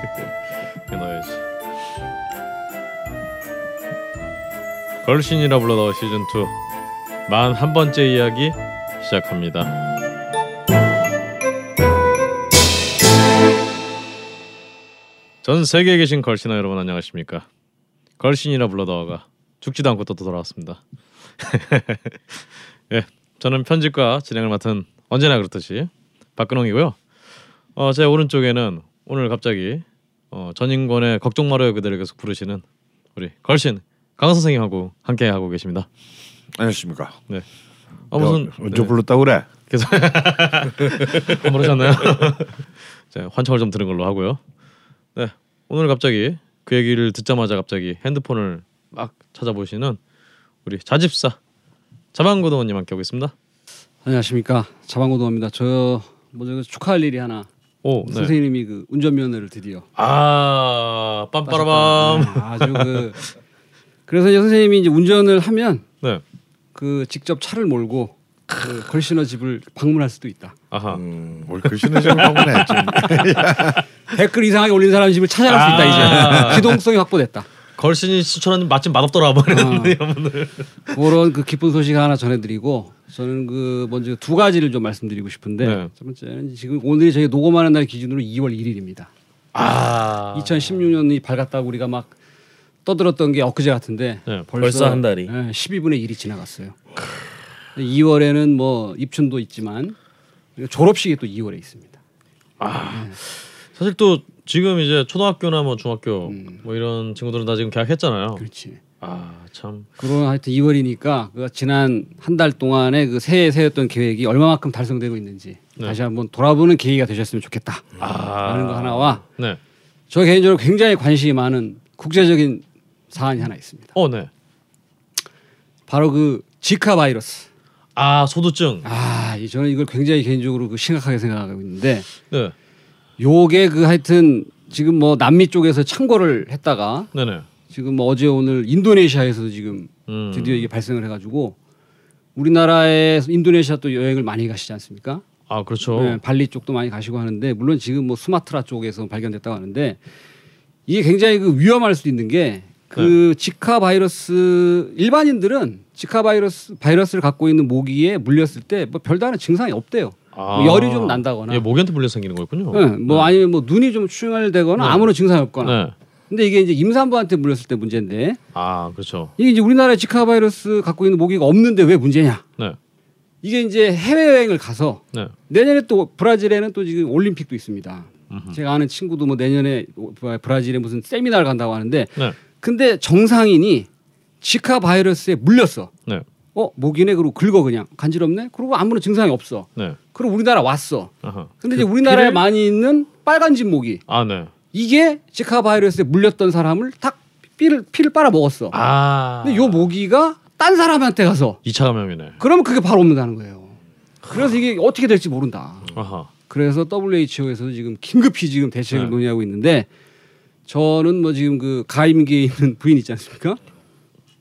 해놔야지. 걸신이라 불러다오 시즌 2 만 한 번째 이야기 시작합니다. 전 세계에 계신 걸신아 여러분 안녕하십니까? 걸신이라 불러다오가 죽지도 않고 또 돌아왔습니다. 예, 저는 편집과 진행을 맡은 언제나 그렇듯이 박근홍이고요. 어, 제 오른쪽에는 오늘 갑자기 어, 전인권의 걱정 말아요 그대를 계속 부르시는 우리 걸신 강 선생님하고 함께 하고 계십니다. 안녕하십니까? 네. 아 무슨 야, 언제 네, 불렀다 그래? 계속 안 부르셨나요? 자, 환청을 좀 들은 걸로 하고요. 네, 오늘 갑자기 그 얘기를 듣자마자 갑자기 핸드폰을 막 찾아보시는 우리 자집사 자방고등원님 함께 하고 있습니다. 안녕하십니까 자방고동입니다. 저 먼저 축하할 일이 하나. 오, 네. 선생님이 그 운전면허를 드디어 아, 빰빠라밤. 네, 아주 그 그래서 이제 선생님이 이제 운전을 하면 네. 그 직접 차를 몰고 그 걸신어 집을 방문할 수도 있다. 아하. 음, 뭘 글씨는 좀 지금. 댓글 이상하게 올린 사람 집을 찾아갈 수 있다 아. 이제 기동성이 확보됐다. 걸신이 추천하는 맛집 맛없더라 뭐 이런 어. 그런 그 기쁜 소식 하나 전해드리고 저는 그 먼저 두 가지를 좀 말씀드리고 싶은데 네. 첫 번째는 지금 오늘이 저희 녹음하는 날 기준으로 2월 1일입니다. 아. 2016년이 밝았다고 우리가 막 떠들었던 게 엊그제 같은데 네, 벌써 한 달이. 12분의 1이 지나갔어요. 2월에는 뭐 입춘도 있지만 졸업식이 또 2월에 있습니다. 사실 또 지금 이제 초등학교나 뭐 중학교 음. 뭐 이런 친구들은 다 지금 개학했잖아요. 그렇지. 아 참. 그런 하여튼 2월이니까 그 지난 한 달 동안의 그 새해 세웠던 계획이 얼마만큼 달성되고 있는지 네. 다시 한번 돌아보는 계기가 되셨으면 좋겠다. 아. 라는 거 하나와 네. 저 개인적으로 굉장히 관심이 많은 국제적인 사안이 하나 있습니다. 어 네. 바로 그 지카 바이러스. 아 소두증. 아, 이 저는 이걸 굉장히 개인적으로 그 심각하게 생각하고 있는데 네. 요게 그 하여튼 지금 뭐 남미 쪽에서 창궐을 했다가 네네. 지금 뭐 어제 오늘 인도네시아에서도 지금 음. 드디어 이게 발생을 해가지고 우리나라에 인도네시아 또 여행을 많이 가시지 않습니까? 아 그렇죠. 네, 발리 쪽도 많이 가시고 하는데 물론 지금 뭐 수마트라 쪽에서 발견됐다고 하는데 이게 굉장히 그 위험할 수도 있는 게그 네. 지카 바이러스 일반인들은 지카 바이러스 바이러스를 갖고 있는 모기에 물렸을 때 뭐 별다른 증상이 없대요. 아. 뭐 열이 좀 난다거나, 예, 모기한테 물려 생기는 거였군요. 네, 뭐 아니면 뭐 눈이 좀 충혈되거나 네. 아무런 증상이 없거나. 네. 근데 이게 이제 임산부한테 물렸을 때 문제인데 아 그렇죠. 이게 이제 우리나라에 지카 바이러스 갖고 있는 모기가 없는데 왜 문제냐? 네. 이게 이제 해외 여행을 가서 네. 내년에 또 브라질에는 또 지금 올림픽도 있습니다. 음흠. 제가 아는 친구도 뭐 내년에 브라질에 무슨 세미나를 간다고 하는데 네. 근데 정상인이 지카 바이러스에 물렸어. 네. 어 모기네 그러고 긁어 그냥 간지럽네. 그리고 아무런 증상이 없어. 네. 그리고 우리나라 왔어. 아하. 근데 그 이제 우리나라에 피를- 많이 있는 빨간집 모기 아 네. 이게 지카 바이러스에 물렸던 사람을 탁 피를 피를 빨아 먹었어. 아. 근데 요 모기가 딴 사람한테 가서 2차 감염이네. 그러면 그게 바로 옮는다는 거예요. 그래서 이게 어떻게 될지 모른다. 아하. 그래서 WHO에서 지금 긴급히 지금 대책을 네. 논의하고 있는데 저는 뭐 지금 그 가임기에 있는 부인 있지 않습니까?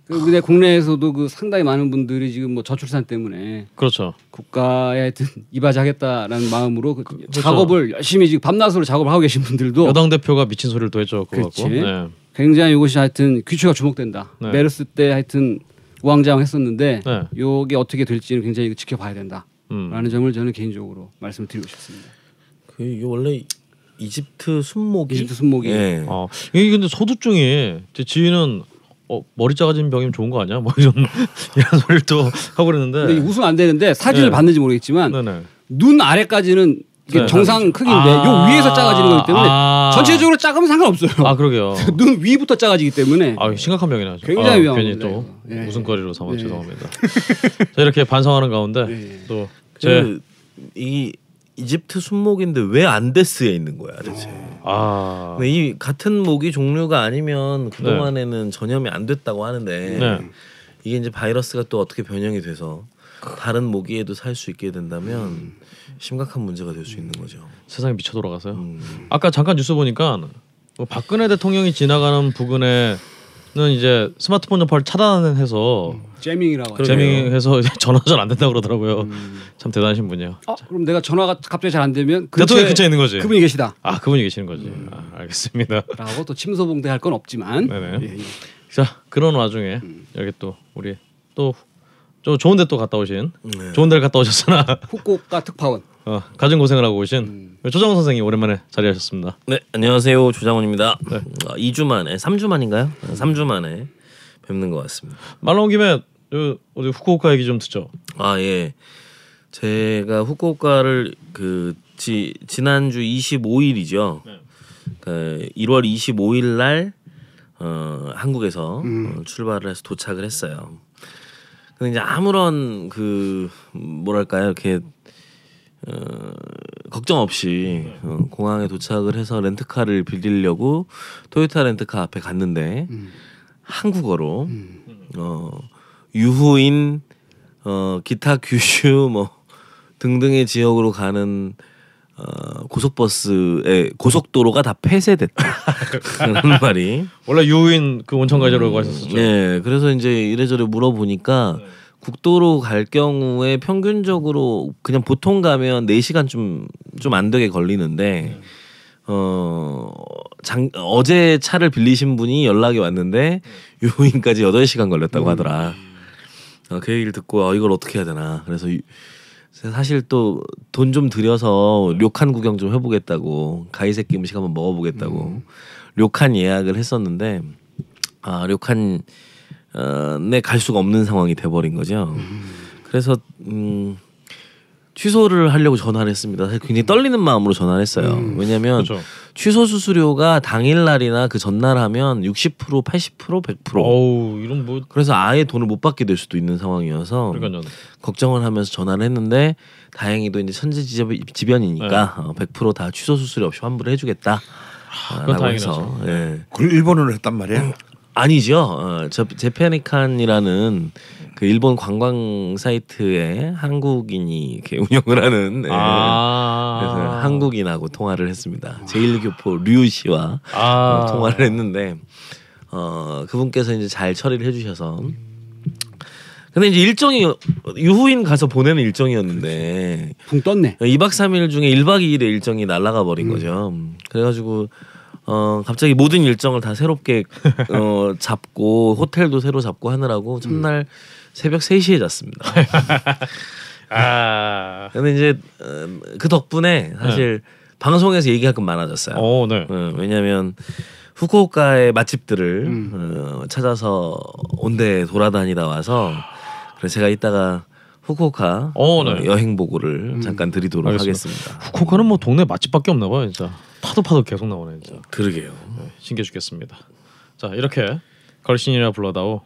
그 근데 국내에서도 그 상당히 많은 분들이 지금 뭐 저출산 때문에 그렇죠. 국가에 하여튼 이바지하겠다라는 마음으로 그 그렇죠. 작업을 열심히 지금 밤낮으로 작업을 하고 계신 분들도 여당 대표가 미친 소리를 또 했죠. 그렇지. 네. 굉장히 이것이 하여튼 귀추가 주목된다. 네. 메르스 때 하여튼 우왕좌왕 했었는데 네. 요게 어떻게 될지는 굉장히 지켜봐야 된다라는 음. 점을 저는 개인적으로 말씀드리고 싶습니다. 그 이게 원래 이집트 순모기. 이집트 순모기. 예. 어 이게 근데 소두증이 제 지인은 어 머리 작아진 병이면 좋은 거 아니야? 뭐 이런 이런 소리를 또 하고 그랬는데. 근데 이게 웃으면 안 되는데 사진을 네. 봤는지 모르겠지만 네네. 눈 아래까지는 이게 네. 정상 크기인데 아. 요 위에서 작아지는 거기 때문에 아. 전체적으로 작으면 상관없어요. 아 그러게요. 눈 위부터 작아지기 때문에 아 심각한 병이네. 아주. 굉장히 아, 위험합니다, 괜히 또. 예. 웃음거리로 삼아 예. 죄송합니다. 자 이렇게 반성하는 가운데 예. 또제 그, 이 이집트 순목인데 왜 안데스에 있는 거야 대체? 아. 근데 이 같은 모기 종류가 아니면 그 동안에는 전염이 안 됐다고 하는데 네. 이게 이제 바이러스가 또 어떻게 변형이 돼서 다른 모기에도 살 수 있게 된다면 심각한 문제가 될 수 있는 거죠. 세상이 미쳐 돌아가서요. 음. 아까 잠깐 뉴스 보니까 뭐 박근혜 대통령이 지나가는 부근에 이제 스마트폰 전파를 차단해서 재밍이라고 하죠. 재밍해서 이제 전화 잘 안 된다 고 그러더라고요. 음. 참 대단하신 분이에요. 어, 그럼 내가 전화가 갑자기 잘 안 되면 대통령 근처에 있는 거지. 그분이 계시다. 아 그분이 계시는 거지. 음. 아, 알겠습니다. 라고 또 침소봉대 할 건 없지만 네네. 예, 예. 자 그런 와중에 음. 여기 또 우리 또저 좋은데 또 갔다 오신 네. 좋은 데를 갔다 오셨으나 후쿠오카 특파원 어, 가진 고생을 하고 오신 음. 조정 선생님 오랜만에 자리하셨습니다. 네 안녕하세요 조장훈입니다. 네. 어, 2주 만에 3주 만인가요? 3주 만에 뵙는 것 같습니다. 말 나온 김에 저 어디 후쿠오카 얘기 좀 듣죠. 아 예. 제가 후쿠오카를 그 지, 지난주 25일이죠. 네. 그 1월 25일 날 어, 한국에서 음. 어, 출발을 해서 도착을 했어요. 근데 이제 아무런 그 뭐랄까요 이렇게 어, 걱정 없이 어, 공항에 도착을 해서 렌트카를 빌리려고 토요타 렌트카 앞에 갔는데 음. 한국어로 음. 어, 유후인 어, 기타 규슈 뭐 등등의 지역으로 가는 어, 고속버스의 고속도로가 다 폐쇄됐다. 그런 말이. 원래 유인 그 온천 가지라고 하셨었죠. 네, 그래서 이제 이래저래 물어보니까 국도로 갈 경우에 평균적으로 그냥 보통 가면 4시간 좀 좀 안 되게 걸리는데 어, 장, 어제 차를 빌리신 분이 연락이 왔는데 유후인까지 8시간 걸렸다고 하더라. 어, 그 얘기를 듣고 어, 이걸 어떻게 해야 되나. 그래서 유- 사실 또 돈 좀 들여서 료칸 구경 좀 해보겠다고 가이새끼 음식 한번 먹어보겠다고 료칸 예약을 했었는데 아 료칸 어에 갈 수가 없는 상황이 돼버린 거죠. 그래서 음 취소를 하려고 전화를 했습니다. 사실 굉장히 떨리는 마음으로 전화를 했어요. 왜냐하면 그렇죠. 취소 수수료가 당일 날이나 그 전날 하면 60% 80% 100% 어우 이런 뭐 그래서 아예 돈을 못 받게 될 수도 있는 상황이어서 그러니까요. 걱정을 하면서 전화를 했는데 다행히도 이제 천재지변이니까 어, 100%다 취소 수수료 없이 환불을 해주겠다. 아, 그건 라고 해서 다행이죠. 예. 그걸 일본어로 했단 말이야. 아니죠. 어, 저 제페니칸이라는 그 일본 관광 사이트에 한국인이 이렇게 운영을 하는 예. 아 그래서 한국인하고 통화를 했습니다. 제1교포 류 씨와 아 어, 통화를 했는데 어 그분께서 이제 잘 처리를 해주셔서 근데 이제 일정이 유후인 가서 보내는 일정이었는데 붕 떴네. 2박 3일 중에 1박 2일의 일정이 날아가 버린 거죠. 그래가지고 어 갑자기 모든 일정을 다 새롭게 어 잡고 호텔도 새로 잡고 하느라고 첫날 새벽 3시에 잤습니다. 아 근데 이제 어, 그 덕분에 사실 방송에서 얘기할 건 많아졌어요. 어, 네. 어, 왜냐하면 후쿠오카의 맛집들을 어, 찾아서 온데 돌아다니다 와서 그래서 제가 이따가 후쿠오카 어, 네. 어, 여행 보고를 잠깐 드리도록 알겠습니다. 하겠습니다. 후쿠오카는 뭐 동네 맛집밖에 없나 봐요, 진짜. 파도 파도 계속 나오네, 진짜. 그러게요. 네, 신기해 죽겠습니다. 자, 이렇게 걸신이라 불러다오 어,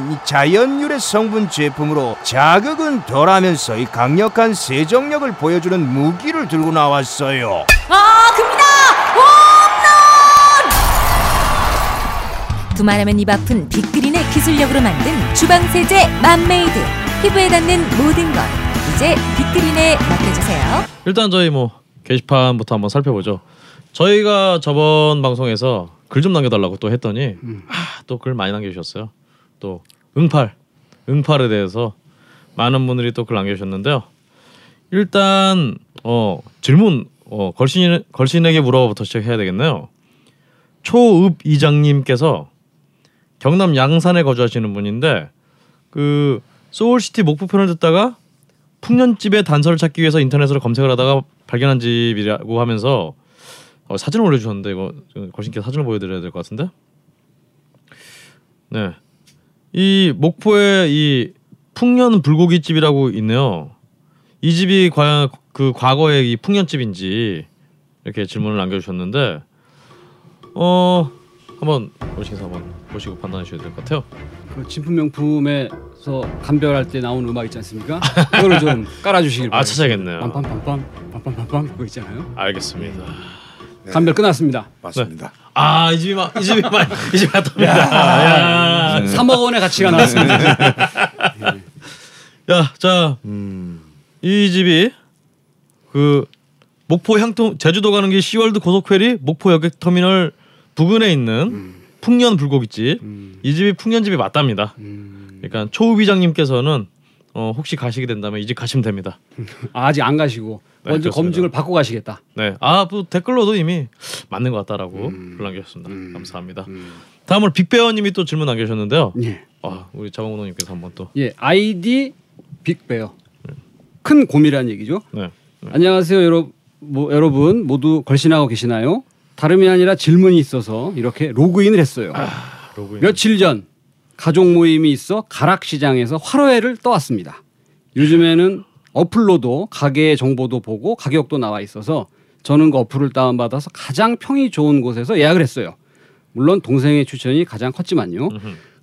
이 자연 유래 성분 제품으로 자극은 덜하면서 이 강력한 세정력을 보여주는 무기를 들고 나왔어요. 아 큽니다. 홈런. 두말하면 입 아픈 빅그린의 기술력으로 만든 주방 세제 맘메이드 피부에 닿는 모든 것 이제 빅그린에 맡겨주세요. 일단 저희 뭐 게시판부터 한번 살펴보죠. 저희가 저번 방송에서 글 좀 남겨달라고 또 했더니 아, 또 글 많이 남겨주셨어요. 또 응팔, 응팔에 대해서 많은 분들이 또 글 남겨주셨는데요. 일단 어 질문 어 걸신 걸신에게 물어봐부터 시작해야 되겠네요. 초읍 이장님께서 경남 양산에 거주하시는 분인데 그 소울시티 목포편을 듣다가 풍년집의 단서를 찾기 위해서 인터넷으로 검색을 하다가 발견한 집이라고 하면서 어, 사진을 올려주셨는데 이거 걸신께 사진을 보여드려야 될 것 같은데 네. 이 목포에 이 풍년 불고기집이라고 있네요. 이 집이 과연 그 과거의 이 풍년집인지 이렇게 질문을 남겨주셨는데 어 한번 오신서 한번 보시고 판단해 주셔야 될 것 같아요. 그 진품 명품에서 감별할 때 나오는 음악 있지 않습니까? 그거를 좀 깔아주시길 아 바랍니다. 찾아야겠네요. 빰빰빰빰 빰빰빰빰 그거 있잖아요. 알겠습니다. 감별 끝났습니다. 맞습니다. 아 이 집이 막 이 집이 막 이 집이 맞답니다. 야, 3억 원의 가치가 나왔습니다. 야, 자, 음. 이 집이 그 목포 향토 제주도 가는 길 시월드 고속페리 목포 여객 터미널 부근에 있는 풍년 불고기집. 음. 이 집이 풍년집이 맞답니다. 음. 그러니까 초읍 이장님께서는 어, 혹시 가시게 된다면 이 집 가시면 됩니다. 아, 아직 안 가시고 네, 먼저 그렇습니다. 검증을 받고 가시겠다. 네, 아, 뭐 댓글로도 이미 맞는 것 같다라고 음. 글 남겨주셨습니다. 음. 감사합니다. 음. 다음으로 빅베어님이 또 질문 남겨주셨는데요. 예. 아, 우리 자방운동님께서 한번 또 예, 아이디 빅베어. 큰 곰이라는 얘기죠. 네. 안녕하세요, 여러, 뭐, 여러분 모두 걸신하고 계시나요? 다름이 아니라 질문이 있어서 이렇게 로그인을 했어요. 로그인. 며칠 전 가족 모임이 있어 가락시장에서 화로회를 떠왔습니다. 요즘에는 어플로도 가게의 정보도 보고 가격도 나와 있어서 저는 그 어플을 다운받아서 가장 평이 좋은 곳에서 예약을 했어요. 물론 동생의 추천이 가장 컸지만요.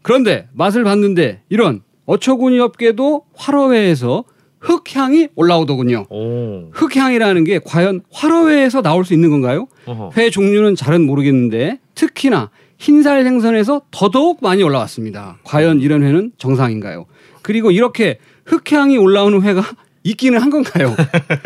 그런데 맛을 봤는데 이런 어처구니 없게도 화로회에서 흑향이 올라오더군요. 오. 흑향이라는 게 과연 화로회에서 나올 수 있는 건가요? 어허. 회 종류는 잘은 모르겠는데 특히나 흰살 생선에서 더더욱 많이 올라왔습니다. 과연 이런 회는 정상인가요? 그리고 이렇게 흑향이 올라오는 회가 있기는 한 건가요?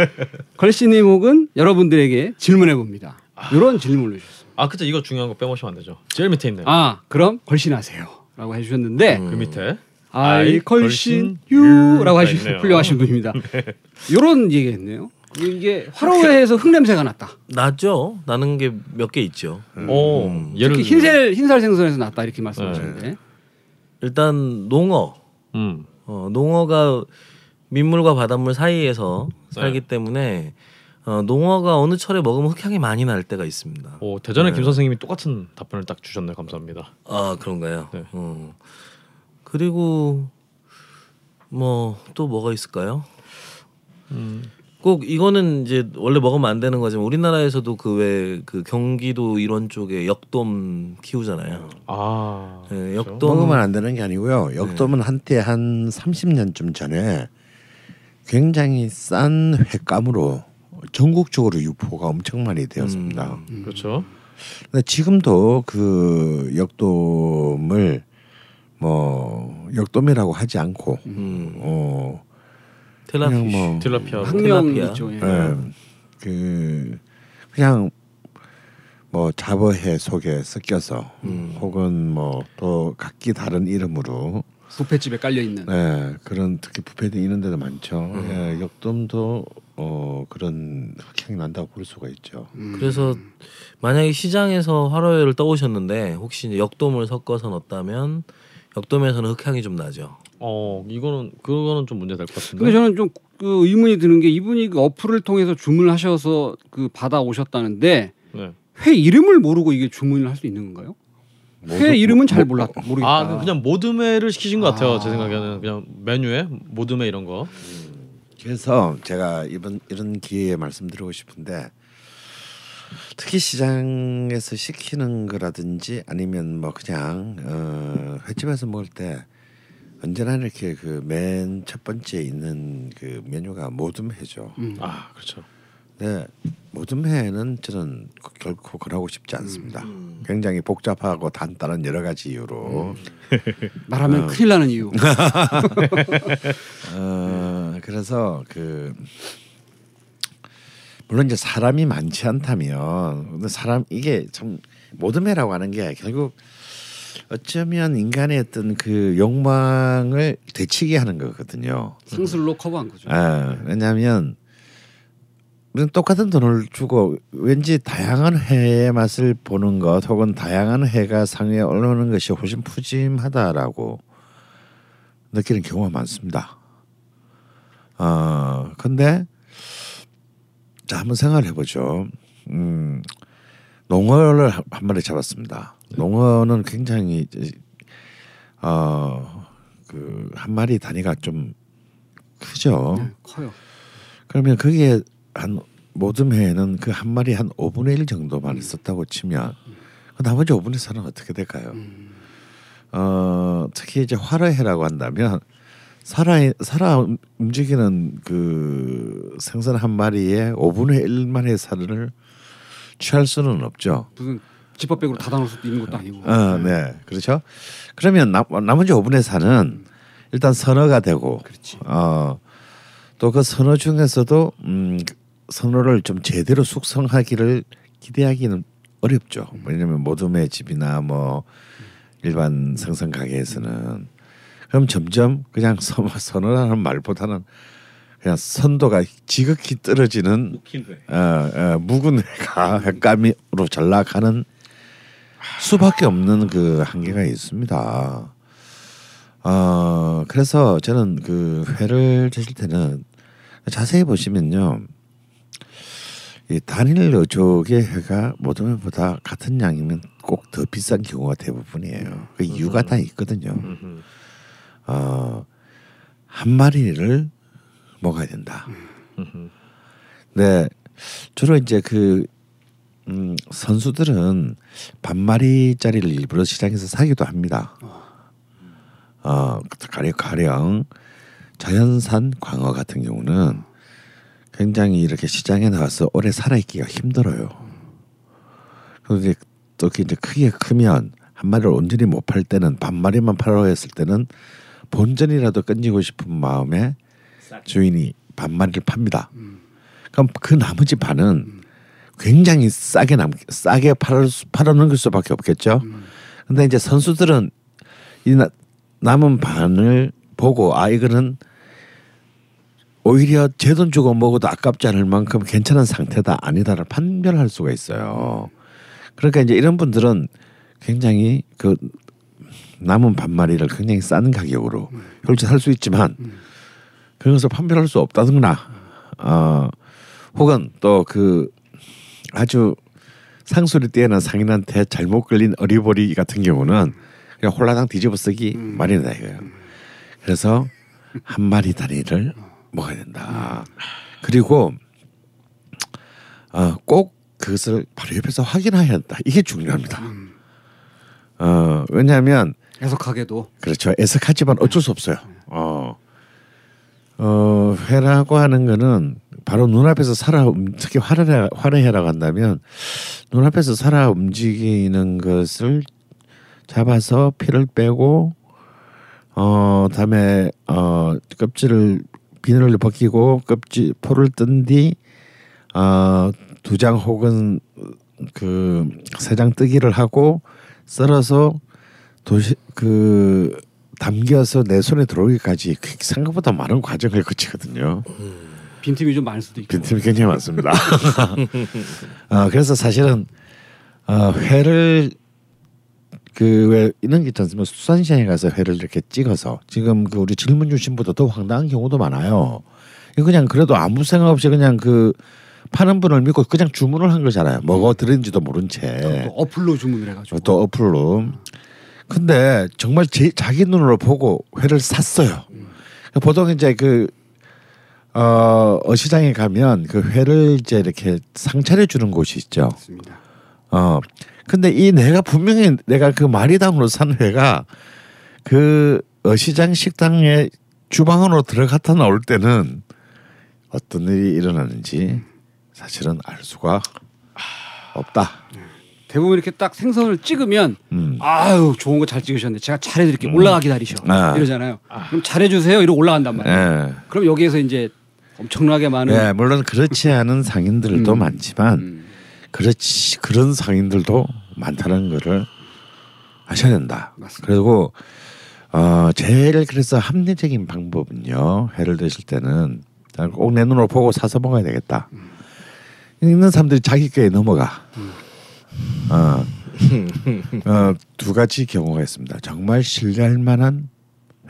걸씨님 혹은 여러분들에게 질문해 봅니다. 이런 질문을 주셨습니다. 아, 그쵸 이거 중요한 거 빼먹으면 안 되죠. 제일 밑에 있네요. 아 그럼 걸신하세요.라고 해주셨는데 그 밑에 아이 걸신 유라고 유가 하시 있네요. 훌륭하신 분입니다. 이런 얘기했네요. 이게 화로회에서 흙냄새가 났다. 나죠. 나는 게 몇 개 있죠. 오, 음. 예를 특히 들면- 흰살 흰살 생선에서 났다 이렇게 말씀하셨는데 일단 농어. 음. 어, 농어가 민물과 바닷물 사이에서 살기 네. 때문에 어, 농어가 어느 철에 먹으면 흑향이 많이 날 때가 있습니다. 오, 대전의 네. 김 선생님이 똑같은 답변을 딱 주셨네요. 감사합니다. 아 그런가요? 네. 어. 그리고 뭐 또 뭐가 있을까요? 음. 꼭 이거는 이제 원래 먹으면 안 되는 거지만 우리나라에서도 그 왜그 경기도 이런 쪽에 역돔 키우잖아요. 아. 네, 그렇죠. 역돔 먹으면 안 되는 게 아니고요. 역돔은 한때 한 30년쯤 전에 굉장히 싼 횟감으로 전국적으로 유포가 엄청 많이 되었습니다. 음. 그렇죠. 근데 지금도 그 역돔을 뭐 역돔이라고 하지 않고 음. 어. 그냥 뭐 딜라피아. 학명 텔라피아. 있죠. 예. 예, 그 그냥 뭐 잡어회 속에 섞여서 음. 혹은 뭐 또 각기 다른 이름으로 부페집에 깔려 있는. 네, 그런 특히 부패도 이런 데도 많죠. 음. 예, 역돔도 어 그런 흑향이 난다고 볼 수가 있죠. 음. 그래서 만약에 시장에서 화로회를 떠오셨는데 혹시 이제 역돔을 섞어서 넣었다면 역돔에서는 흑향이 좀 나죠. 어, 이거는 그거는 좀 문제 될 것 같은데. 근데 저는 좀 그 의문이 드는 게 이분이 그 어플을 통해서 주문하셔서 그 받아 오셨다는데 네. 회 이름을 모르고 이게 주문을 할 수 있는 건가요? 회 이름은 잘 몰라 모르겠다. 아, 그냥 모듬회를 시키신 것 같아요. 아. 제 생각에는 그냥 메뉴에 모듬회 이런 거. 그래서 제가 이번 이런 기회에 말씀드리고 싶은데 특히 시장에서 시키는 거라든지 아니면 뭐 그냥 어, 횟집에서 먹을 때 언제나 이렇게 그 맨 첫 번째 있는 그 메뉴가 모듬회죠. 음. 아, 그렇죠. 네, 모듬회는 저는 결코 권하고 싶지 않습니다. 굉장히 복잡하고 단단한 여러 가지 이유로 말하면 큰일 나는 이유. 어, 그래서 그 물론 이제 사람이 많지 않다면 근데 사람 이게 참 모듬회라고 하는 게 결국 어쩌면 인간의 어떤 그 욕망을 되치게 하는 거거든요. 상술로 커버한 거죠. 아, 왜냐하면 우리는 똑같은 돈을 주고 왠지 다양한 회의 맛을 보는 것 혹은 다양한 회가 상에 올라오는 것이 훨씬 푸짐하다라고 느끼는 경우가 많습니다. 어, 근데 자 한번 생각을 해보죠. 음, 농어를 한- 한 마리 잡았습니다. 농어는 굉장히 어그 한 마리 단위가 좀 크죠. 네, 커요. 그러면 거기에 한 모든 회에는 그 한 마리 한 5분의 1 정도만 있었다고 치면 그 나머지 5분의 4는 어떻게 될까요? 어 특히 이제 화라해라고 한다면 살아 살아 움직이는 그 생선 한 마리에 5분의 1만의 살을 취할 수는 없죠. 무슨 지퍼백으로 닫아놓을 수도 있는 것도 아니고. 어, 네, 그렇죠. 그러면 나, 나머지 5분의 4는 일단 선어가 되고, 그렇지. 어, 또 그 선어 중에서도 음, 선어를 좀 제대로 숙성하기를 기대하기는 어렵죠. 왜냐하면 모둠의 집이나 뭐 일반 생선 가게에서는 그럼 점점 그냥 선- 선어라는 말보다는 그냥 선도가 지극히 떨어지는 어, 어, 묵은 회가 횟감으로 전락하는 수밖에 없는 그 한계가 있습니다. 어 그래서 저는 그 회를 드실 때는 자세히 보시면요, 이 단일 어족의 회가 모든 회보다 같은 양이면 꼭 더 비싼 경우가 대부분이에요. 그 이유가 다 있거든요. 어, 한 마리를 먹어야 된다. 네, 주로 이제 그 음, 선수들은 반마리짜리를 일부러 시장에서 사기도 합니다. 어, 가령 가령 자연산 광어 같은 경우는 굉장히 이렇게 시장에 나와서 오래 살아있기가 힘들어요. 그런데 또 이제 크게 크면 한 마리를 온전히 못 팔 때는 반마리만 팔아야 했을 때는 본전이라도 끊지고 싶은 마음에 주인이 반마리를 팝니다. 그럼 그 나머지 반은 굉장히 싸게 남 싸게 팔아 팔아넘길 수밖에 없겠죠. 근데 이제 선수들은 이 나, 남은 반을 보고 아 이거는 오히려 제 돈 주고 먹어도 아깝지 않을 만큼 괜찮은 상태다 아니다를 판별할 수가 있어요. 그러니까 이제 이런 분들은 굉장히 그 남은 반마리를 굉장히 싼 가격으로 혈치 살수 있지만 그것을 판별할 수 없다거나 어 혹은 또 그 아주 상술이 뛰어난 상인한테 잘못 걸린 어리버리 같은 경우는 그냥 홀라당 뒤집어 쓰기 마련이다 이거예요. 그래서 한 마리 단위를 먹어야 된다. 그리고 어, 꼭 그것을 바로 옆에서 확인해야 한다. 이게 중요합니다. 어, 왜냐하면 해석하게도 그렇죠. 애석하지만 어쩔 수 없어요. 어, 어 회라고 하는 거는 바로 눈앞에서 살아 움- 특히 화를 화를 한다면 눈앞에서 살아 움직이는 것을 잡아서 피를 빼고 어 다음에 어 껍질을 비늘을 벗기고 껍질 포를 뜬 어, 뒤어 두 장 혹은 그 세 장 뜨기를 하고 썰어서 도시 그 담겨서 내 손에 들어오기까지 꽤 생각보다 많은 과정을 거치거든요. 빈틈이 좀 많을 수도 있고. 빈틈이 굉장히 많습니다. 어, 그래서 사실은 어, 회를 그왜 이런 게 있지 않습니까? 수산시장에 가서 회를 이렇게 찍어서 지금 그 우리 질문 주신 분도 더 황당한 경우도 많아요. 그냥 그래도 아무 생각 없이 그냥 그 파는 분을 믿고 그냥 주문을 한 거잖아요. 뭐가 들은지도 모른 채. 또 어플로 주문을 해가지고. 또 어플로. 근데 정말 제, 자기 눈으로 보고 회를 샀어요. 보통 이제 그 어, 어 시장에 가면 그 회를 이제 이렇게 상차려 주는 곳이 있죠. 맞습니다. 어. 근데 이 내가 분명히 내가 그 마리당으로 산 회가 그 어시장 식당에 주방으로 들어갔다 나올 때는 어떤 일이 일어나는지 사실은 알 수가 없다. 대부분 이렇게 딱 생선을 찍으면 음. 아유 좋은 거 잘 찍으셨네. 제가 잘해드릴게요. 올라가 기다리셔. 아. 이러잖아요. 그럼 잘해주세요. 이러고 올라간단 말이에요. 예. 그럼 여기에서 이제 엄청나게 많은 네, 물론 그렇지 않은 상인들도 음. 많지만 음, 그렇지 그런 상인들도 많다는 거를 아셔야 된다. 맞습니다. 그리고 어 제일 그래서 합리적인 방법은요. 회를 드실 때는 꼭 내 눈으로 보고 사서 먹어야 되겠다. 있는 사람들이 자기 꾀에 넘어가. 어, 어, 두 가지 경우가 있습니다. 정말 신뢰할 만한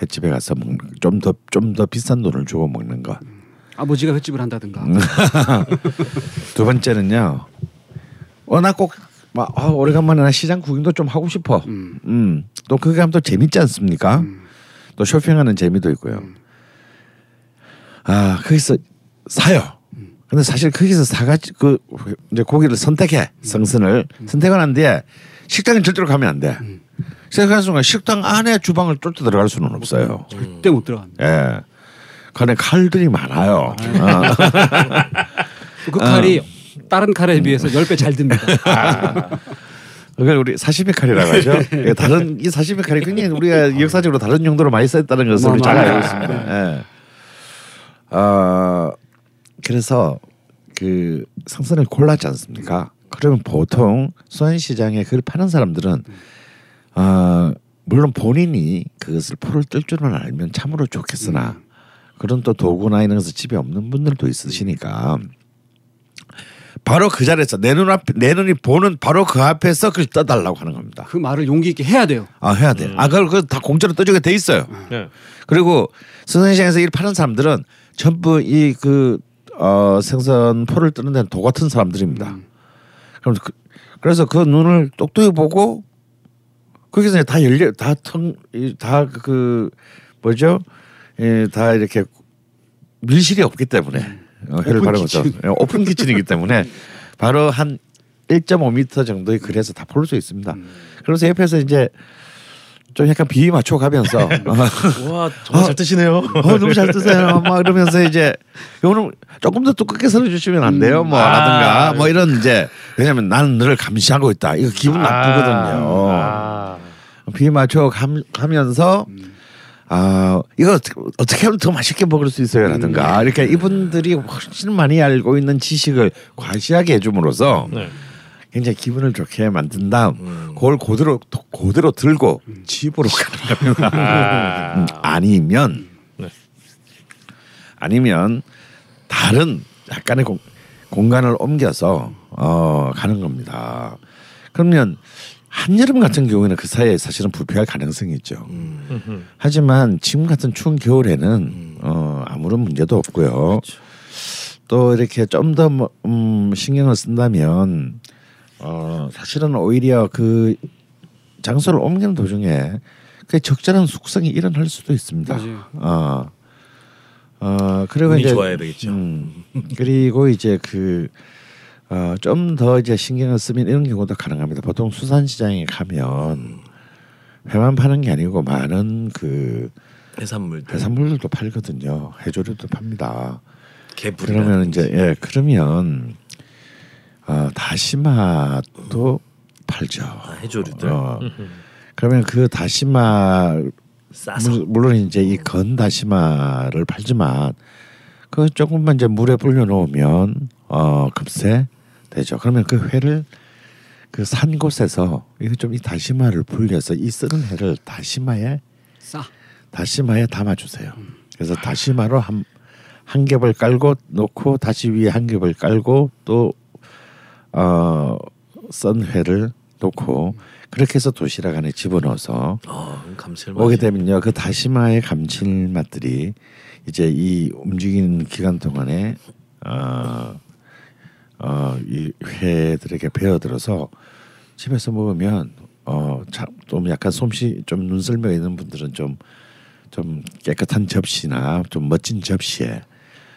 횟집에 가서 먹는 좀더 좀 더 비싼 돈을 주고 먹는 것. 아버지가 횟집을 한다든가. 음. 두 번째는요. 워낙 꼭 막, 아, 오래간만에 나 시장 구경도 좀 하고 싶어. 음. 음. 또 그게 하면 또 재밌지 않습니까? 음. 또 쇼핑하는 재미도 있고요. 아 거기서 사요. 근데 사실 거기서 사가지 그 이제 고기를 선택해 음. 생선을 선택을 한 뒤에 식당에 절대로 가면 안 돼. 생각하는 순간 식당 안에 주방을 뚫고 들어갈 수는 없어요. 절대 못 들어갑니다. 예. 그 안에 칼들이 많아요. 어. 그 칼이 다른 칼에 비해서 10배 잘 듭니다. 그걸 우리 사시미 칼이라고 하죠. 예, 다른 이 사시미 칼이 굉장히 우리가 역사적으로 다른 용도로 많이 쓰였다는 것을 잘 알고 있습니다. 예. 어, 그래서 그 생선을 골랐지 않습니까? 그러면 보통 수산시장에 그걸 파는 사람들은 어, 물론 본인이 그것을 포를 뜰 줄은 알면 참으로 좋겠으나 그런 또 도구나 이런 것을 집에 없는 분들도 있으시니까 바로 그 자리에서 내 눈앞 내 눈이 보는 바로 그 앞에서 그걸 떠달라고 하는 겁니다. 그 말을 용기 있게 해야 돼요. 아 해야 돼. 아 그걸 그다 공짜로 떠주게 돼 있어요. 네. 그리고 수산시장에서 일 파는 사람들은 전부 이 그 어, 생선 포를 뜨는 데는 도 같은 사람들입니다. 그럼 그, 그래서 그 눈을 똑똑히 보고 거기서 다 열려 다텅다그 뭐죠? 예, 다 이렇게 밀실이 없기 때문에 어, 회를 오픈 바르는 거죠. 예, open kitchen이기 때문에 바로 한 1.5m 정도의 거리에서 다 볼 수 있습니다. 그래서 옆에서 이제 좀 약간 비위 맞춰 가면서 와 정말 잘 드시네요. 어 너무 잘 뜨세요. 막 이러면서 이제 요거는 조금 더 두껍게 썰어 주시면 안 돼요. 뭐 아. 라든가 뭐 이런 이제 왜냐면 나는 너를 감시하고 있다. 이거 기분 나쁘거든요. 아. 비 맞춰 감, 가면서 아 이거 어떻게, 어떻게 하면 더 맛있게 먹을 수 있어요라든가 이렇게 이분들이 훨씬 많이 알고 있는 지식을 과시하게 해줌으로써 네. 굉장히 기분을 좋게 만든 다음 그걸 그대로 그대로 들고 집으로 가는 겁니다. 음, 아니면 네. 아니면 다른 약간의 공, 공간을 옮겨서 어, 가는 겁니다. 그러면 한여름 같은 경우에는 그 사이에 사실은 부패할 가능성이 있죠. 음흠. 하지만 지금 같은 추운 겨울에는 어, 아무런 문제도 없고요. 또 이렇게 좀더 음, 신경을 쓴다면 어, 사실은 오히려 그 장소를 옮기는 도중에 그 적절한 숙성이 일어날 수도 있습니다. 맞아요. 어, 어 그리고 이제 좋아야 되겠죠. 음, 그리고 이제 그 어, 좀 더 이제 신경을 쓰면 이런 경우도 가능합니다. 보통 수산시장에 가면 회만 파는 게 아니고 많은 그 해산물들, 해산물들도 팔거든요. 해조류도 팝니다. 그러면 이제 예 그러면 어, 다시마도 팔죠. 아, 해조류들 어, 그러면 그 다시마 싸서 물- 물론 이제 이 건 다시마를 팔지만 그 조금만 이제 물에 불려 놓으면 어 급세 되죠. 그러면 그 회를 그 산 곳에서 이거 좀 이 다시마를 불려서 이 쓰는 회를 다시마에 싸. 다시마에 담아 주세요. 그래서 다시마로 한 한 겹을 깔고 놓고 다시 위에 한 겹을 깔고 또 어 썬 회를 놓고 그렇게 해서 도시락 안에 집어넣어서 어, 오게 되면요 그 다시마의 감칠맛들이 이제 이 움직이는 기간 동안에 어, 어어이 회들에게 배어들어서 집에서 먹으면 어참좀 약간 솜씨 좀 눈썰미가 있는 분들은 좀좀 깨끗한 접시나 좀 멋진 접시에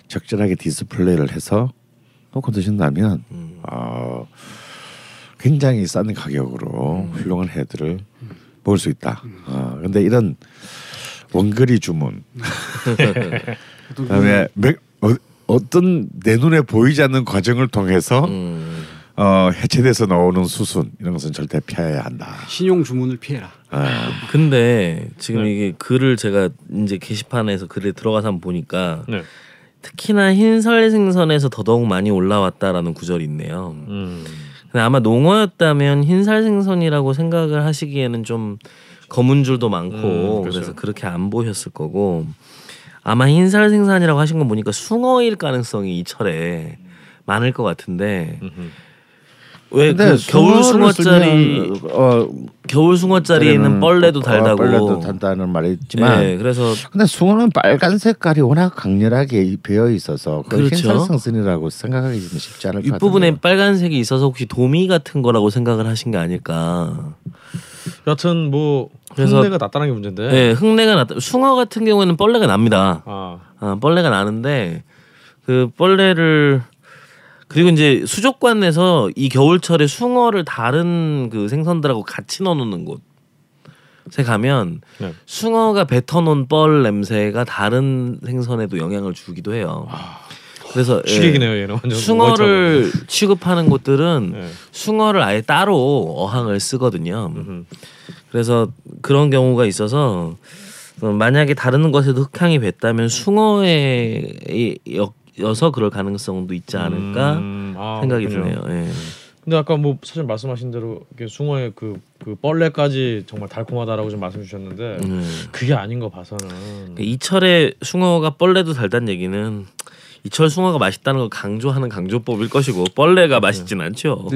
적절하게 디스플레이를 해서 놓고 드신다면 어 굉장히 싼 가격으로 훌륭한 회들을 먹을 수 있다. 어, 근데 이런 원거리 주문, 그다음에 맥, 어, 어떤 내 눈에 보이지 않는 과정을 통해서 음, 어, 해체돼서 나오는 수순 이런 것은 절대 피해야 한다. 신용 주문을 피해라. 아, 근데 지금 네. 이게 글을 제가 이제 게시판에서 글에 들어가서 한번 보니까 네. 특히나 흰살 생선에서 더더욱 많이 올라왔다라는 구절이 있네요. 음. 근데 아마 농어였다면 흰살 생선이라고 생각을 하시기에는 좀 검은 줄도 많고 음, 그렇죠. 그래서 그렇게 안 보셨을 거고 아마 흰살 생선이라고 하신 거 보니까 숭어일 가능성이 이 철에 많을 것 같은데 음흠. 왜 근데 그 겨울 숭어짜리 어 겨울 숭어짜리에는 그때는 뻘레도 어, 달다고 뻘레도 단다는 말이 있지만 네, 그래서 근데 숭어는 빨간 색깔이 워낙 강렬하게 배어 있어서 그 그렇죠. 흰살생선이라고 생각하기는 쉽지 않을 것 같아요. 윗부분에 빨간색이 있어서 혹시 도미 같은 거라고 생각을 하신 게 아닐까. 여튼 뭐 그래서- 흉내가 났다는 게 문제인데. 네, 흙내가 났다. 숭어 같은 경우에는 뻘레가 납니다. 아, 아, 뻘레가 나는데 그 뻘레를 그리고 이제 수족관에서 이 겨울철에 숭어를 다른 그 생선들하고 같이 넣어놓는 곳에 가면 네. 숭어가 뱉어놓은 뻘 냄새가 다른 생선에도 영향을 주기도 해요. 그래서 예, 취객이네요 얘는 완전 숭어를 취급하는 곳들은 네. 숭어를 아예 따로 어항을 쓰거든요. 음흠. 그래서 그런 경우가 있어서 어, 만약에 다른 것에도 흑향이 뱄다면 숭어에 이- 여- 여서 그럴 가능성도 있지 않을까 음, 아, 생각이 그렇군요. 드네요. 예. 근데 아까 뭐 사실 말씀하신 대로 숭어의 그, 그 뻘레까지 정말 달콤하다라고 좀 말씀 주셨는데 음. 그게 아닌 거 봐서는 이 철에 숭어가 뻘레도 달다는 얘기는 이철 숭어가 맛있다는 걸 강조하는 강조법일 것이고 뻘레가 맛있진 않죠.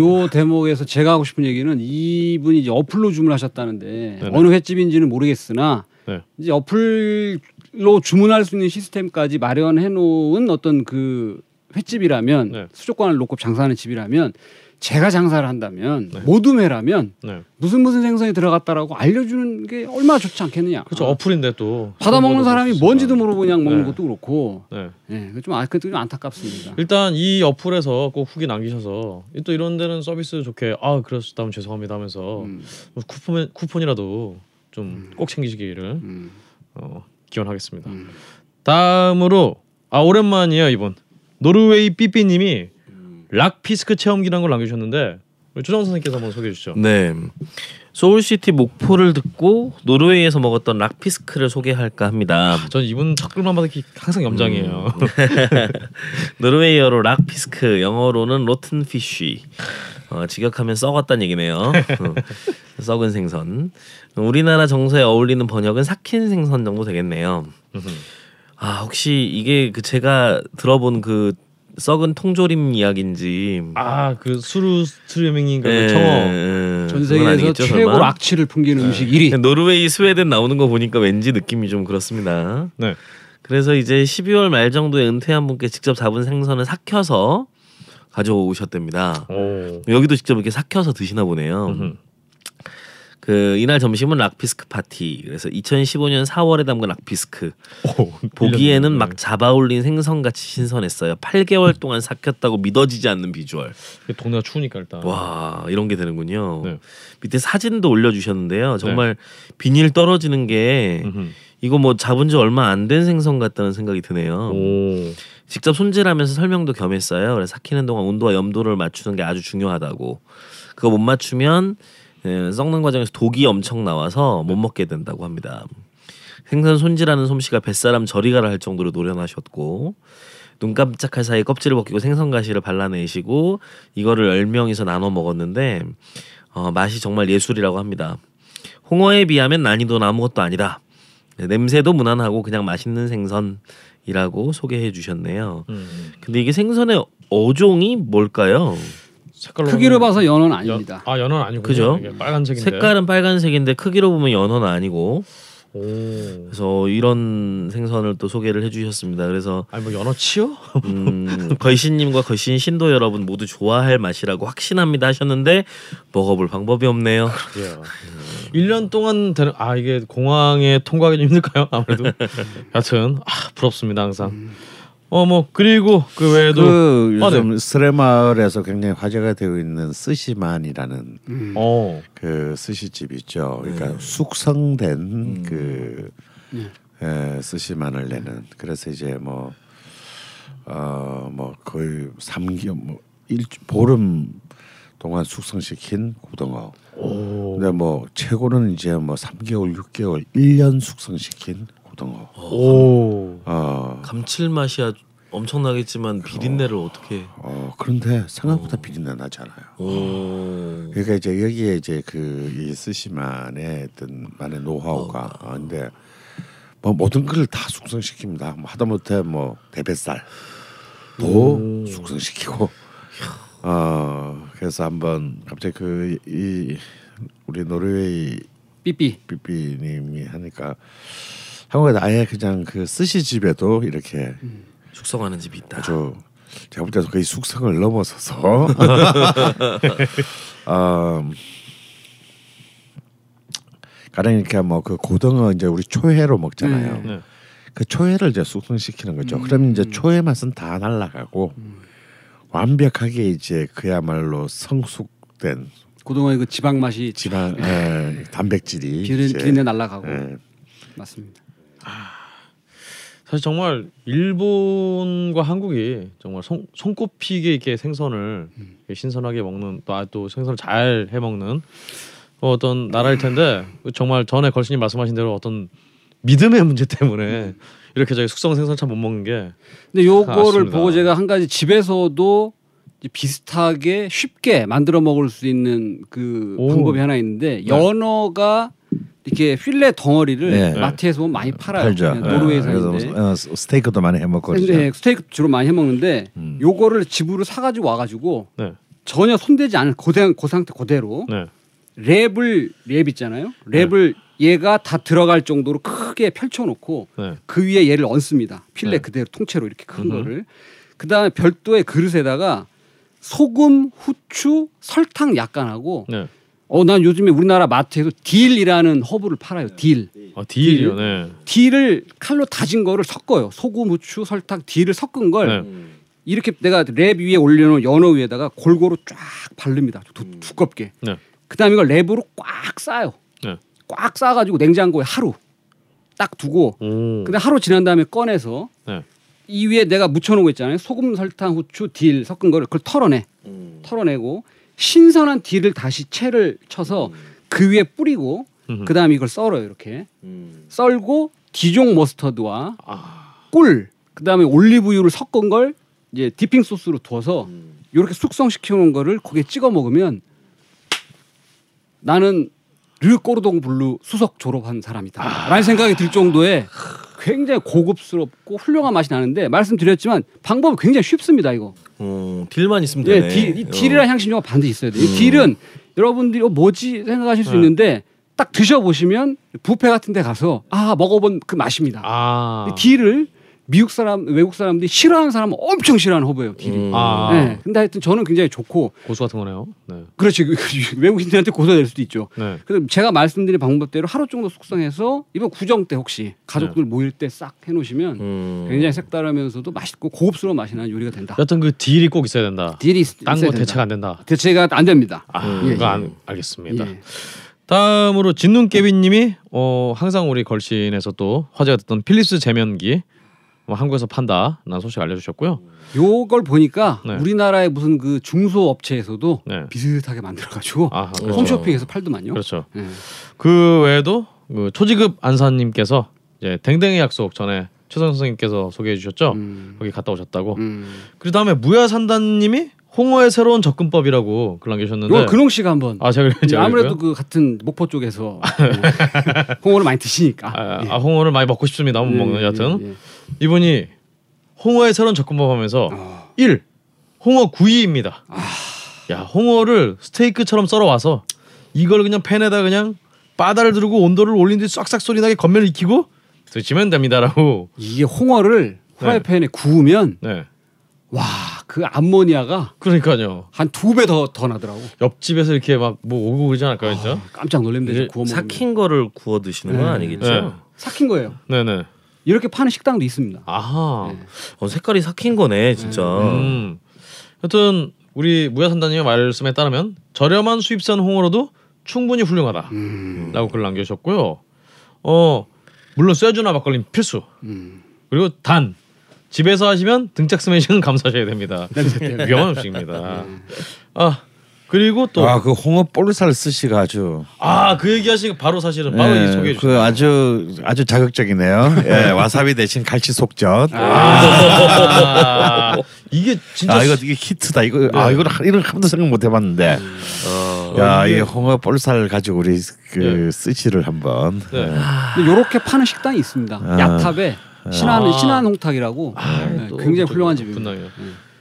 요 대목에서 제가 하고 싶은 얘기는 이분이 이제 어플로 주문하셨다는데 네네. 어느 횟집인지는 모르겠으나 네. 이제 어플로 주문할 수 있는 시스템까지 마련해 놓은 어떤 그 횟집이라면 네. 수족관을 놓고 장사하는 집이라면 제가 장사를 한다면 네. 모둠회라면 네. 무슨 무슨 생선이 들어갔다라고 알려주는 게 얼마나 좋지 않겠느냐. 그렇죠 어플인데 또 받아 먹는 사람이 뭔지도 모르고 그냥 먹는 네. 것도 그렇고 네. 예, 그 좀 아, 그것도 좀 안타깝습니다. 일단 이 어플에서 꼭 후기 남기셔서 또 이런 데는 서비스 좋게 아 그러셨다면 죄송합니다 하면서 음, 뭐 쿠폰 쿠폰이라도 좀 꼭 챙기시기를 음, 어, 기원하겠습니다. 음. 다음으로 아 오랜만이에요 이번 노르웨이 삐삐님이 rakfisk 체험기라는 걸 남겨주셨는데 조장훈 선생님께서 한번 소개해 주시죠. 네. 소울시티 목포를 듣고 노르웨이에서 먹었던 rakfisk를 소개할까 합니다. 전 이분 첫 글만 봐도 항상 염장이에요. 노르웨이어로 rakfisk, 영어로는 rotten fish. 어, 직역하면 썩었다는 얘기네요. 어, 썩은 생선. 우리나라 정서에 어울리는 번역은 삭힌 생선 정도 되겠네요. 아 혹시 이게 그 제가 들어본 그 썩은 통조림 이야기인지 아 그 surströmming인가 예, 그 청어. 예, 전 세계에서 아니겠죠, 최고 설마? 악취를 풍기는 음식 1위. 노르웨이, 스웨덴 나오는 거 보니까 왠지 느낌이 좀 그렇습니다. 네. 그래서 이제 12월 말 정도에 은퇴한 분께 직접 잡은 생선을 삭혀서 가져오셨답니다. 오. 여기도 직접 이렇게 삭혀서 드시나 보네요. 음흠. 그 이날 점심은 rakfisk 파티. 그래서 2015년 4월에 담근 rakfisk. 오, 보기에는 네. 막 잡아올린 생선같이 신선했어요. 8개월 동안 삭혔다고 믿어지지 않는 비주얼. 동네가 추우니까 일단. 와 이런 게 되는군요. 네. 밑에 사진도 올려주셨는데요. 정말 비닐 떨어지는 게 음흠. 이거 뭐 잡은 지 얼마 안 된 생선 같다는 생각이 드네요. 오. 직접 손질하면서 설명도 겸했어요. 그래서 삭히는 동안 온도와 염도를 맞추는 게 아주 중요하다고. 그거 못 맞추면 예, 썩는 과정에서 독이 엄청 나와서 못 먹게 된다고 합니다. 생선 손질하는 솜씨가 뱃사람 저리 가라 할 정도로 노련하셨고 눈 깜짝할 사이 껍질을 벗기고 생선 가시를 발라내시고 이거를 열 명이서 나눠 먹었는데 어, 맛이 정말 예술이라고 합니다. 홍어에 비하면 난이도는 아무것도 아니다. 네, 냄새도 무난하고 그냥 맛있는 생선이라고 소개해 주셨네요. 음. 근데 이게 생선의 어종이 뭘까요? 색깔로 크기로 보면 봐서 연어는 연- 아닙니다. 아 연어는 아니고 그죠? 빨간색인데. 색깔은 빨간색인데 크기로 보면 연어는 아니고 오. 그래서 이런 생선을 또 소개를 해주셨습니다. 그래서 아니 뭐 연어 치요? 음, 걸신님과 걸신 신도 여러분 모두 좋아할 맛이라고 확신합니다 하셨는데 먹어볼 방법이 없네요. 예. 1년 동안 되는 아 이게 공항에 통과하기 좀 힘들까요? 아무래도. 여튼 아 부럽습니다 항상. 어 뭐 그리고 그 외에도 그 아, 네. 요즘 스레마을에서 굉장히 화제가 되고 있는 스시만이라는 음. 어그 스시집 있죠. 네. 그러니까 숙성된 음. 그 에, 스시만을 내는. 그래서 이제 뭐 어 뭐 거의 삼개월 뭐 일, 보름 동안 숙성시킨 고등어. 오. 근데 뭐 최고는 이제 뭐 3개월, 6개월, 1년 숙성시킨 고등어. 오. 어, 감칠맛이 아주 엄청나겠지만 비린내를 어 떻게? 어 그런데 생각보다 비린내 나지 않아요. 오. 그러니까 이제 여기에 이제 그 이 스시만의 어떤 만의 노하우가 어, 근데 뭐 모든 걸 다 숙성시킵니다. 뭐 하다못해 뭐 대뱃살도 숙성시키고 어 그래서 한번 갑자기 그 이 우리 노르웨이 삐삐. 삐삐님이 하니까 한국에 아예 그냥 그 스시 집에도 이렇게 숙성하는 집이 있다. 아주 제가 볼 때도 거의 숙성을 넘어서서 어, 가령 이렇게 뭐 그 고등어 이제 우리 초회로 먹잖아요. 네. 네. 그 초회를 이제 숙성시키는 거죠. 그러면 이제 초회 맛은 다 날라가고 완벽하게 이제 그야말로 성숙된 그동안 그 지방 맛이 지방 에, 단백질이 이제, 기린내 날라가고 예, 맞습니다. 사실 정말 일본과 한국이 정말 손, 손꼽히게 이렇게 생선을 이렇게 신선하게 먹는 또, 아, 또 생선을 잘 해먹는 어떤 나라일 텐데 정말 전에 걸신이 말씀하신 대로 어떤 믿음의 문제 때문에 이렇게 저희 숙성 생선 참 못 먹는 게 근데 요거를. 보고 제가 한 가지 집에서도 비슷하게 쉽게 만들어 먹을 수 있는 그 오. 방법이 하나 있는데 연어가 이렇게 필레 덩어리를 네. 마트에서 보면 많이 팔아요. 팔죠. 그냥 노르웨이 예, 그래서 산인데. 어, 스테이크도 많이 해 먹고 그러죠. 근데 스테이크 주로 많이 해 먹는데 음. 요거를 집으로 사가지고 와가지고 네. 전혀 손대지 않은 고생 그 상태 그대로 네. 랩을 랩 있잖아요. 랩을 얘가 다 들어갈 정도로 크게 펼쳐놓고 네. 그 위에 얘를 얹습니다. 필레 네. 그대로 통째로 이렇게 큰 음흠. 거를. 그 다음에 별도의 그릇에다가 소금, 후추, 설탕 약간 하고 네. 어 난 요즘에 우리나라 마트에서 딜이라는 허브를 팔아요. 딜. 아 딜이요. 네. 딜을 칼로 다진 거를 섞어요. 소금, 후추, 설탕, 딜을 섞은 걸 네. 이렇게 내가 랩 위에 올려놓은 연어 위에다가 골고루 쫙 바릅니다. 두, 두껍게. 네. 그다음에 이걸 랩으로 꽉 싸요. 네. 꽉 싸가지고 냉장고에 하루 딱 두고 오. 근데 하루 지난 다음에 꺼내서 네. 이 위에 내가 묻혀놓은 거 있잖아요. 소금, 설탕, 후추, 딜 섞은 거를 그걸 털어내. 털어내고 신선한 딜을 다시 채를 쳐서 그 위에 뿌리고. 그 다음에 이걸 썰어요. 이렇게 썰고 디종 머스터드와 아. 꿀, 그 다음에 올리브유를 섞은 걸 이제 dipping 소스로 두어서 이렇게 숙성시켜 놓은 거를 거기에 찍어 먹으면 나는 르 꼬르동 블루 수석 졸업한 사람이다. 라는 생각이 들 정도의 굉장히 고급스럽고 훌륭한 맛이 나는데 말씀드렸지만 방법은 굉장히 쉽습니다. 이거. 어, 딜만 있으면 예, 되네. 딜, 이 어. 딜이라는 향신료가 반드시 있어야 돼요. 이 딜은 여러분들이 어, 뭐지 생각하실 수 네. 있는데 딱 드셔보시면 뷔페 같은 데 가서 아 먹어본 그 맛입니다. 아. 이 딜을 미국 사람, 외국 사람들이 싫어하는 사람은 엄청 싫어하는 허브예요. 딜이. 음. 아. 네. 근데 하여튼 저는 굉장히 좋고 고수 같은 거네요. 네. 그렇지 외국인들한테 고수 될 수도 있죠. 네. 그래서 제가 말씀드린 방법대로 하루 정도 숙성해서 이번 구정 때 혹시 가족들 모일 때 싹 해놓으시면 음. 굉장히 색다르면서도 맛있고 고급스러운 맛이 나는 요리가 된다. 여튼 그 딜이 꼭 있어야 된다. 딜이 있- 딴 있어야 거 된다. 대체가 안 된다. 대체가 안 됩니다. 아, 예, 그거 예. 안, 알겠습니다. 예. 다음으로 진눈깨비님이 어, 항상 우리 걸신에서 또 화제가 됐던 필립스 제면기 뭐 한국에서 판다라는 소식 알려주셨고요. 요걸 보니까 네. 우리나라의 무슨 그 중소 업체에서도 네. 비슷하게 만들어가지고 아, 그렇죠. 홈쇼핑에서 팔더만요. 그렇죠. 예. 그 외에도 그 초지급 안사님께서 이제 댕댕이 약속 전에 최성 선생님께서 소개해 주셨죠. 음. 거기 갔다 오셨다고. 음. 그 다음에 무야산단님이 홍어의 새로운 접근법이라고 글 남기셨는데. 요거 근홍 씨가 한번 아 제가 이제 제가 아무래도? 그 같은 목포 쪽에서 예. 홍어를 많이 드시니까. 아, 예. 아, 홍어를 많이 먹고 싶습니다. 못 예, 먹는 예, 여하튼 예. 이분이 홍어의 새로운 접근법 하면서 어. 1. 홍어 구이입니다. 아. 야 홍어를 스테이크처럼 썰어 와서 이걸 그냥 팬에다 그냥 바다를 두르고 온도를 올린 뒤 싹싹 소리 나게 겉면을 익히고 드시면 됩니다라고. 이게 홍어를 프라이팬에 구우면 네. 와 그 암모니아가 그러니까요. 한 두 배 더 더 나더라고. 옆집에서 이렇게 막 뭐 오고 그러지 않을까요, 진짜? 깜짝 놀랍니다. 이제 구워 먹으면. 삭힌 거를 구워 드시는 건 네. 아니겠죠? 네. 삭힌 거예요. 네 네. 이렇게 파는 식당도 있습니다. 아하. 네. 어, 색깔이 삭힌 거네 진짜. 음. 여튼 우리 무야산다님의 말씀에 따르면 저렴한 수입산 홍어로도 충분히 훌륭하다라고 음. 글 남겨주셨고요. 어 물론 쇠주나 막걸리 필수. 음. 그리고 단 집에서 하시면 등짝 스매싱은 감사하셔야 됩니다. 냄새 때문에. 위험한 음식입니다. 아 그리고 또 아 그 홍어 볼살 스시가 아주 아 그 얘기하시고 바로 사실은 바로 예, 이 소개해 그 주세요. 아주 아주 자극적이네요. 예, 와사비 대신 갈치 속젓. 아, 이게 진짜 아 이거 이게 히트다. 이거 아 네. 이거 이런 한 번도 생각 못 해봤는데. 어. 야, 이 홍어 볼살 가지고 우리 그 예. 스시를 한번. 네. 근데 요렇게 파는 식당이 있습니다. 아. 야탑에 신안 아. 신안 홍탁이라고 네, 또 굉장히 또 훌륭한 집입니다. 분당이요.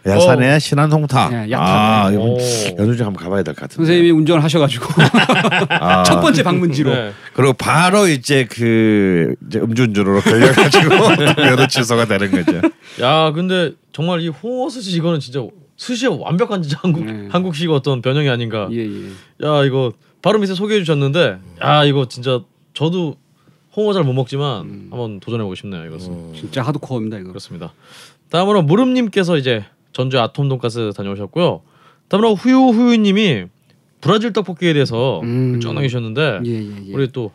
야산의 신안 홍탁. 예, 야탑. 아, 이거 오. 연휴 한번 가봐야 될 것 같은데. 선생님이 운전을 하셔가지고 아, 첫 번째 방문지로 네. 그리고 바로 이제 그 이제 음주운전으로 걸려가지고 면허 취소가 되는 거죠. 야 근데 정말 이 홍어 스시 이거는 진짜 스시의 완벽한 진짜 한국 네. 한국식 어떤 변형이 아닌가. 예 예. 야 이거 바로 밑에 소개해 주셨는데 야 이거 진짜 저도 홍어 잘 못 먹지만 음. 한번 도전해 보고 싶네요 이것은 진짜 하드코어입니다 이거. 그렇습니다. 다음으로 무름님께서 이제 전주 아톰 돈가스 다녀오셨고요. 다음으로 후유 후유님이 브라질 떡볶이에 대해서 음. 쭉 남기셨는데 예, 예, 예. 우리 또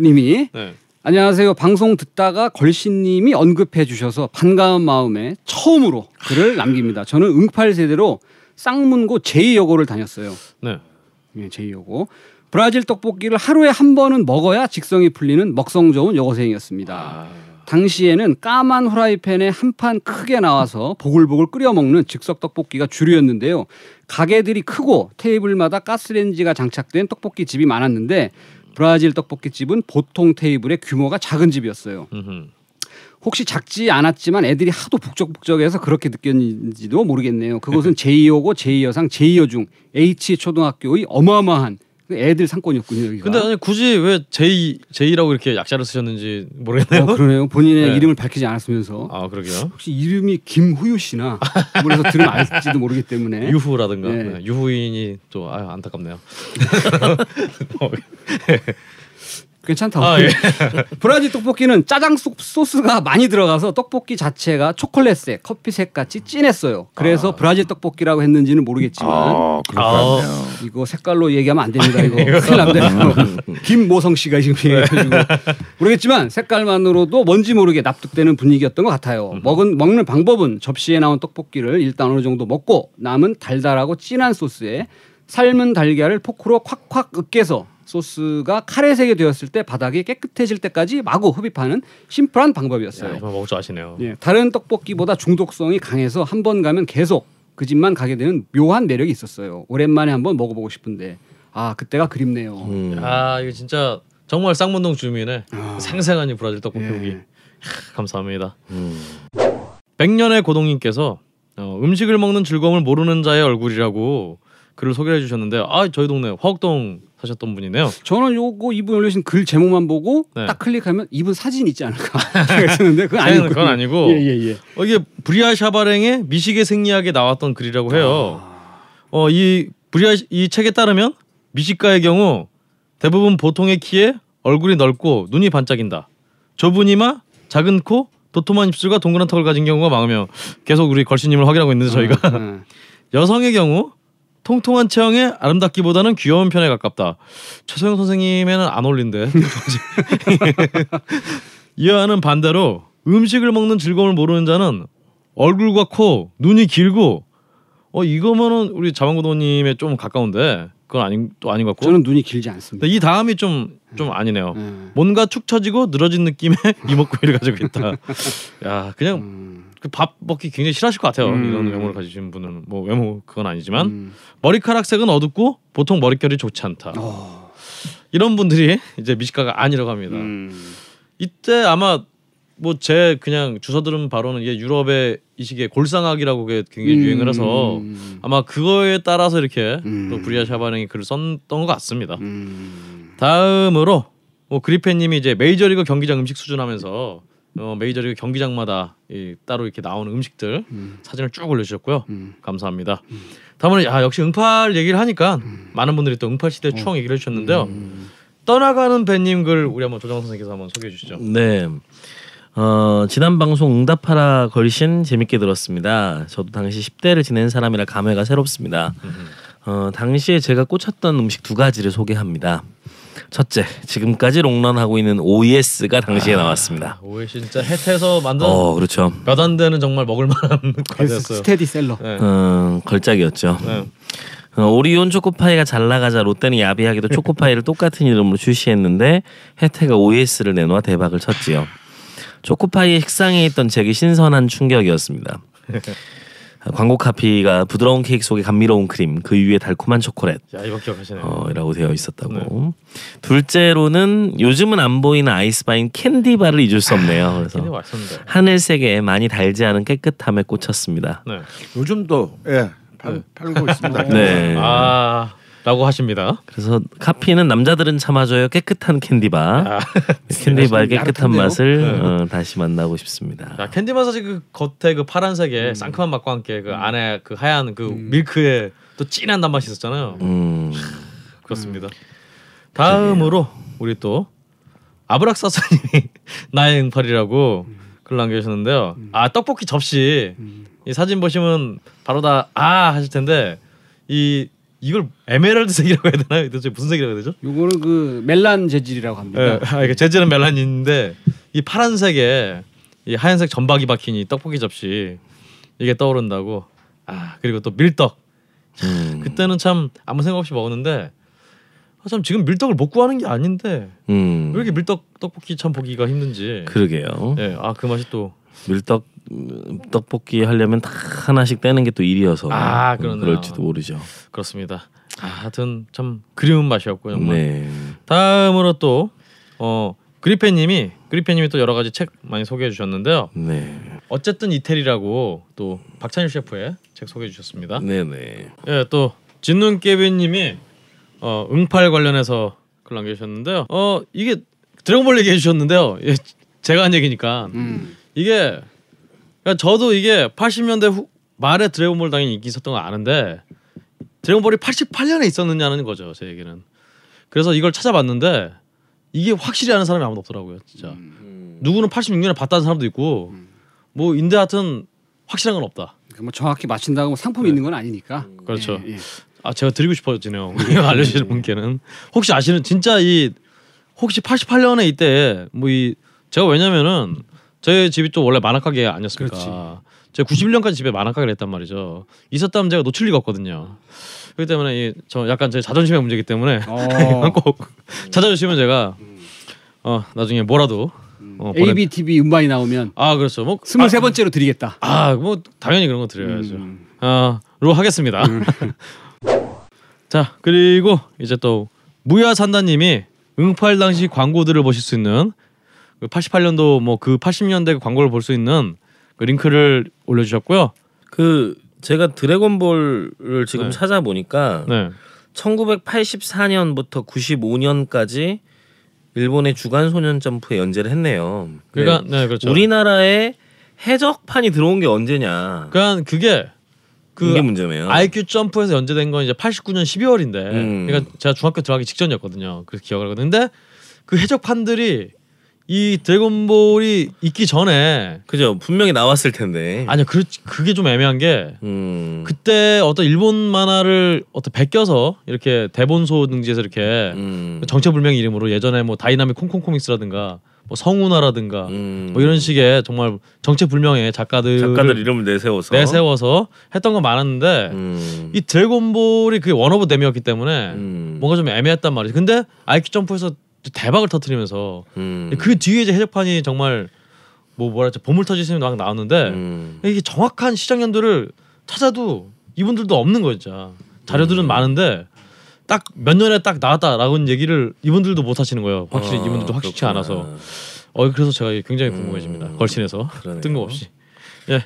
님이 네. 안녕하세요. 방송 듣다가 걸신님이 언급해 주셔서 반가운 마음에 처음으로 글을 남깁니다. 저는 응팔 세대로 쌍문고 제2여고를 다녔어요. 네. 예, 제2여고. 브라질 떡볶이를 하루에 한 번은 먹어야 직성이 풀리는 먹성 좋은 여고생이었습니다. 아, 당시에는 까만 후라이팬에 한 판 크게 나와서 보글보글 끓여 먹는 즉석 떡볶이가 주류였는데요. 가게들이 크고 테이블마다 가스레인지가 장착된 떡볶이 집이 많았는데 브라질 떡볶이 집은 보통 테이블의 규모가 작은 집이었어요. 혹시 작지 않았지만 애들이 하도 북적북적해서 그렇게 느꼈는지도 모르겠네요. 그곳은 제2여고, 제2여상, 제2여중, H 초등학교의 어마어마한 그 애들 상권이었군요. 여기가. 근데 아니 굳이 왜 제이 제이라고 이렇게 약자를 쓰셨는지 모르겠네요. 어, 그러네요. 본인의 네. 이름을 밝히지 않았으면서 아 그러게요. 혹시 이름이 김후유 씨나 그래서 들으면 알지도 모르기 때문에 유후라든가 네. 네, 유후인이 또 아유 안타깝네요. 괜찮다. 아, 예. 브라질 떡볶이는 짜장 소- 소스가 많이 들어가서 떡볶이 자체가 초콜릿색, 커피색 같이 진했어요. 그래서 아. 브라질 떡볶이라고 했는지는 모르겠지만 아, 아. 이거 색깔로 얘기하면 안 됩니다. 이거 큰일 납니다. 김모성 씨가 지금 얘기해가지고 모르겠지만 색깔만으로도 뭔지 모르게 납득되는 분위기였던 것 같아요. 먹은 먹는 방법은 접시에 나온 떡볶이를 일단 어느 정도 먹고 남은 달달하고 진한 소스에 삶은 달걀을 포크로 콱콱 으깨서 소스가 카레색이 되었을 때 바닥이 깨끗해질 때까지 마구 흡입하는 심플한 야, 방법이었어요. 정말 먹을 줄 아시네요. 예, 다른 떡볶이보다 중독성이 강해서 한 번 가면 계속 그 집만 가게 되는 묘한 매력이 있었어요. 오랜만에 한번 먹어보고 싶은데 아 그때가 그립네요. 음. 아 이거 진짜 정말 쌍문동 주민의 아. 생생한 이 브라질 떡볶이 예. 오기 감사합니다. 음. 백년의 고동님께서 어, 음식을 먹는 즐거움을 모르는 자의 얼굴이라고 글을 소개해 주셨는데 아 저희 동네 화곡동 사셨던 분이네요. 저는 요거 이분 올리신 글 제목만 보고 네. 딱 클릭하면 이분 사진 있지 않을까 생각했는데 그건 아니고 그건 아니고 예 예 예. 어, 이게 브리아 샤바랭의 미식의 생리학에 나왔던 글이라고 해요. 어, 이 브리아 이 책에 따르면 미식가의 경우 대부분 보통의 키에 얼굴이 넓고 눈이 반짝인다. 좁은 이마, 작은 코, 도톰한 입술과 동그란 턱을 가진 경우가 많으며 계속 우리 걸신님을 확인하고 있는데 저희가 어, 여성의 경우 통통한 체형에 아름답기보다는 귀여운 편에 가깝다. 최소영 선생님에는 안 어울린데. 이와는 반대로 음식을 먹는 즐거움을 모르는 자는 얼굴과 코, 눈이 길고 어 이거면은 우리 자만고도님에 좀 가까운데 그건 아닌 또 아닌 것 같고. 저는 눈이 길지 않습니다. 이 다음이 좀 좀 아니네요. 예. 뭔가 축 처지고 늘어진 느낌의 이목구비를 가지고 있다. 야 그냥 음, 그밥 먹기 굉장히 싫어하실 것 같아요. 음. 이런 외모를 가지신 분은 뭐 외모 그건 아니지만 음. 머리카락색은 어둡고 보통 머릿결이 좋지 않다. 어, 이런 분들이 이제 미식가가 아니라고 합니다. 음. 이때 아마 뭐 제 그냥 주워 들은 바로는 이게 유럽의 이 시기에 골상학이라고 그게 굉장히 음. 유행을 해서 아마 그거에 따라서 이렇게 음. 또 브리아 샤바랭이 글을 썼던 것 같습니다. 음. 다음으로 뭐 그리펜님이 이제 메이저리그 경기장 음식 수준하면서 어, 메이저리그 경기장마다 이 따로 이렇게 나오는 음식들 음. 사진을 쭉 올려주셨고요. 음. 감사합니다. 다음으로 야 역시 응팔 얘기를 하니까 음. 많은 분들이 또 응팔 시대 어. 추억 얘기를 해주셨는데요. 떠나가는 배님 글 우리 한번 조정 선생님께서 한번 소개해 주시죠. 네. 어, 지난 방송 응답하라 걸신 재밌게 들었습니다. 저도 당시 10대를 지낸 사람이라 감회가 새롭습니다. 어, 당시에 제가 꽂혔던 음식 두 가지를 소개합니다. 첫째, 지금까지 롱런하고 있는 OES가 당시에 나왔습니다. 오해 진짜 혜태에서 만든 어, 그렇죠. 몇 안 되는 정말 먹을 만한 그래서 과자였어요. 스테디셀러. 네. 어, 걸작이었죠. 네. 어, 오리온 초코파이가 잘 나가자 롯데는 야비하게도 초코파이를 똑같은 이름으로 출시했는데 해태가 오예스를 내놓아 대박을 쳤지요. 초코파이의 식상해 있던 제게 신선한 충격이었습니다. 광고 카피가 부드러운 케이크 속에 감미로운 크림, 그 위에 달콤한 초콜릿. 야 이거 기억하시네요. 어, 라고 되어 있었다고. 둘째로는 요즘은 안 보이는 아이스바인 캔디바를 잊을 수 없네요. 캔디 그래서. 하늘색에 많이 달지 않은 깨끗함에 꽂혔습니다. 네. 요즘도 예 팔, 팔고 있습니다. 네. 아 라고 하십니다. 그래서 카피는 남자들은 참아줘요 깨끗한 캔디바 아, 캔디바의 깨끗한 야릇한데요? 맛을 네. 어, 다시 만나고 싶습니다. 야 캔디 맛이 그 겉에 그 파란색에 상큼한 맛과 함께 그 안에 그 하얀 그 밀크에 또 진한 단맛이 있었잖아요. 음, 그렇습니다. 다음으로 우리 또 아브락사사님이 나의 응팔이라고 글 남겨주셨는데요. 아 떡볶이 접시 이 사진 보시면 바로 다 아 하실 텐데 이 이걸 에메랄드색이라고 해야 되나요? 도대체 무슨 색이라고 해야 되죠? 요거는 그 멜란 재질이라고 합니다. 예, 아, 재질은 멜란인데 이 파란색에 이 하얀색 점박이 박힌 이 떡볶이 접시 이게 떠오른다고. 아 그리고 또 밀떡. 음. 그때는 참 아무 생각 없이 먹었는데 아, 참 지금 밀떡을 못 구하는 게 아닌데 음. 왜 이렇게 밀떡 떡볶이 참 보기가 힘든지. 그러게요. 예, 아 그 맛이 또 밀떡 음, 떡볶이 하려면 다 하나씩 떼는 게 또 일이어서 아, 음, 그러네요. 그럴지도 모르죠. 그렇습니다. 아, 하여튼 참 그리운 맛이었고 정말. 네. 다음으로 또 어, 그리페님이 그리페님이 또 여러 가지 책 많이 소개해 주셨는데요. 네. 어쨌든 이태리라고 또 박찬일 셰프의 책 소개해 주셨습니다. 네, 네. 예, 또 진눈깨비님이 어, 응팔 관련해서 글 남겨주셨는데요. 어 이게 드래곤볼 얘기해 주셨는데요. 예, 제가 한 얘기니까 음. 이게 그러니까 저도 이게 80년대 후, 말에 드래곤볼 당연히 인기 있었던 거 아는데 드래곤볼이 88년에 있었느냐는 거죠 제 얘기는. 그래서 이걸 찾아봤는데 이게 확실히 아는 사람이 아무도 없더라고요 진짜. 음. 누구는 86년에 봤다는 사람도 있고 뭐 인데 하여튼 확실한 건 없다. 그뭐 정확히 맞춘다고 뭐 상품이 있는 건 아니니까. 그렇죠. 예, 예. 아 제가 드리고 싶어지네요. 알려주시는 분께는 혹시 아시는 진짜 이 혹시 88년에 이때 뭐 이 제가 왜냐면은 저희 집이 또 원래 만화가게 아니었습니까? 그렇지. 제가 91년까지 집에 만화가게를 했단 말이죠. 있었다면 제가 놓칠 리가 없거든요. 그렇기 때문에 이, 저 약간 제 자존심의 문제이기 때문에 어, 꼭 찾아주시면 제가 어 나중에 뭐라도 어, 보내- ABTV 음반이 나오면 아 그렇죠. 뭐 스물세 번째로 드리겠다. 아, 뭐 당연히 그런 거 드려야죠. 음. 아로 하겠습니다. 자 그리고 이제 또 무야 산다님이 응팔 당시 광고들을 보실 수 있는 그 88년도 뭐 그 80년대 광고를 볼 수 있는 그 링크를 올려주셨고요. 그 제가 드래곤볼을 지금 네. 찾아보니까 네, 1984년부터 95년까지 일본의 주간 소년 점프에 연재를 했네요. 그러니까 네. 네 그렇죠. 우리나라에 해적판이 들어온 게 언제냐? 그러니까 그게 그 그게 문제네요. IQ 점프에서 연재된 건 이제 89년 12월인데, 음. 그러니까 제가 중학교 들어가기 직전이었거든요. 그래서 기억을 하거든요. 근데 그 해적판들이 이 드래곤볼이 있기 전에 그죠? 분명히 나왔을 텐데. 아니요, 그 그게 좀 애매한 게 음. 그때 어떤 일본 만화를 어떤 베껴서 이렇게 대본소 등지에서 이렇게 음. 정체불명 이름으로 예전에 뭐 다이나믹 콩콩 코믹스라든가 뭐 성운하라든가 음. 뭐 이런 식의 정말 정체불명의 작가들 작가들 이름을 내세워서 내세워서 했던 건 많았는데 음. 이 드래곤볼이 그게 one of them이었기 때문에 음. 뭔가 좀 애매했단 말이죠. 근데 IQ 점프에서 대박을 터트리면서 음. 그 뒤에 이제 해적판이 정말 뭐 뭐랄까 봇물 터지듯이 막 나왔는데 음. 이게 정확한 시작 연도를 찾아도 이분들도 없는 거예요, 진짜. 자료들은 음. 많은데 딱 몇 년에 딱 나왔다라고는 얘기를 이분들도 못 하시는 거예요. 확실히 아, 이분들도 확실치 그렇구나. 않아서. 어 그래서 제가 굉장히 궁금해집니다. 음. 걸신에서 그러네요. 뜬금없이. 예.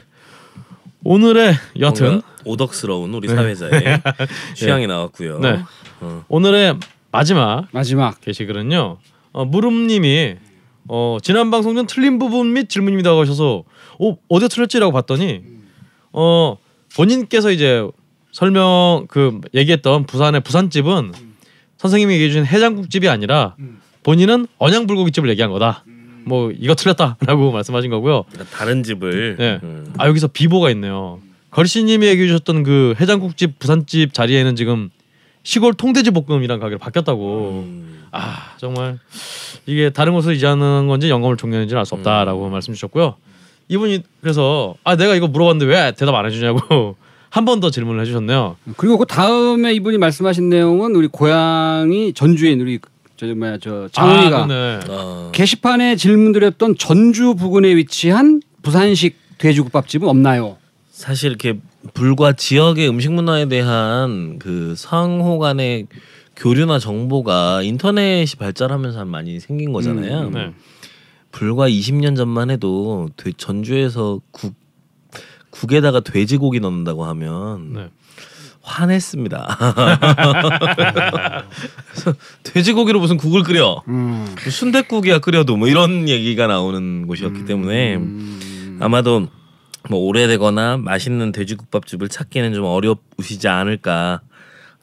오늘의 여튼 오덕스러운 우리 사회자의 취향이 나왔고요. 네. 어. 오늘의 마지막 마지막 게시글은요. 어, 무름님이 어, 지난 방송 전 틀린 부분 및 질문입니다 하셔서 어, 어디에 틀렸지라고 봤더니 어, 본인께서 이제 설명 그 얘기했던 부산의 부산집은 선생님이 얘기해 주신 해장국집이 아니라 본인은 언양불고기집을 얘기한 거다. 뭐 이거 틀렸다라고 말씀하신 거고요. 그러니까 다른 집을 네. 음. 아 여기서 비보가 있네요. 걸씨님이 얘기해 주셨던 그 해장국집 부산집 자리에는 지금 시골 통돼지 볶음이란 가게로 바뀌었다고. 음. 아 정말 이게 다른 곳을 이지하는 건지 영감을 종료했는지는 알 수 없다라고 말씀 주셨고요. 이분이 그래서 아 내가 이거 물어봤는데 왜 대답 안 해주냐고 한 번 더 질문을 해주셨네요. 그리고 그 다음에 이분이 말씀하신 내용은 우리 고향이 전주인 우리 저 뭐야 저 장훈이가 아, 네. 어. 게시판에 질문 드렸던 전주 부근에 위치한 부산식 돼지국밥집은 없나요? 사실 이렇게 불과 지역의 음식 문화에 대한 그 상호 간의 교류나 정보가 인터넷이 발달하면서 많이 생긴 거잖아요. 음, 네. 불과 20년 전만 해도 돼- 전주에서 국 국에다가 돼지고기 넣는다고 하면 네. 화냈습니다. 돼지고기로 무슨 국을 끓여? 음. 순댓국이야 끓여도 뭐 이런 얘기가 나오는 곳이었기 때문에 음. 아마도 뭐 오래되거나 맛있는 돼지국밥집을 찾기는 좀 어려우시지 않을까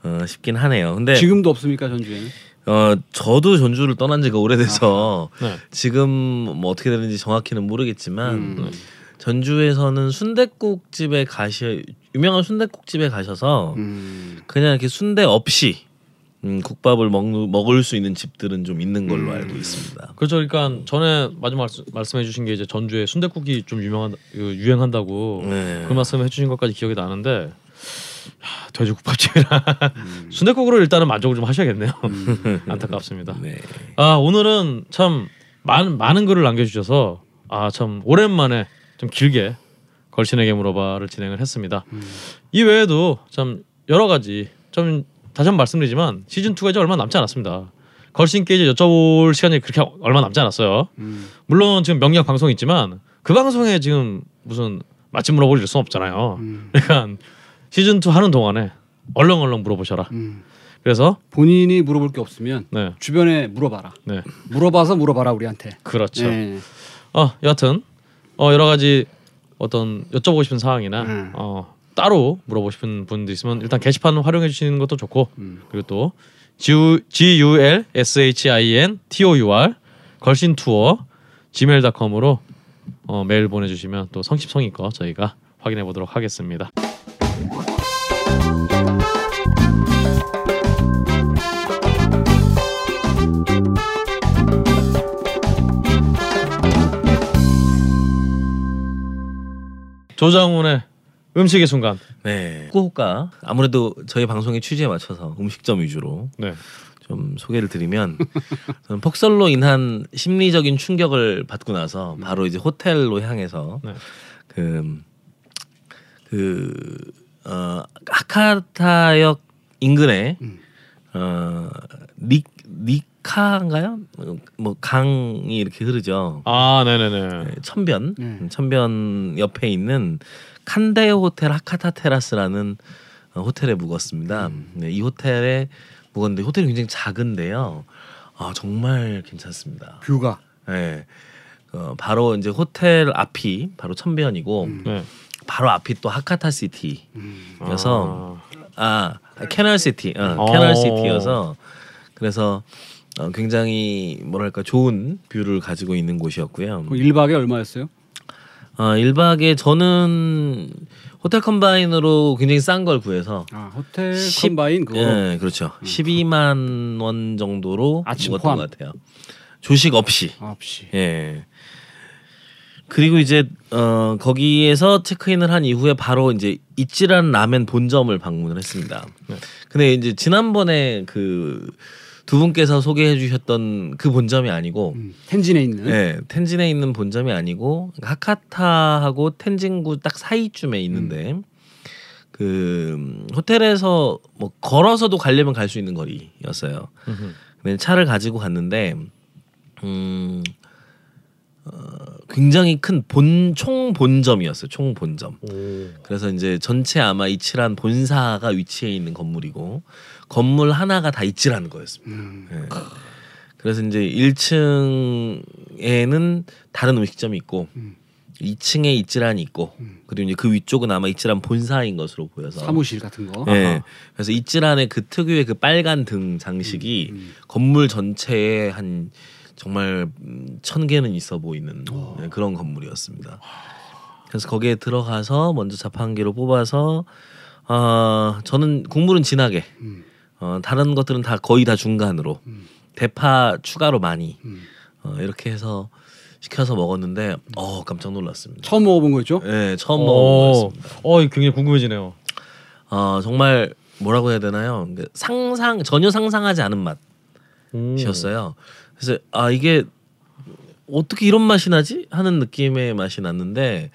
어, 싶긴 하네요. 근데 지금도 없습니까 전주에는? 어 저도 전주를 떠난 지가 오래돼서 네. 지금 뭐 어떻게 되는지 정확히는 모르겠지만 음. 전주에서는 순댓국 집에 가시 유명한 순댓국 집에 가셔서 음. 그냥 이렇게 순대 없이 음, 국밥을 먹, 먹을 수 있는 집들은 좀 있는 걸로 음. 알고 있습니다. 그렇죠. 그러니까 전에 마지막 말씀, 말씀해주신 게 이제 전주에 순대국이 좀 유명한 그 유행한다고 네. 그 말씀 해주신 것까지 기억이 나는데 야, 돼지국밥집이랑 순대국으로 일단은 만족을 좀 하셔야겠네요. 안타깝습니다. 네. 아 오늘은 참 많은 많은 글을 남겨주셔서 아 참 오랜만에 좀 길게 걸신에게 물어봐를 진행을 했습니다. 이 외에도 참 여러 가지 좀 다시 한번 말씀드리지만 시즌 2가 이제 얼마 남지 않았습니다. 걸신께 이제 여쭤볼 시간이 그렇게 얼마 남지 않았어요. 음. 물론 지금 명리학 방송이 있지만 그 방송에 지금 무슨 맛집 물어볼 일 수는 없잖아요. 음. 그러니까 시즌 2 하는 동안에 얼렁얼렁 물어보셔라. 음. 그래서 본인이 물어볼 게 없으면 네, 주변에 물어봐라. 네, 물어봐서 물어봐라 우리한테. 그렇죠. 네. 어 여하튼 어 여러 가지 어떤 여쭤보고 싶은 사항이나 음. 어 따로 물어보고 싶은 분도 있으면 일단 게시판 활용해 주시는 것도 좋고 음. 그리고 또 G U L S H I N T O U R 걸신 투어 gmail.com으로 어, 메일 보내주시면 또 성심성의껏 저희가 확인해 보도록 하겠습니다. 조장훈의 음식의 순간. 네. 후쿠오카 아무래도 저희 방송의 취지에 맞춰서 음식점 위주로 네. 좀 소개를 드리면 저는 폭설로 인한 심리적인 충격을 받고 나서 바로 이제 호텔로 향해서 네. 그, 그, 어, 하카타역 인근에, 어, 니, 니카인가요? 어, 뭐, 강이 이렇게 흐르죠. 아, 네네네. 네, 천변, 네. 음, 천변 옆에 있는 칸데오 호텔 하카타 테라스라는 어, 호텔에 묵었습니다. 네, 이 호텔에 묵었는데 호텔이 굉장히 작은데요. 아, 정말 괜찮습니다. view가. 네. 어, 바로 이제 호텔 앞이 바로 천변이고 네. 바로 앞이 또 하카타 시티여서 아, 캐널 시티, 어, 어. 캐널 시티여서 그래서 어, 굉장히 뭐랄까 좋은 view를 가지고 있는 곳이었고요. 그 1박에 얼마였어요? 어, 1박에 저는 호텔 컴바인으로 굉장히 싼 걸 구해서 아, 호텔 십- 컴바인 그거. 예, 그렇죠. 12만 원 정도로 아침 포함. 것 같아요. 조식 없이. 없이. 예. 그리고 이제 어 거기에서 체크인을 한 이후에 바로 이제 이찌란 라멘 본점을 방문을 했습니다. 네. 근데 이제 지난번에 그 두 분께서 소개해 주셨던 그 본점이 아니고 음, 텐진에 있는. 네, 텐진에 있는 본점이 아니고 하카타하고 텐진구 딱 사이쯤에 있는데 그 음, 호텔에서 뭐 걸어서도 가려면 갈 수 있는 거리였어요. 음흠. 근데 차를 가지고 갔는데 음 어, 굉장히 큰 본 총 본점이었어요. 총 본점. 오. 그래서 이제 전체 아마 이치란 본사가 위치해 있는 건물이고 건물 하나가 다 이치라는 거였습니다. 음. 예. 그래서 이제 1층에는 다른 음식점이 있고 음. 2층에 이치란이 있고 그리고 이제 그 위쪽은 아마 이치란 본사인 것으로 보여서 사무실 같은 거. 예. 그래서 이치란의 그 특유의 그 빨간 등 장식이 음. 건물 전체에 한 정말 음, 천 개는 있어 보이는 네, 그런 건물이었습니다. 그래서 거기에 들어가서 먼저 자판기로 뽑아서 어, 저는 국물은 진하게 음. 어, 다른 것들은 다 거의 다 중간으로 음. 대파 추가로 많이 음. 어, 이렇게 해서 시켜서 먹었는데 어 깜짝 놀랐습니다. 처음 먹어본 거죠? 네, 처음 오. 먹어봤습니다. 어, 굉장히 궁금해지네요. 어, 정말 뭐라고 해야 되나요? 그 상상 전혀 상상하지 않은 오. 맛이었어요. 그래서 아 이게 어떻게 이런 맛이 나지 하는 느낌의 맛이 났는데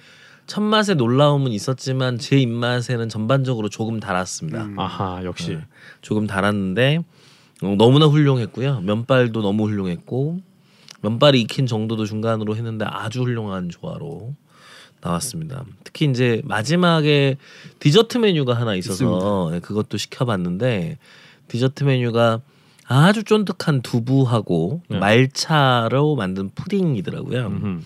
첫 맛에 놀라움은 있었지만 제 입맛에는 전반적으로 조금 달았습니다. 음. 아하, 역시. 네. 조금 달았는데 어, 너무나 훌륭했고요. 면발도 너무 훌륭했고 면발이 익힌 정도도 중간으로 했는데 아주 훌륭한 조화로 나왔습니다. 특히 이제 마지막에 디저트 메뉴가 하나 있어서 네, 그것도 시켜봤는데 디저트 메뉴가 아주 쫀득한 두부하고 네. 말차로 만든 푸딩이더라고요. 음흠.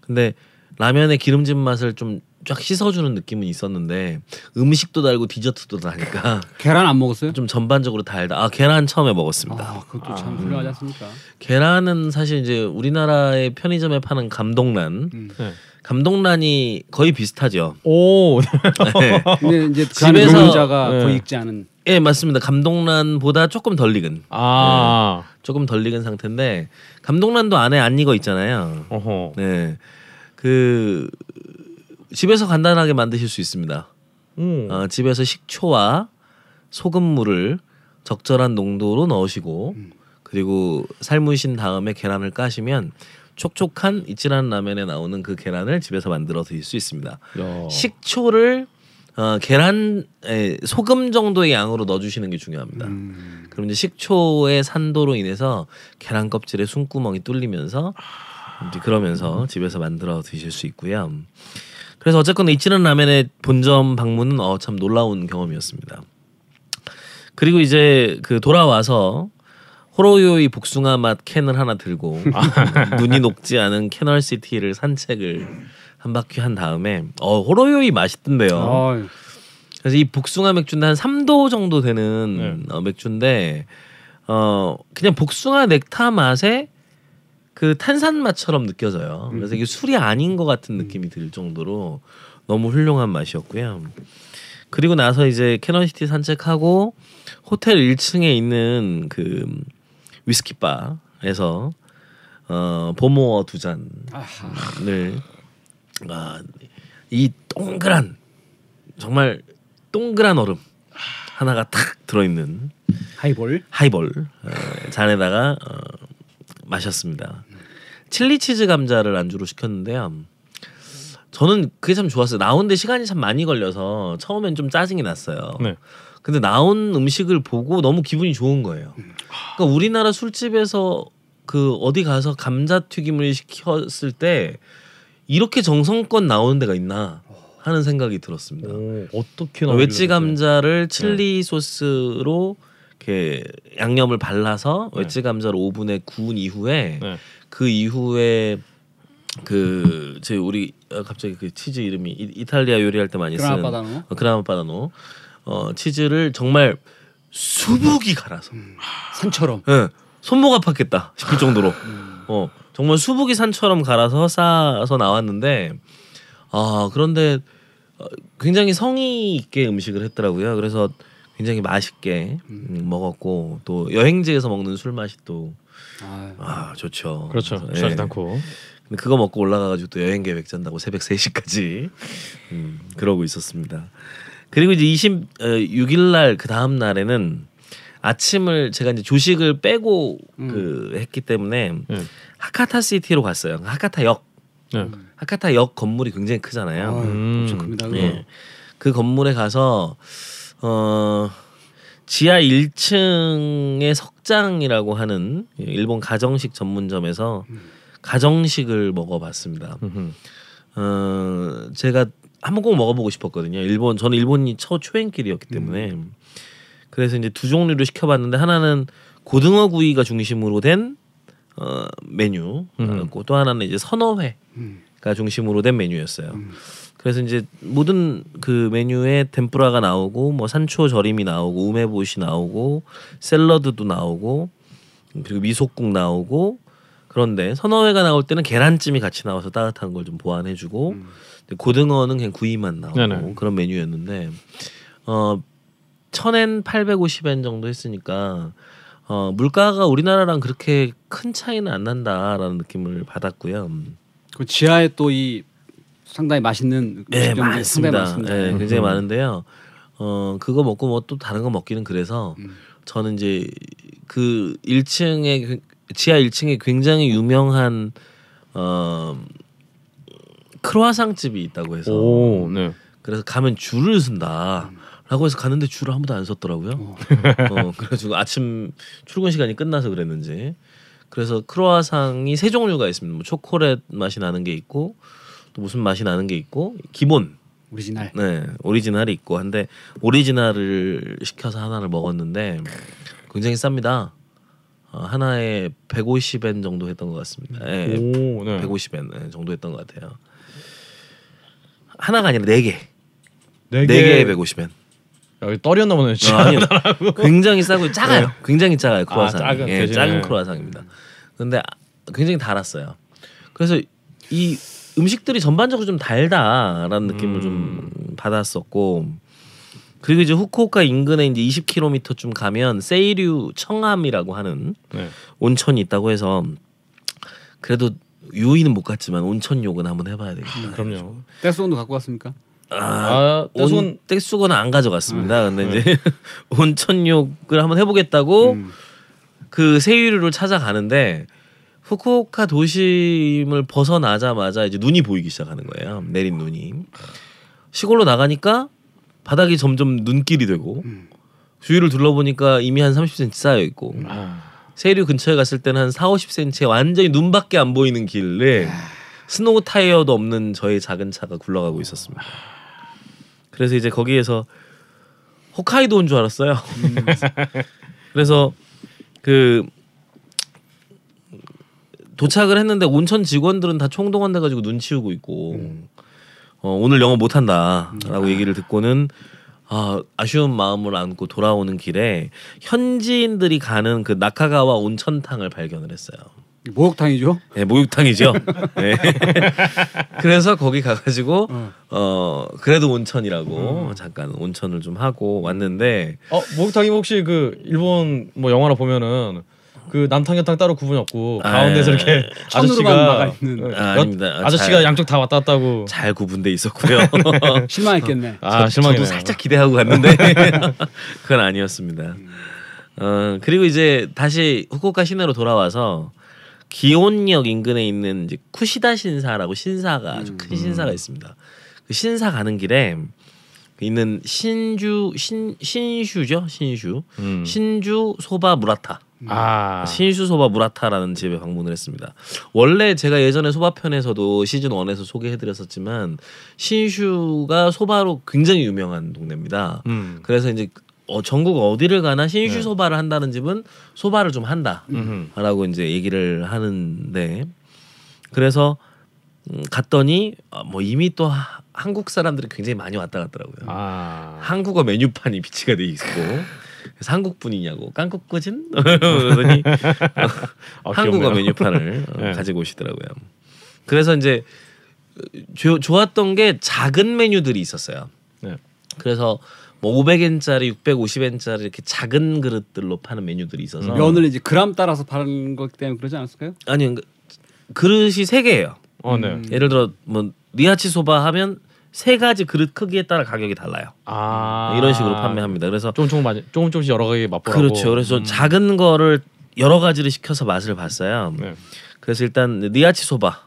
근데 라면의 기름진 맛을 좀 쫙 씻어주는 느낌은 있었는데 음식도 달고 디저트도 달니까 계란 안 먹었어요? 좀 전반적으로 달다. 아 계란 처음에 먹었습니다. 아, 그것도 참 훌륭하지 않습니까? 계란은 사실 이제 우리나라의 편의점에 파는 감동란, 음. 네. 감동란이 거의 비슷하죠. 오. 네. 근데 이제 그 안에 집에서- 노른자가 네. 거의 익지 않은 예, 맞습니다. 감동란보다 조금 덜 익은, 아. 조금 덜 익은 상태인데 감동란도 안에 안 익어 있잖아요. 어허. 네, 그 집에서 간단하게 만드실 수 있습니다. 음. 어, 집에서 식초와 소금물을 적절한 농도로 넣으시고 그리고 삶으신 다음에 계란을 까시면 촉촉한 이치란 라면에 나오는 그 계란을 집에서 만들어 드실 수 있습니다. 야. 식초를 어, 계란 에, 소금 정도의 양으로 넣어주시는 게 중요합니다. 음. 그럼 이제 식초의 산도로 인해서 계란 껍질에 숨구멍이 뚫리면서 이제 그러면서 집에서 만들어 드실 수 있고요. 그래서 어쨌건 이치란 라면의 본점 방문은 어, 참 놀라운 경험이었습니다. 그리고 이제 그 돌아와서 호로요이 복숭아 맛 캔을 하나 들고 눈이 녹지 않은 캐널 시티를 산책을 한 바퀴 한 다음에 어 호로요이 맛있던데요. 어, 그래서 이 복숭아 맥주인데 한 3도 정도 되는 어, 맥주인데 어 그냥 복숭아 넥타 맛에 그 탄산 맛처럼 느껴져요. 그래서 이게 술이 아닌 것 같은 느낌이 들 정도로 너무 훌륭한 맛이었고요. 그리고 나서 이제 캐널시티 산책하고 호텔 1층에 있는 그 위스키 바에서 어 보모어 두 잔을 아, 이 동그란 정말 동그란 얼음 하나가 탁 들어있는 하이볼. 하이볼 어, 잔에다가 어, 마셨습니다. 칠리 치즈 감자를 안주로 시켰는데요. 저는 그게 참 좋았어요. 나오는데 시간이 참 많이 걸려서 처음엔 좀 짜증이 났어요. 네. 근데 나온 음식을 보고 너무 기분이 좋은 거예요. 그러니까 우리나라 술집에서 그 어디 가서 감자 튀김을 시켰을 때 이렇게 정성껏 나오는 데가 있나 하는 생각이 들었습니다. 오, 어떻게 어, 웨지 감자를 네. 칠리 소스로 이렇게 양념을 발라서 네. 웨지 감자를 오븐에 구운 이후에 네. 그 이후에 그제 우리 어, 갑자기 그 치즈 이름이 이, 이 탈리아 요리할 때 많이 쓰는 바다노. 어, 그라마 바다노 어 치즈를 정말 수북이 갈아서 산처럼. 예, 손목 아팠겠다 싶을 정도로 어 정말 수북이 산처럼 갈아서 싸서 나왔는데 아 그런데 어, 굉장히 성의 있게 음식을 했더라고요. 그래서 굉장히 맛있게 음, 먹었고 또 여행지에서 먹는 술 맛이 또 아, 아 좋죠. 그렇죠. 취하지 예. 않고. 근데 그거 먹고 올라가가지고 또 여행 계획 짠다고 새벽 3시까지 음, 그러고 있었습니다. 그리고 이제 26일 날 그 다음 날에는 아침을 제가 이제 조식을 빼고 그 했기 때문에 네. 하카타 시티로 갔어요. 하카타역. 네. 하카타역 건물이 굉장히 크잖아요. 아, 음. 엄청 큽니다. 그거. 예. 그 건물에 가서 어 지하 1층의 석장이라고 하는 일본 가정식 전문점에서 가정식을 먹어봤습니다. 어 제가 한번 꼭 먹어보고 싶었거든요. 일본 저는 일본이 첫 초행길이었기 때문에 그래서 이제 두 종류를 시켜봤는데 하나는 고등어 구이가 중심으로 된 어, 메뉴였고 또 하나는 이제 선어회가 중심으로 된 메뉴였어요. 그래서 이제 모든 그 메뉴에 덴뿌라가 나오고 뭐 산초 절임이 나오고 우메보시 나오고 샐러드도 나오고 그리고 미소국 나오고 그런데 선어 회가 나올 때는 계란찜이 같이 나와서 따뜻한 걸 좀 보완해주고 근데 고등어는 그냥 구이만 나오고 네네. 그런 메뉴였는데 어 천엔 850엔 정도 했으니까 어 물가가 우리나라랑 그렇게 큰 차이는 안 난다라는 느낌을 받았고요. 그 지하에 또 이 상당히 맛있는 네 음식점들이 많습니다. 상당히 많습니다. 네, 굉장히 음. 많은데요. 어 그거 먹고 뭐 또 다른 거 먹기는 그래서 음. 저는 이제 그 1층에 지하 1층에 굉장히 유명한 어 크로아상 집이 있다고 해서 오, 네. 그래서 가면 줄을 선다. 라고 해서 갔는데 줄을 아무도 안 섰더라고요. 어. 어, 그래가지고 아침 출근 시간이 끝나서 그랬는지. 그래서 크로아상이 세 종류가 있습니다. 뭐 초콜릿 맛이 나는 게 있고 또 무슨 맛이 나는 게 있고 기본 오리지널. 네 오리지널이 있고 한데 오리지널을 시켜서 하나를 먹었는데 굉장히 쌉니다. 어, 하나에 150엔 정도 했던 것 같습니다. 예, 오, 네. 150엔 네, 정도 했던 것 같아요. 하나가 아니라 네 개. 네네 개에 150엔. 여기 떨이었나 보네. 아. 아니요. 굉장히 싸고 작아요. 굉장히 작아요 크로아상. 네. 작은, 예. 작은 크로아상입니다. 근데 아, 굉장히 달았어요. 그래서 이 음식들이 전반적으로 좀 달다라는 느낌을 음. 좀 받았었고 그리고 이제 후쿠오카 인근에 이제 20km쯤 가면 세이류 청암이라고 하는 네. 온천이 있다고 해서 그래도 유이는 못 갔지만 온천욕은 한번 해봐야 되겠다. 그럼요. 떼수건도 갖고 왔습니까? 아, 온 떼수건 떼수건은 안 가져갔습니다. 근데 이제 온천욕을 한번 해보겠다고 음. 그 세유류를 찾아가는데 후쿠오카 도심을 벗어나자마자 이제 눈이 보이기 시작하는 거예요. 내린 눈이 시골로 나가니까 바닥이 점점 눈길이 되고 주위를 둘러보니까 이미 한 30cm 쌓여 있고 아, 세류 근처에 갔을 때는 한 4, 50cm에 완전히 눈밖에 안 보이는 길에 스노우 타이어도 없는 저의 작은 차가 굴러가고 있었습니다. 그래서 이제 거기에서 홋카이도 온 줄 알았어요. 그래서 그 도착을 했는데 온천 직원들은 다 총동원 돼 가지고 눈 치우고 있고 어, 오늘 영업 못 한다라고 얘기를 듣고는 아, 아쉬운 마음을 안고 돌아오는 길에 현지인들이 가는 그 나카가와 온천탕을 발견을 했어요. 목욕탕이죠. 네, 목욕탕이죠. 네. 그래서 거기 가가지고 어. 어 그래도 온천이라고 잠깐 온천을 좀 하고 왔는데 어 목욕탕이 혹시 그 일본 뭐 영화나 보면은 그 남탕 여탕 따로 구분이 없고 아, 가운데서 예. 이렇게 천으로만 아저씨가 있는. 아, 여- 아닙니다. 아, 아저씨가 잘- 양쪽 다 왔다 갔다 하고 잘 구분돼 있었고요. 실망했겠네. 아 실망이네요. 저도 살짝 기대하고 갔는데 그건 아니었습니다. 어 그리고 이제 다시 후쿠오카 시내로 돌아와서 기온역 인근에 있는 이제 쿠시다 신사라고 신사가 아주 큰 신사가 있습니다. 그 신사 가는 길에 있는 신주 신 신슈죠 신슈 음. 신주 소바 무라타 아 신슈 소바 무라타라는 집에 방문을 했습니다. 원래 제가 예전에 소바 편에서도 시즌 1에서 소개해드렸었지만 신슈가 소바로 굉장히 유명한 동네입니다. 음. 그래서 이제 어, 전국 어디를 가나 신슈 네. 소바를 한다는 집은 소바를 좀 한다라고 음흠. 이제 얘기를 하는데 그래서 음, 갔더니 어, 뭐 이미 또 하- 한국 사람들이 굉장히 많이 왔다 갔더라고요. 아 한국어 메뉴판이 비치가 돼 있고 그래서 한국 분이냐고 깐국 거진 그러더니 아, 한국어 귀엽네요. 메뉴판을 어, 네. 가지고 오시더라고요. 그래서 이제 조, 좋았던 게 작은 메뉴들이 있었어요. 네. 그래서 뭐 500엔짜리, 650엔짜리 이렇게 작은 그릇들로 파는 메뉴들이 있어서 면을 이제 그람 따라서 파는 것 때문에 그러지 않았을까요? 아니 그러니까 그릇이 세 개예요. 어, 네. 음. 예를 들어 뭐 니아치 소바 하면 세 가지 그릇 크기에 따라 가격이 달라요. 아 이런 식으로 판매합니다. 그래서 조금 조금 많이 조금 조금씩 여러 가지 맛보라고. 그렇죠. 그래서 음. 작은 거를 여러 가지를 시켜서 맛을 봤어요. 네. 그래서 일단 니아치 소바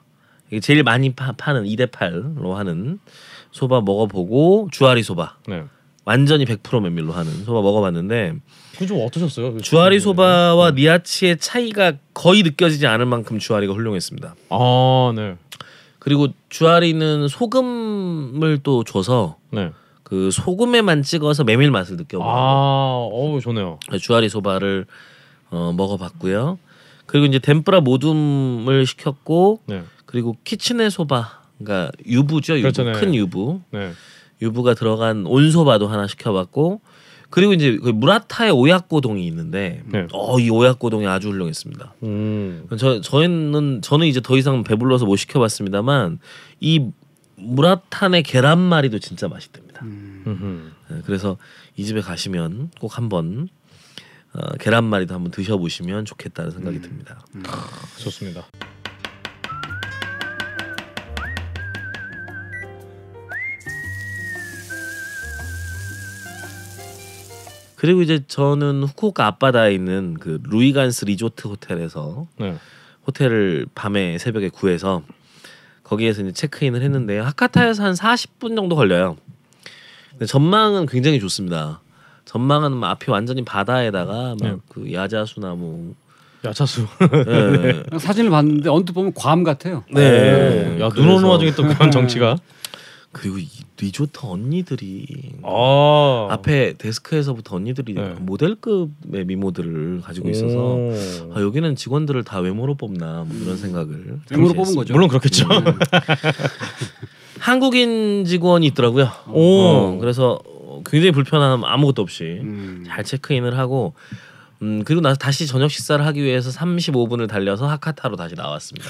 이게 제일 많이 파, 파는 2대 8로 하는 소바 먹어보고 주아리 소바 네. 완전히 100% 메밀로 하는 소바 먹어봤는데 그좀 어떠셨어요? 그 주아리 네. 소바와 니아치의 차이가 거의 느껴지지 않을 만큼 주아리가 훌륭했습니다. 아 네. 그리고 주아리는 소금을 또 줘서 네. 그 소금에만 찍어서 메밀 맛을 아, 느껴보고 어우 좋네요. 주아리 소바를 어, 먹어봤고요. 그리고 이제 덴뿌라 모둠을 시켰고 네. 그리고 키치네 소바 그러니까 유부죠 유부 그렇죠, 네. 큰 유부 네. 유부가 들어간 온소바도 하나 시켜봤고 그리고 이제 그 무라타의 오약고동이 있는데 네. 어이 오약고동이 아주 훌륭했습니다. 음. 저 저희는 저는 이제 더 이상 배불러서 못 시켜봤습니다만 이 무라탄의 계란말이도 진짜 맛있답니다. 음흠. 네, 그래서 이 집에 가시면 꼭 한번 어, 계란말이도 한번 드셔보시면 좋겠다는 생각이 듭니다. 좋습니다. 그리고 이제 저는 후쿠오카 앞바다에 있는 그 루이간스 리조트 호텔에서 네. 호텔을 밤에 새벽에 구해서 거기에서 이제 체크인을 했는데요. 하카타에서 한 40분 정도 걸려요. 근데 전망은 굉장히 좋습니다. 전망은 막 앞이 완전히 바다에다가 네. 막그 야자수나무 야차수. 예. 그냥 사진을 봤는데 언뜻 보면 괸 같아요. 네. 야, 눈 오는 와중에 또 그런 정치가. 그리고 이 리조트 언니들이 아. 앞에 데스크에서부터 언니들이 네. 모델급의 미모들을 가지고 있어서 오. 아, 여기는 직원들을 다 외모로 뽑나 뭐 이런 생각을 외모로 뽑은 거죠. 물론 그렇겠죠. 한국인 직원이 있더라고요. 오. 어, 그래서 굉장히 불편함 아무것도 없이 음. 잘 체크인을 하고 음 그리고 나서 다시 저녁 식사를 하기 위해서 35분을 달려서 하카타로 다시 나왔습니다.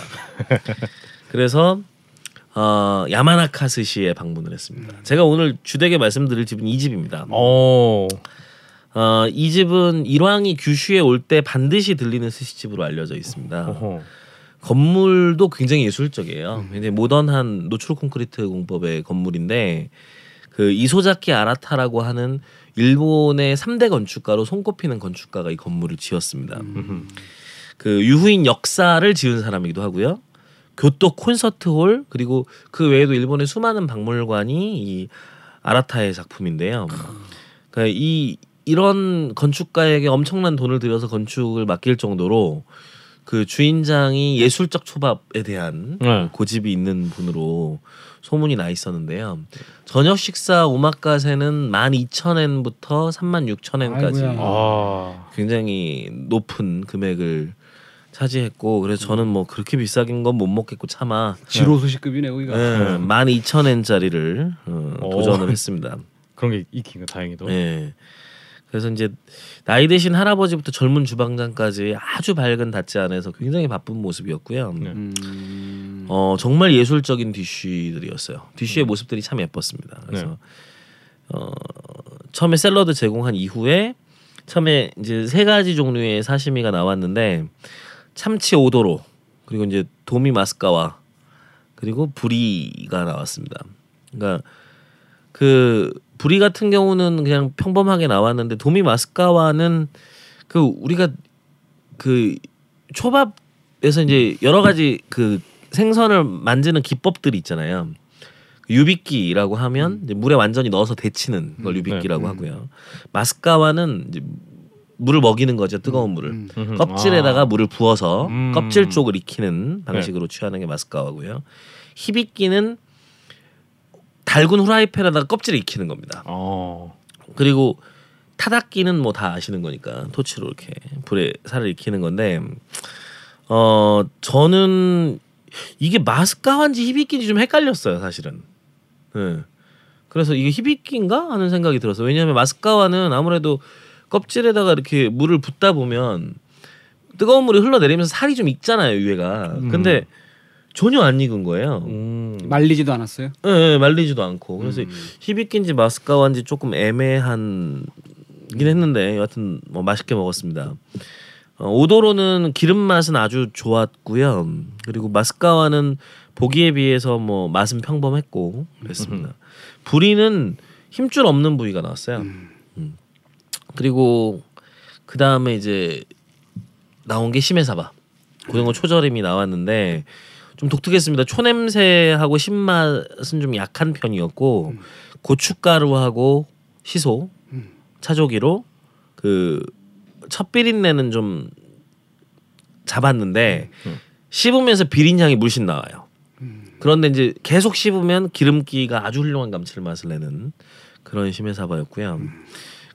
그래서 어, 야마나카스시에 방문을 했습니다. 제가 오늘 주되게 말씀드릴 집은 이 집입니다. 어. 어, 이 집은 일왕이 규슈에 올 때 반드시 들리는 스시집으로 알려져 있습니다. 어허. 건물도 굉장히 예술적이에요. 굉장히 모던한 노출 콘크리트 공법의 건물인데 그 이소자키 아라타라고 하는 일본의 3대 건축가로 손꼽히는 건축가가 이 건물을 지었습니다. 그 유후인 역사를 지은 사람이기도 하고요. 교토 콘서트홀 그리고 그 외에도 일본의 수많은 박물관이 이 아라타의 작품인데요. 그러니까 이 이런 건축가에게 엄청난 돈을 들여서 건축을 맡길 정도로 그 주인장이 예술적 초밥에 대한 네. 고집이 있는 분으로 소문이 나 있었는데요. 저녁 식사 오마카세는 12,000엔부터 36,000엔까지 아이고야. 아. 굉장히 높은 금액을 차지했고 그래서 저는 뭐 그렇게 비싸긴 건 못 먹겠고 차마 지로 수식급이네 여기가. 네, 12,000엔짜리를 어, 오. 도전을 했습니다. 그런 게 있긴 다행히도. 네. 그래서 이제 나이 드신 할아버지부터 젊은 주방장까지 아주 밝은 닷지 안에서 굉장히 바쁜 모습이었고요. 네. 음. 어 정말 예술적인 디쉬들이었어요. 디쉬의 모습들이 참 예뻤습니다. 그래서 네. 어 처음에 샐러드 제공한 이후에 처음에 이제 세 가지 종류의 사시미가 나왔는데 참치 오도로 그리고 이제 도미 마스카와 그리고 부리가 나왔습니다. 그러니까 그 부리 같은 경우는 그냥 평범하게 나왔는데 도미 마스카와는 그 우리가 그 초밥에서 이제 여러 가지 그 생선을 만지는 기법들이 있잖아요. 유비끼라고 하면 이제 물에 완전히 넣어서 데치는 걸 유비끼라고 네. 하고요. 마스카와는 이제 물을 먹이는 거죠 뜨거운 물을 음. 껍질에다가 아. 물을 부어서 음. 껍질 쪽을 익히는 방식으로 취하는 게 마스카와고요. 히비끼는 달군 후라이팬에다가 껍질을 익히는 겁니다. 어. 그리고 타닥기는 뭐 다 아시는 거니까 토치로 이렇게 불에 살을 익히는 건데 어 저는 이게 마스카와인지 히비끼인지 좀 헷갈렸어요 사실은. 네. 그래서 이게 히비끼인가 하는 생각이 들었어요. 왜냐하면 마스카와는 아무래도 껍질에다가 이렇게 물을 붓다 보면 뜨거운 물이 흘러내리면서 살이 좀 익잖아요 위에가. 근데 전혀 안 익은 거예요. 음. 말리지도 않았어요. 예, 예, 말리지도 않고 그래서 음. 히비끼인지 마스카와인지 조금 애매한긴 했는데 여하튼 뭐 맛있게 먹었습니다. 어, 오도로는 기름 맛은 아주 좋았고요. 그리고 마스카와는 보기에 비해서 뭐 맛은 평범했고 그랬습니다. 부리는 힘줄 없는 부위가 나왔어요. 음. 그리고 그 다음에 이제 나온 게 시메사바 고등어 초절임이 나왔는데 좀 독특했습니다. 초냄새하고 신맛은 좀 약한 편이었고 고춧가루하고 시소 차조기로 그 첫 비린내는 좀 잡았는데 씹으면서 비린 향이 물씬 나와요. 그런데 이제 계속 씹으면 기름기가 아주 훌륭한 감칠맛을 내는 그런 시메사바였고요.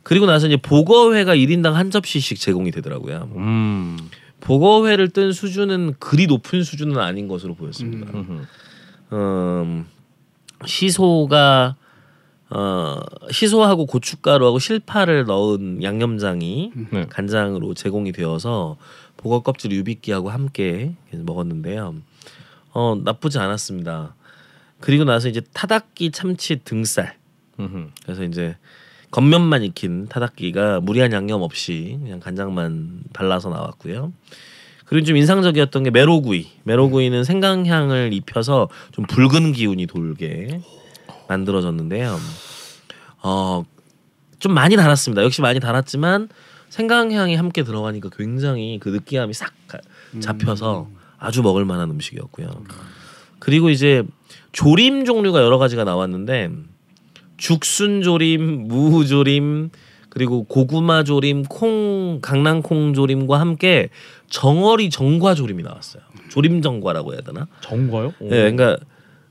그리고 나서 이제 보거회가 1인당 한 접시씩 제공이 되더라고요. 음. 보거회를 뜬 수준은 그리 높은 수준은 아닌 것으로 보였습니다. 음흠. 음, 시소가 어, 시소하고 고춧가루하고 실파를 넣은 양념장이 네. 간장으로 제공이 되어서 보거 껍질 유비끼하고 함께 먹었는데요. 어, 나쁘지 않았습니다. 그리고 나서 이제 타닥기 참치 등살 음흠. 그래서 이제 겉면만 익힌 타닥기가 무리한 양념 없이 그냥 간장만 발라서 나왔고요. 그리고 좀 인상적이었던 게 메로구이. 메로구이는 생강향을 입혀서 좀 붉은 기운이 돌게 만들어졌는데요. 어, 좀 많이 달았습니다. 역시 많이 달았지만 생강향이 함께 들어가니까 굉장히 그 느끼함이 싹 가- 잡혀서 아주 먹을 만한 음식이었고요. 그리고 이제 조림 종류가 여러 가지가 나왔는데 죽순 조림, 무 조림, 그리고 고구마 조림, 콩, 강낭콩 조림과 함께 정어리 정과 조림이 나왔어요. 조림 정과라고 해야 되나? 정과요? 오. 네, 그러니까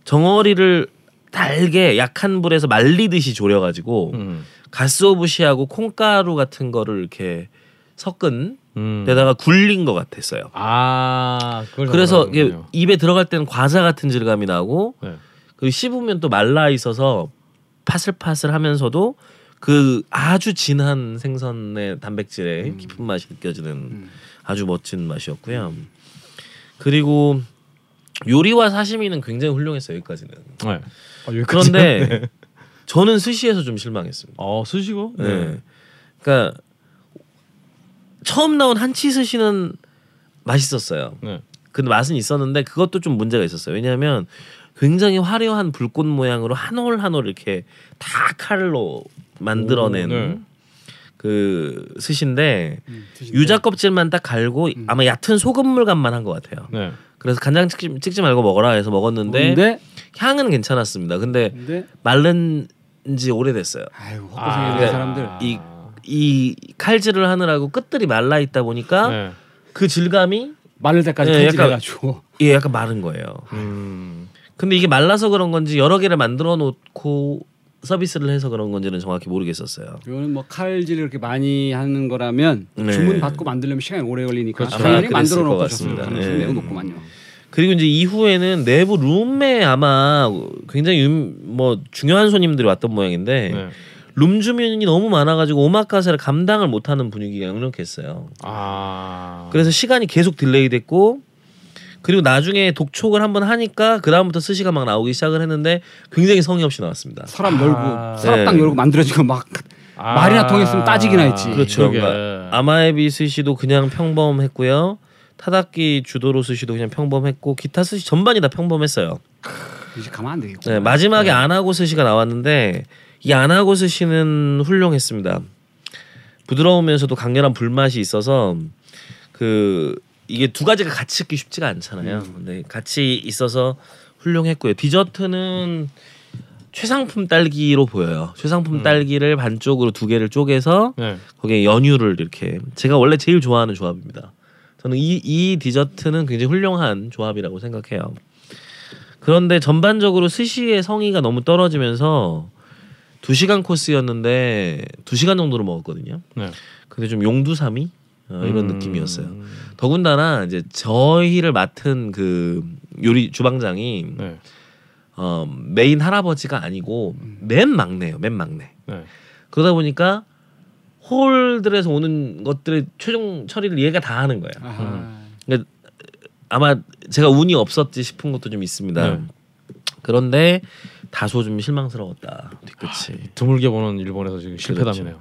정어리를 달게 약한 불에서 말리듯이 졸여가지고 음. 가스오부시하고 콩가루 같은 거를 이렇게 섞은 음. 데다가 굴린 것 같았어요. 아, 그래서 이게. 입에 들어갈 때는 과자 같은 질감이 나고 네. 그리고 씹으면 또 말라 있어서 파슬파슬하면서도 그 아주 진한 생선의 단백질의 깊은 맛이 느껴지는 아주 멋진 맛이었고요. 그리고 요리와 사시미는 굉장히 훌륭했어요 여기까지는. 네. 아, 여기까지. 그런데 저는 스시에서 좀 실망했습니다. 어 스시고. 네. 그러니까 처음 나온 한치 스시는 맛있었어요. 네. 근데 맛은 있었는데 그것도 좀 문제가 있었어요. 왜냐하면 굉장히 화려한 불꽃 모양으로 한 올 한 올 이렇게 다 칼로 만들어낸 오, 네. 그 스시인데 음, 유자 껍질만 딱 갈고 아마 얕은 소금물 간만 한 것 같아요. 네. 그래서 간장 찍지, 찍지 말고 먹어라 해서 먹었는데 근데 향은 괜찮았습니다. 근데 근데 마른 지 오래됐어요. 아유 헛고생이 아, 는 사람들 이 이 칼질을 하느라고 끝들이 말라 있다 보니까 네. 그 질감이 마를 때까지 네, 칼질해가지고 예, 약간 마른 거예요. 음. 근데 이게 말라서 그런 건지 여러 개를 만들어 놓고 서비스를 해서 그런 건지는 정확히 모르겠었어요. 이거는 뭐 칼질을 그렇게 많이 하는 거라면 네. 주문 받고 만들려면 시간이 오래 걸리니까 그렇죠. 당연히 아마 만들어 놓고 네. 매우 높구만요. 그리고 이제 이후에는 내부 룸에 아마 굉장히 유- 뭐 중요한 손님들이 왔던 모양인데 네. 룸 주문이 너무 많아가지고 오마카세를 감당을 못하는 분위기가 역력했어요. 아. 그래서 시간이 계속 delay 됐고 그리고 나중에 독촉을 한번 하니까 그 다음부터 스시가 막 나오기 시작을 했는데 굉장히 성의 없이 나왔습니다. 아. 열고 서랍 딱 네. 열고 만들어진 거막 아. 말이나 통했으면 따지기나 했지. 그렇죠. 그러니까 아마에비 스시도 그냥 평범했고요. たたき 中トロ 스시도 그냥 평범했고 기타 스시 전반이 다 평범했어요. 이제 가만 안 되겠고. 네, 마지막에 아나고 스시가 나왔는데 이 아나고 스시는 훌륭했습니다. 부드러우면서도 강렬한 불맛이 있어서 그 이게 두 가지가 같이 있기 쉽지가 않잖아요. 근데 같이 있어서 훌륭했고요. 디저트는 최상품 딸기로 보여요. 최상품 딸기를 반쪽으로 두 개를 쪼개서 네. 거기에 연유를 이렇게 제가 원래 제일 좋아하는 조합입니다. 저는 이, 이 디저트는 굉장히 훌륭한 조합이라고 생각해요. 그런데 전반적으로 스시의 성의가 너무 떨어지면서 두 시간 코스였는데 두 시간 정도를 먹었거든요. 네. 근데 좀 용두삼이 어, 이런 음. 느낌이었어요. 더군다나 이제 저희를 맡은 그 요리 주방장이 네. 어, 메인 할아버지가 아니고 맨 막내예요. 맨 막내. 네. 그러다 보니까 홀들에서 오는 것들의 최종 처리를 얘가 다 하는 거예요. 아하. 그러니까 아마 제가 운이 없었지 싶은 것도 좀 있습니다. 네. 그런데 다소 좀 실망스러웠다 뒤끝이. 드물게 보는 일본에서 지금 실패담이네요.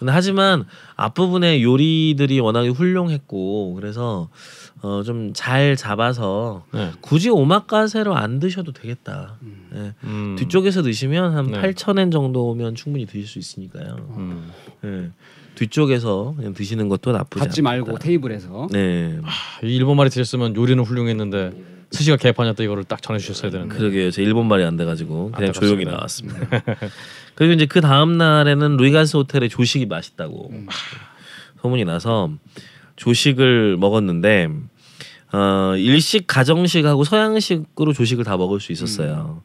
근데 하지만 앞부분의 요리들이 워낙에 훌륭했고 그래서 어, 좀 잘 잡아서 네. 굳이 오마카세로 안 드셔도 되겠다. 예. 음. 뒤쪽에서 드시면 한 네. 8,000엔 정도면 충분히 드실 수 있으니까요. 음. 예. 뒤쪽에서 그냥 드시는 것도 나쁘지 받지 않다. 말고 테이블에서 네. 이 일본 말이 드셨으면 요리는 훌륭했는데 스시가 개판이었다 이거를 딱 전해주셨어야 되는데. 그러게요. 제 일본 말이 안 돼가지고 그냥. 조용히 나왔습니다. 그리고 이제 그 다음 날에는 루이가스 호텔의 조식이 맛있다고 소문이 나서 조식을 먹었는데 어, 일식, 가정식하고 서양식으로 조식을 다 먹을 수 있었어요.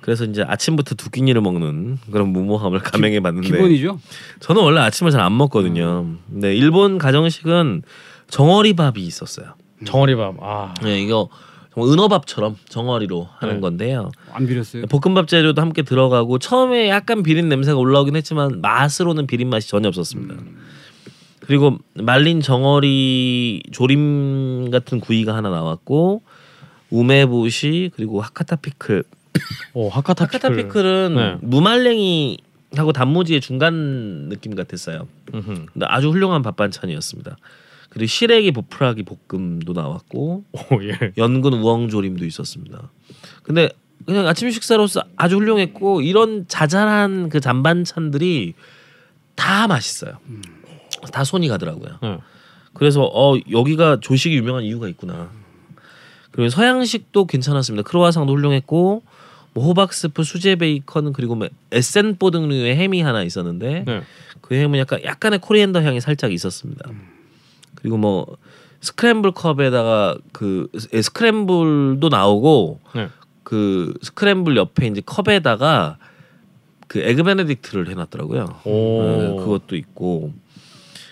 그래서 이제 아침부터 두 끼니를 먹는 그런 무모함을 감행해 봤는데 기본이죠. 저는 원래 아침을 잘 안 먹거든요. 근데 일본 가정식은 정어리 밥이 있었어요. 정어리밥. 아. 네, 이거 은어밥처럼 정어리로 하는 네. 건데요. 안 비렸어요. 볶음밥 재료도 함께 들어가고 처음에 약간 비린 냄새가 올라오긴 했지만 맛으로는 비린 맛이 전혀 없었습니다. 그리고 말린 정어리 조림 같은 구이가 하나 나왔고 우메보시 그리고 하카타 피클. 오 하카타 피클. 하카타 피클은 네. 무말랭이 하고 단무지의 중간 느낌 같았어요. 음흠. 아주 훌륭한 밥 반찬이었습니다. 그리고 시래기 보프라기 볶음도 나왔고 오 예. 연근 우엉조림도 있었습니다. 근데 그냥 아침 식사로서 아주 훌륭했고 이런 자잘한 그 잔반찬들이 다 맛있어요. 다 손이 가더라고요. 네. 그래서 어 여기가 조식이 유명한 이유가 있구나. 그리고 서양식도 괜찮았습니다. 크로와상도 훌륭했고 뭐 호박 스프, 수제 베이컨 그리고 뭐 에센포 등류의 햄이 하나 있었는데 네. 그 햄은 약간 약간의 coriander 향이 살짝 있었습니다. 그리고 뭐 스크램블 컵에다가 그 스- 스크램블도 나오고 네. 그 스크램블 옆에 이제 컵에다가 그 에그 베네딕트를 해놨더라고요. 오. 네, 그것도 있고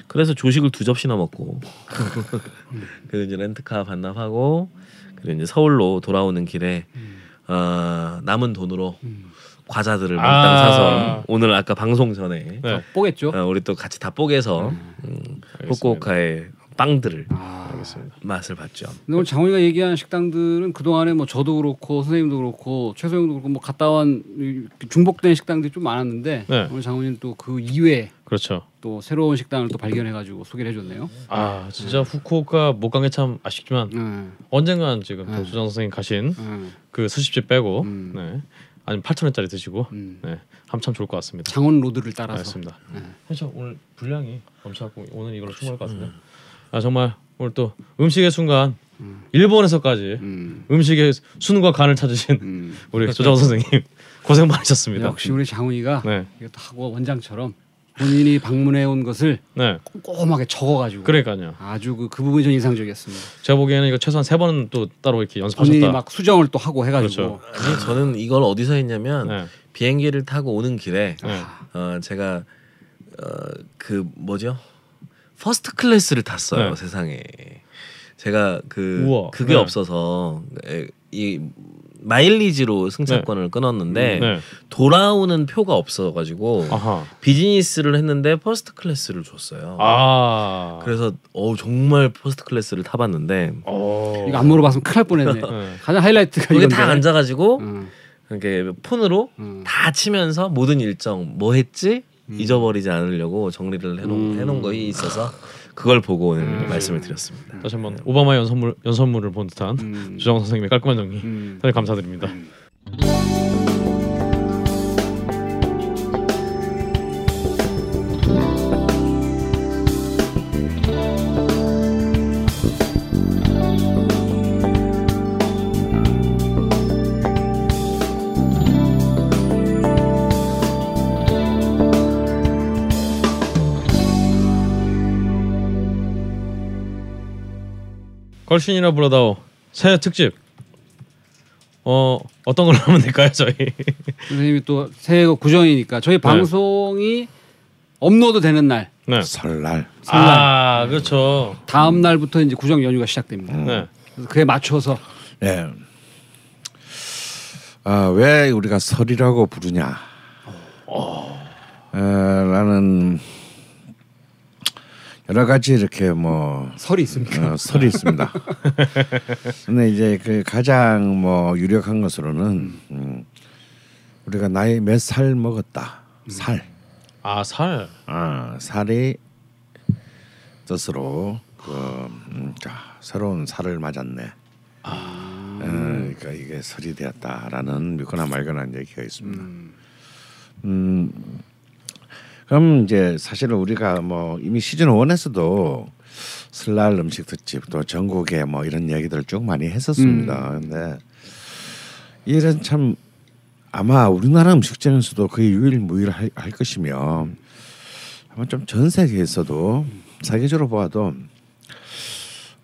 그래서 조식을 두 접시나 먹고 그리고 이제 렌트카 반납하고 그리고 이제 서울로 돌아오는 길에 어, 남은 돈으로 음. 과자들을 몽땅 아. 사서 오늘 아까 방송 전에 네. 뽀겠죠. 어, 우리 또 같이 다 뽀개서 음, 후쿠오카의 빵들을 아, 알겠습니다. 맛을 봤죠. 근데 오늘 장훈이가 얘기한 식당들은 그 동안에 뭐 저도 그렇고 선생님도 그렇고 최소영도 그렇고 뭐 갔다 온 이- 중복된 식당들이 좀 많았는데 네. 오늘 장훈이는 또 그 이외 그렇죠. 또 새로운 식당을 또 발견해가지고 소개를 해줬네요. 아 진짜 후쿠오카 못 간 게 참 아쉽지만 네. 언젠간 지금 또 네. 주장 선생님 가신 네. 그 수십집 빼고 음. 네. 아니면 8천 원짜리 드시고 음. 네. 함참 좋을 것 같습니다. 장원 로드를 따라서. 알겠습니다. 네. 그렇죠. 오늘 분량이 엄청나고 오늘 이걸로 충분할 것 같은데. 아 정말 오늘 또 음식의 순간 일본에서까지 음. 음식의 순과 간을 찾으신 음. 우리 조정 선생님 고생 많으셨습니다. 역시 우리 장훈이가 네. 이것도 하고 원장처럼 본인이 방문해 온 것을 네. 꼼꼼하게 적어가지고 그러니까요. 아주 그, 그 부분이 좀 인상적이었습니다. 제가 보기에는 이거 최소한 세 번은 또 따로 이렇게 연습하셨다. 본인이 막 수정을 또 하고 해가지고 그렇죠. 아니 저는 이걸 어디서 했냐면 네. 비행기를 타고 오는 길에 네. 어, 제가 어, 그 뭐죠? first class를 탔어요 네. 세상에. 제가 그 우와. 그게 네. 없어서 에, 이 마일리지로 승차권을 끊었는데 네. 돌아오는 표가 없어가지고 아하. 비즈니스를 했는데 first class를 줬어요. 아. 그래서 어 정말 first class를 타봤는데 어. 이거 안 물어봤으면 큰일 날 뻔했네. 네. 가장 하이라이트가 이건데. 다 앉아가지고 응, 이렇게 폰으로 응. 다 치면서 모든 일정 뭐 했지 잊어버리지 않으려고 정리를 해놓은, 음. 해놓은 거에 있어서 그걸 보고 오늘 말씀을 드렸습니다. 다시 한번 오바마의 연설문 연설문을 본 듯한 음. 주정 선생님의 깔끔한 정리 음. 다들 감사드립니다. 걸신이나 불러다오. 새 특집. 어 어떤 걸로 하면 될까요 저희? 선생님이 또 새해 구정이니까 저희 방송이 업로드 되는 날. 네. 설날. 설날. 아 그렇죠. 다음 날부터 이제 구정 연휴가 시작됩니다. 네. 그래서 그에 맞춰서. 네. 아, 왜 우리가 설이라고 부르냐? 어, 라는 여러 가지 이렇게 뭐 설이 있습니까? 어, 설이 있습니다. 근데 이제 그 가장 뭐 유력한 것으로는 음, 우리가 나이 몇 살 먹었다. 살. 아 살 아, 살이 뜻으로 그, 음, 자, 새로운 살을 맞았네. 어, 그러니까 이게 설이 되었다라는 믿거나 말거나 얘기가 있습니다. 음, 그럼 이제 사실은 우리가 뭐 이미 시즌 1에서도 설날 음식 특집 또 전국에 뭐 이런 얘기들을 쭉 많이 했었습니다. 근데 이런 참 아마 우리나라 음식점에서도 거의 유일무이할 할 것이며 아마 좀 전 세계에서도 세계적으로 봐도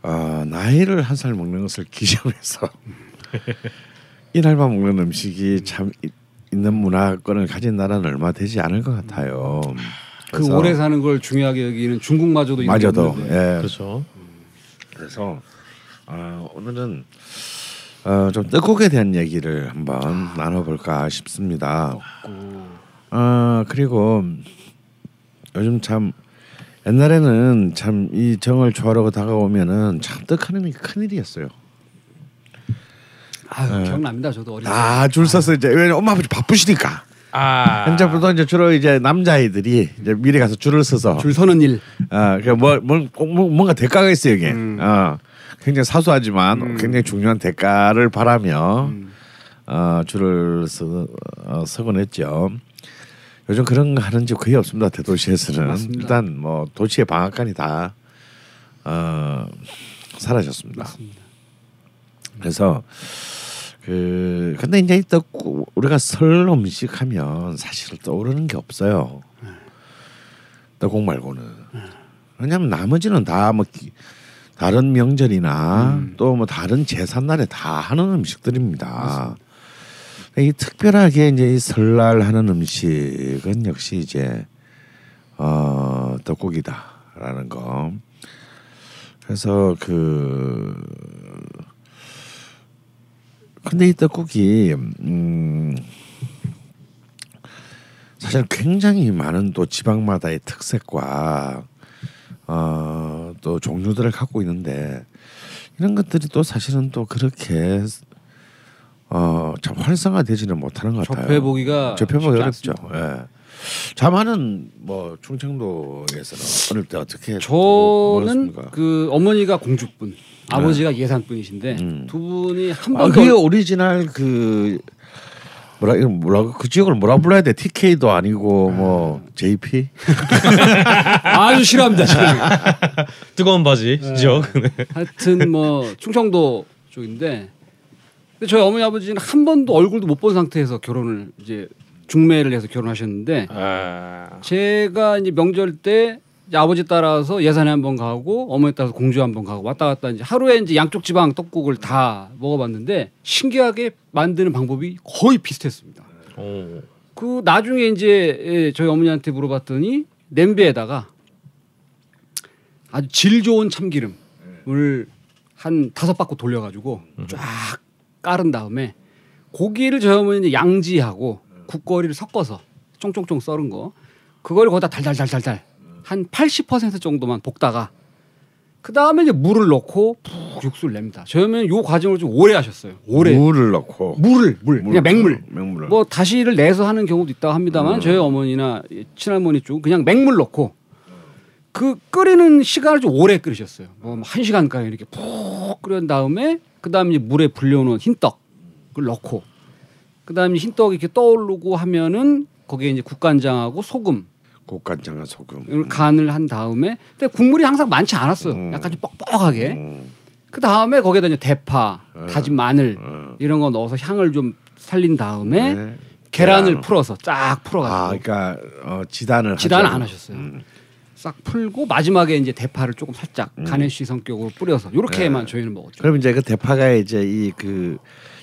어, 나이를 한 살 먹는 것을 기점해서 이날만 먹는 음식이 참 이- 있는 문화권을 가진 나라는 얼마 되지 않을 것 같아요. 그 그래서 오래 사는 걸 중요하게 여기는 중국마저도 마저도. 예. 그렇죠 그래서 어, 오늘은 어, 좀 떡국에 대한 얘기를 한번 나눠볼까 싶습니다. 어, 그리고 요즘 참 옛날에는 참 이 정을 좋아하고 다가오면은 참 떡하는 게 큰 일이었어요. 아유, 기억납니다. 저도 어릴 때. 아줄 서서 이제 왜냐 엄마 아버지 바쁘시니까 아 현재부터 이제 주로 이제 남자아이들이 이제 미리 가서 줄을 서서 줄 서는 일. 아, 그뭐 뭐, 뭐, 뭔가 대가가 있어 여기. 어, 굉장히 사소하지만 굉장히 중요한 대가를 바라며 어, 줄을 서, 어, 서곤 했죠. 요즘 그런 거 하는 집 거의 없습니다 대도시에서는 맞습니다. 일단 뭐 도시의 방앗간이 다 어, 사라졌습니다. 그래서 그 근데 이제 또 꾸- 우리가 설 음식 하면 사실 떠오르는 게 없어요. 떡국 말고는. 왜냐하면 나머지는 다 뭐 다른 명절이나 또뭐 다른 제삿 날에 다 하는 음식들입니다. 이 특별하게 이제 이 설날 하는 음식은 역시 이제 어 떡국이다라는 거. 그래서 그 근데 이 떡국이 음 사실 굉장히 많은 또 지방마다의 특색과 어, 또 종류들을 갖고 있는데 이런 것들이 또 사실은 또 그렇게 어, 참 활성화되지는 못하는 것 같아요. 접해보기가 접해보기 어렵죠. 않습니다. 예. 자만은 뭐 충청도에서는 어릴 때 어떻게 저는? 그 어머니가 공주분, 아버지가 예산분이신데 음. 두 분이 한 아, 번도 그게 오리지널 그 뭐라 이거 뭐라 그 지역을 뭐라 불러야 돼? TK도 아니고 뭐 JP? 아주 싫어합니다. 저는. 뜨거운 바지 지역. 네. 하여튼 뭐 충청도 쪽인데 근데 저희 어머니 아버지는 한 번도 얼굴도 못 본 상태에서 결혼을 이제 중매를 해서 결혼하셨는데 아, 제가 이제 명절 때 이제 아버지 따라서 예산에 한 번 가고 어머니 따라서 공주 한 번 가고 왔다 갔다 이제 하루에 이제 양쪽 지방 떡국을 다 먹어봤는데 신기하게 만드는 방법이 거의 비슷했습니다. 오. 그 나중에 이제 예, 저희 어머니한테 물어봤더니 냄비에다가 아주 질 좋은 참기름을 한 다섯 바퀴 돌려가지고 쫙 깔은 다음에 고기를 저희 어머니 이제 양지하고 국거리를 섞어서 쫑쫑쫑 썰은 거 그거를 거기다 달달달달달 한 80% 정도만 볶다가 그 다음에 이제 물을 넣고 푹 육수를 냅니다. 저희 어머니 요 과정을 좀 오래 하셨어요. 오래 물을 넣고 물을 물 그냥 맹물 맹물을 뭐 다시를 내서 하는 경우도 있다고 합니다만 음. 저희 어머니나 친할머니 쪽은 그냥 맹물 넣고 그 끓이는 시간을 좀 오래 끓이셨어요. 뭐한 시간가량 이렇게 푹 끓인 다음에 그 다음에 이제 물에 불려놓은 흰떡을 넣고 그 다음에 흰떡이 이렇게 떠오르고 하면은 거기에 이제 국간장하고 소금 국간장과 소금 간을 한 다음에 근데 국물이 항상 많지 않았어요. 음. 약간 좀 뻑뻑하게. 음. 그 다음에 거기에다 이제 대파, 어. 다진 마늘 어. 이런 거 넣어서 향을 좀 살린 다음에 네. 계란을 계란. 풀어서 쫙 풀어가지고 아 그러니까 어, 지단을 지단을 하죠. 안 하셨어요. 음. 싹 풀고 마지막에 이제 대파를 조금 살짝 가네쉬 성격으로 뿌려서 이렇게만 네. 저희는 먹었죠. 그럼 이제 그 대파가 이제 이그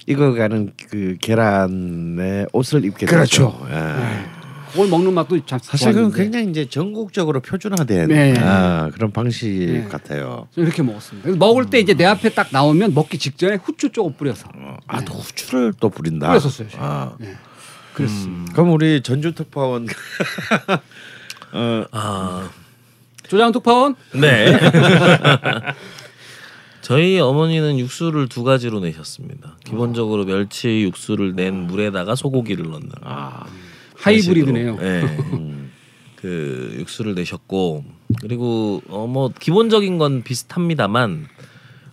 익어가는 그 계란에 옷을 입게 그렇죠. 되죠. 예. 그걸 먹는 맛도 참 사실 그건 굉장히 이제 전국적으로 표준화된 네. 아, 그런 방식 네. 같아요. 저 이렇게 먹었습니다. 그래서 먹을 때 이제 내 앞에 딱 나오면 먹기 직전에 후추 조금 뿌려서 어, 아, 또 후추를 또 뿌린다. 뿌렸었어요. 아. 네. 그랬습니다. 그럼 우리 전주 특파원 어, 아, 조장 특파원 네. 저희 어머니는 육수를 두 가지로 내셨습니다. 기본적으로 멸치 육수를 낸 물에다가 소고기를 넣는. 아, 하이브리드네요. 네. 그 육수를 내셨고 그리고 어 뭐 기본적인 건 비슷합니다만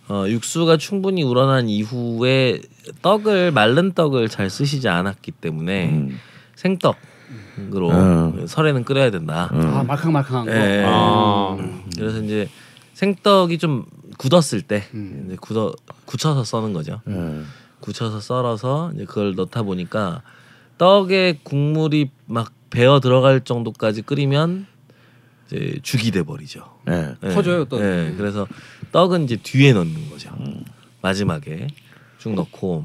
어 육수가 충분히 우러난 이후에 떡을 마른 떡을 잘 쓰시지 않았기 때문에 음. 생떡으로 음. 설에는 끓여야 된다. 아 말캉말캉한 거. 예. 아. 그래서 이제 생떡이 좀 굳었을 때 음. 이제 굳어 굳혀서 써는 거죠. 예. 굳혀서 썰어서 이제 그걸 넣다 보니까 떡에 국물이 막 배어 들어갈 정도까지 끓이면 이제 죽이 돼 버리죠. 예. 예. 퍼져요, 떡이. 예. 그래서 떡은 이제 뒤에 넣는 거죠. 마지막에 쭉 넣고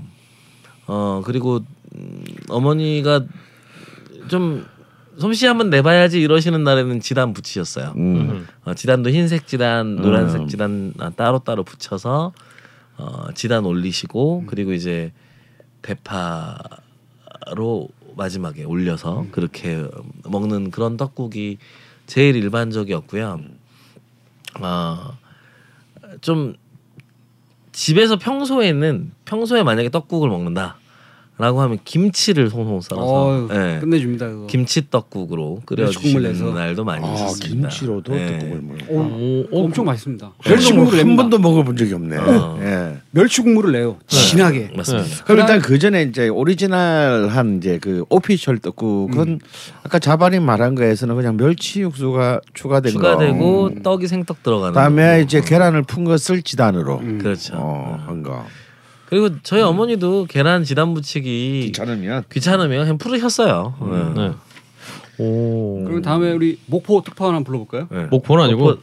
어 그리고 음, 어머니가 좀 솜씨 한번 내봐야지 이러시는 날에는 지단 붙이셨어요. 음. 어, 지단도 흰색 지단, 노란색 음. 지단 아, 따로 따로 붙여서 어, 지단 올리시고 그리고 이제 대파 로 마지막에 올려서 그렇게 먹는 그런 떡국이 제일 일반적이었고요. 아, 좀 집에서 평소에는 평소에 만약에 떡국을 먹는다 라고 하면 김치를 송송 썰어서 예, 끝내줍니다. 그거. 김치 떡국으로 끓여주시는 내서. 날도 많이 아, 있었습니다. 김치로도 예. 떡국을 먹는. 오, 오, 엄청 맛있습니다. 멸치 멸치국물을 한. 번도 먹어본 적이 없네. 어. 예. 멸치국물을 내요. 진하게. 맞습니다. 그럼 일단 그 전에 이제 오리지널한 이제 그 오피셜 떡국은 아까 자반이 말한 거에서는 그냥 멸치 육수가 추가된 추가되고 거. 떡이 생떡 들어가는 그다음에 거고. 이제 계란을 푼 것을 지단으로 음. 그렇죠. 어, 어. 한 거. 그리고 저희 어머니도 계란 지단 붙이기 귀찮으면 귀찮으면 그냥 풀으셨어요. 음. 네. 네. 오. 그리고 다음에 우리 목포 특파원 한번 불러볼까요? 네. 목포는 아니고 목포-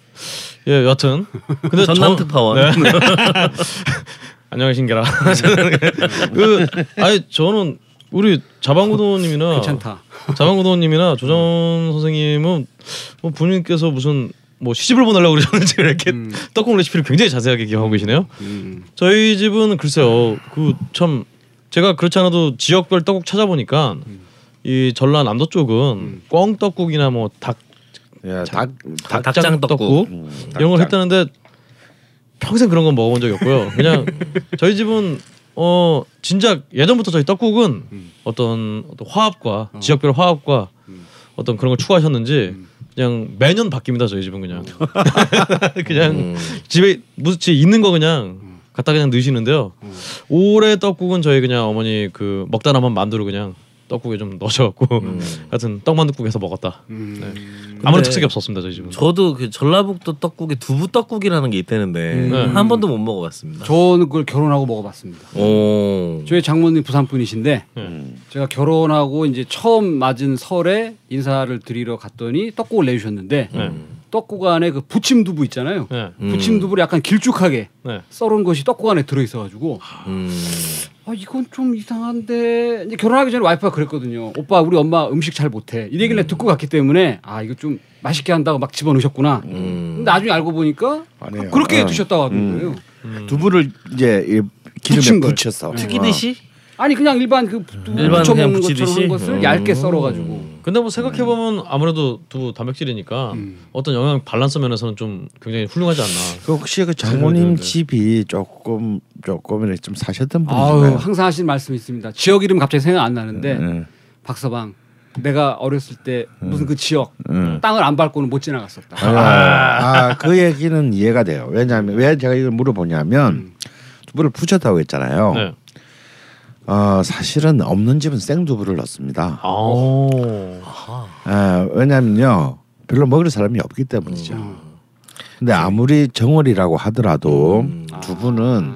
예 여하튼 근데 전남 저- 특파원. 네. 안녕하신게라. 그 아니 저는 우리 자방구도님이나 괜찮다. 자방구도님이나 조정 선생님은 뭐 본인께서 무슨 뭐 시집을 보내려고 그러셨는지 이렇게 떡국 레시피를 굉장히 자세하게 기억하고 계시네요. 음. 저희 집은 글쎄요 그 참 제가 그렇지 않아도 지역별 떡국 찾아보니까 이 전라 남도 쪽은 꽝 떡국이나 뭐닭 예, 자- 닭, 닭장 떡국. 음, 이런 걸. 했다는데 평생 그런 건 먹어본 적이 없고요. 그냥 저희 집은 어 진작 예전부터 저희 떡국은 어떤, 어떤 화합과 지역별 화합과 어떤 그런 걸 추구하셨는지 그냥 매년 바뀝니다. 저희 집은 그냥 그냥 음. 집에 무슨 있는 거 그냥 갖다 그냥 넣으시는데요. 올해 떡국은 저희 그냥 어머니 그 먹다 남은 만두를 그냥 떡국에 좀 넣으셔갖고 음. 하여튼 떡만둣국에서 먹었다. 음. 네. 아무런 특색이 없었습니다 저희 집은. 저도 그 전라북도 떡국에 두부 떡국이라는 게 있다는데 음. 한 번도 못 먹어봤습니다. 저는 그걸 결혼하고 먹어봤습니다. 오. 저희 장모님 부산 분이신데 음. 제가 결혼하고 이제 처음 맞은 설에 인사를 드리러 갔더니 떡국을 내주셨는데 네. 떡국 안에 그 부침 두부 있잖아요. 네. 음. 부침 두부를 약간 길쭉하게 네. 썰은 것이 떡국 안에 들어 있어가지고 음. 아 이건 좀 이상한데 이제 결혼하기 전에 와이프가 그랬거든요. 오빠 우리 엄마 음식 잘 못해. 이 얘기를 듣고 갔기 때문에 아 이거 좀 맛있게 한다고 막 집어넣으셨구나. 음. 근데 나중에 알고 보니까 아니에요. 그렇게 어. 드셨다고 하는 음. 거예요. 음. 두부를 이제 이 기름에 걸. 붙여서 튀기듯이? 아니 그냥 일반 그 두부 일반 그냥 먹는 것처럼 부치듯이? 한 것을 음. 얇게 썰어가지고. 근데 뭐 생각해 보면 아무래도 두부 단백질이니까 음. 어떤 영양 밸런스 면에서는 좀 굉장히 훌륭하지 않나. 그 혹시 그 네, 네, 장모님 네. 집이 조금 조금이나 좀 사셨던 분인가요? 항상 하시는 말씀이 있습니다. 지역 이름 갑자기 생각 안 나는데 네. 박서방 내가 어렸을 때 무슨 그 지역 음. 땅을 안 밟고는 못 지나갔었다. 아, 아, 그 얘기는 이해가 돼요. 왜냐하면 왜 제가 이걸 물어보냐면 두부를 부쳤다고 했잖아요. 네. 어, 사실은 없는 집은 생두부를 넣습니다. 아. 아, 왜냐면요 별로 먹을 사람이 없기 때문이죠. 근데 아무리 정월이라고 하더라도 음. 두부는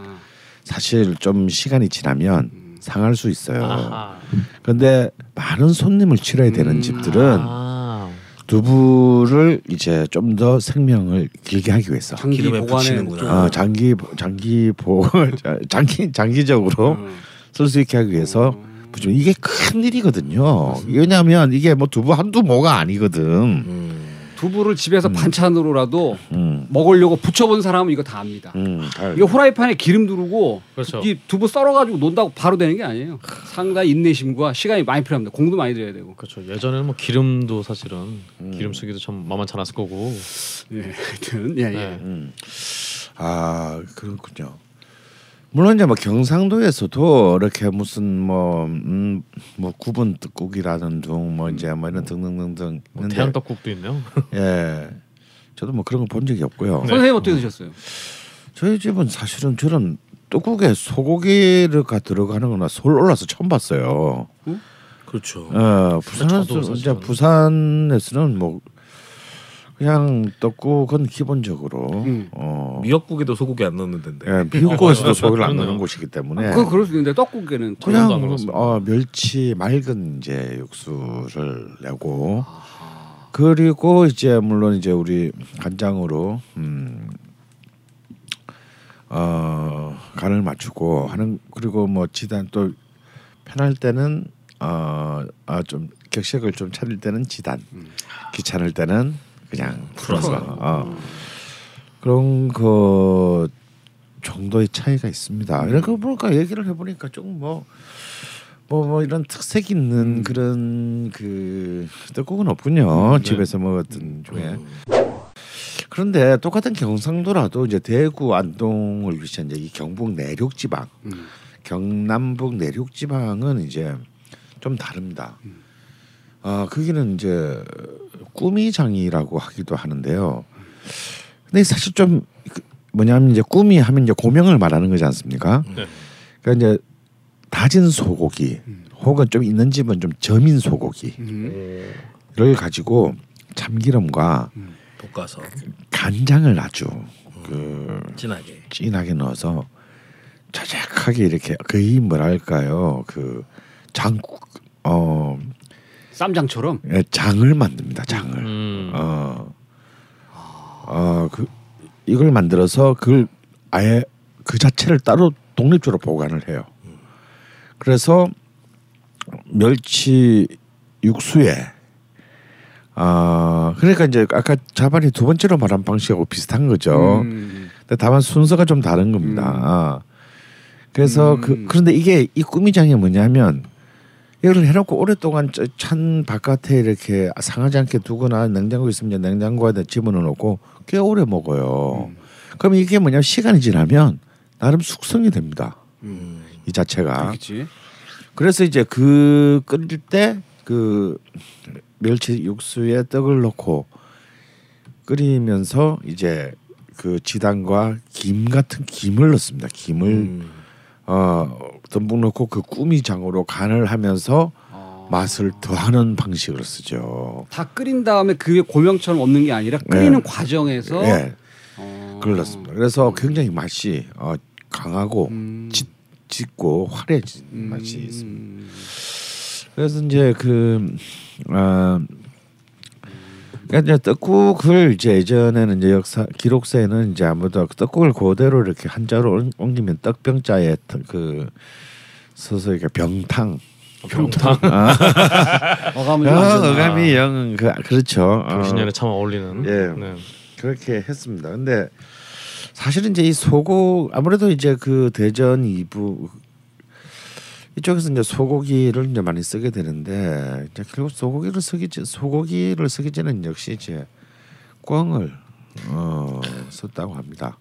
사실 좀 시간이 지나면 상할 수 있어요. 아하. 근데 많은 손님을 치러야 되는 음. 집들은 아. 두부를 이제 좀 더 생명을 길게 하기 위해서 장기 보관에 어, 장기 장기 보 장기 장기적으로 음. 쓸 수 있게 하기 위해서 부죠. 이게 큰 일이거든요. 왜냐하면 이게 뭐 두부 한두 모가 아니거든. 음. 두부를 집에서 반찬으로라도 음, 먹으려고 부쳐본 사람은 이거 다 압니다. 음, 잘- 이거 후라이팬에 기름 두르고 그렇죠. 이 두부 썰어가지고 논다고 바로 되는 게 아니에요. 상당히 인내심과 시간이 많이 필요합니다. 공도 많이 들여야 되고. 그렇죠. 예전에는 뭐 기름도 사실은 음. 기름 쓰기도 참 만만치 않았을 거고. 예, 하여튼 예, 예. 네. 음. 아 그렇군요. 물론 이제 뭐 경상도에서도 이렇게 무슨 뭐뭐 음, 뭐 구분 떡국이라는 둥뭐 이제 뭐 이런 등등등등 뭐 있는데 태양 떡국도 있네요. 예 저도 뭐 그런 거 본 적이 없고요. 네. 선생님 어떻게 드셨어요? 저희 집은 사실은 저런 떡국에 소고기가 들어가는 거나 서울 올라서 처음 봤어요. 그렇죠. 어, 부산에서 이제. 부산에서는 뭐 그냥 떡국은 기본적으로 음. 어, 미역국에도 소고기 안 넣는 데인데. 예, 미국에서도 어, 소고기를 안 그렇네요. 넣는 곳이기 때문에 그건 그럴 수 있는데 떡국에는 그냥. 어, 멸치 맑은 이제 육수를 내고 그리고 이제 물론 이제 우리 간장으로 음, 어, 간을 맞추고 하는 그리고 뭐 지단 또 편할 때는 어, 아, 좀 격식을 좀 차릴 때는 지단 귀찮을 때는 그냥 풀어서 어. 그런 그 정도의 차이가 있습니다. 이렇게 보니까 얘기를 해보니까 조금 뭐. 뭐, 뭐 이런 특색 있는 그런 그 떡국은 없군요 집에서 먹었던 중에 그런데 똑같은 경상도라도 이제 대구 안동을 위시한 이제 이 경북 내륙 지방 음. 경남북 내륙 지방은 이제 좀 다릅니다. 아 거기는 이제 꾸미장이라고 하기도 하는데요. 근데 사실 좀그 뭐냐면 이제 꾸미 하면 이제 고명을 말하는 거지 않습니까? 네. 그러니까 이제 다진 소고기 혹은 좀 있는 집은 좀 저민 소고기를 음. 가지고 참기름과 볶아서 간장을 아주 그 진하게. 진하게 넣어서 자작하게 이렇게 거의 뭐랄까요 그장어 쌈장처럼. 예, 장을 만듭니다 장을 음. 어 어 그 이걸 만들어서 그걸 아예 그 자체를 따로 독립적으로 보관을 해요 그래서 멸치 육수에 아 그러니까 이제 아까 자반이 두 번째로 말한 방식하고 비슷한 거죠. 음. 근데 다만 순서가 좀 다른 겁니다. 음. 아, 그래서 음. 그 그런데 이게 이 꾸미장이 뭐냐면 이걸 해놓고 오랫동안 저찬 바깥에 이렇게 상하지 않게 두거나 냉장고에 있으면 냉장고에다 집어넣고 꽤 오래 먹어요. 음. 그럼 이게 뭐냐면 시간이 지나면 나름 숙성이 됩니다. 이 자체가. 그렇지. 그래서 이제 그 끓일 때 그 멸치 육수에 떡을 넣고 끓이면서 이제 그 지단과 김 같은 김을 넣습니다. 김을 음. 어 듬뿍 넣고 그 꾸미장으로 간을 하면서 아. 맛을 더하는 방식으로 쓰죠. 다 끓인 다음에 그게 고명처럼 없는 게 아니라 끓이는 네. 과정에서 예, 어. 그걸 넣습니다. 그래서 굉장히 맛이 어, 강하고 음. 짙, 짙고 화려해진 음. 맛이 있습니다. 그래서 이제 그 어, 그러니까 이제 떡국을 이제 예전에는 이제 역사 기록서에는 이제 아무도 떡국을 그대로 이렇게 한자로 옮- 옮기면 떡병자에 터- 그 서서 이렇게 병탕 병탕 어, 완전- 어감이 영 그, 그렇죠. 어, 당신년에 참 어울리는. 예. 네. 그렇게 했습니다. 근데 사실은 이제 이 소고 아무래도 이제 그 대전 이부 이쪽에서 이제 소고기를 이제 많이 쓰게 되는데 이제 결국 소고기를 쓰기 소고기를 쓰기 전에는 역시 이제 꿩을 어, 썼다고 합니다.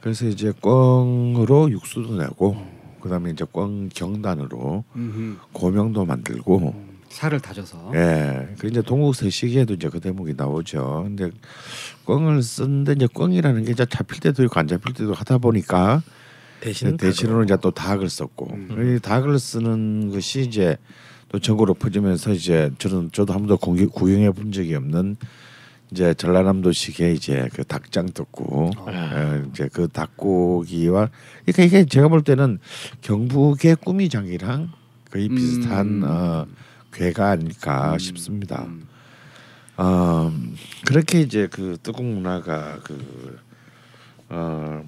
그래서 이제 꿩으로 육수도 내고 그다음에 이제 꿩 경단으로 음흠. 고명도 만들고 살을 다져서 예. 그 이제 동국 서시기에도 이제 그 대목이 나오죠. 근데 꿩을 쓰는데 이제 꿩이라는 게 이제 잡힐 때도 있고 안 잡힐 때도 하다 보니까 대신 대신으로 이제 또 닭을 썼고 이 닭을 쓰는 것이 이제 또 전국으로 퍼지면서 이제 저는 저도 한 번도 공개, 구경해 본 적이 없는 이제 전라남도식의 이제 그 닭장 떡국 예, 이제 그 닭고기와 그러니까 이게 제가 볼 때는 경북의 꾸미장이랑 거의 비슷한 음. 어, 괴가 아닐까 음. 싶습니다. 음. 어, 그렇게 이제 그 떡국 문화가 그 어,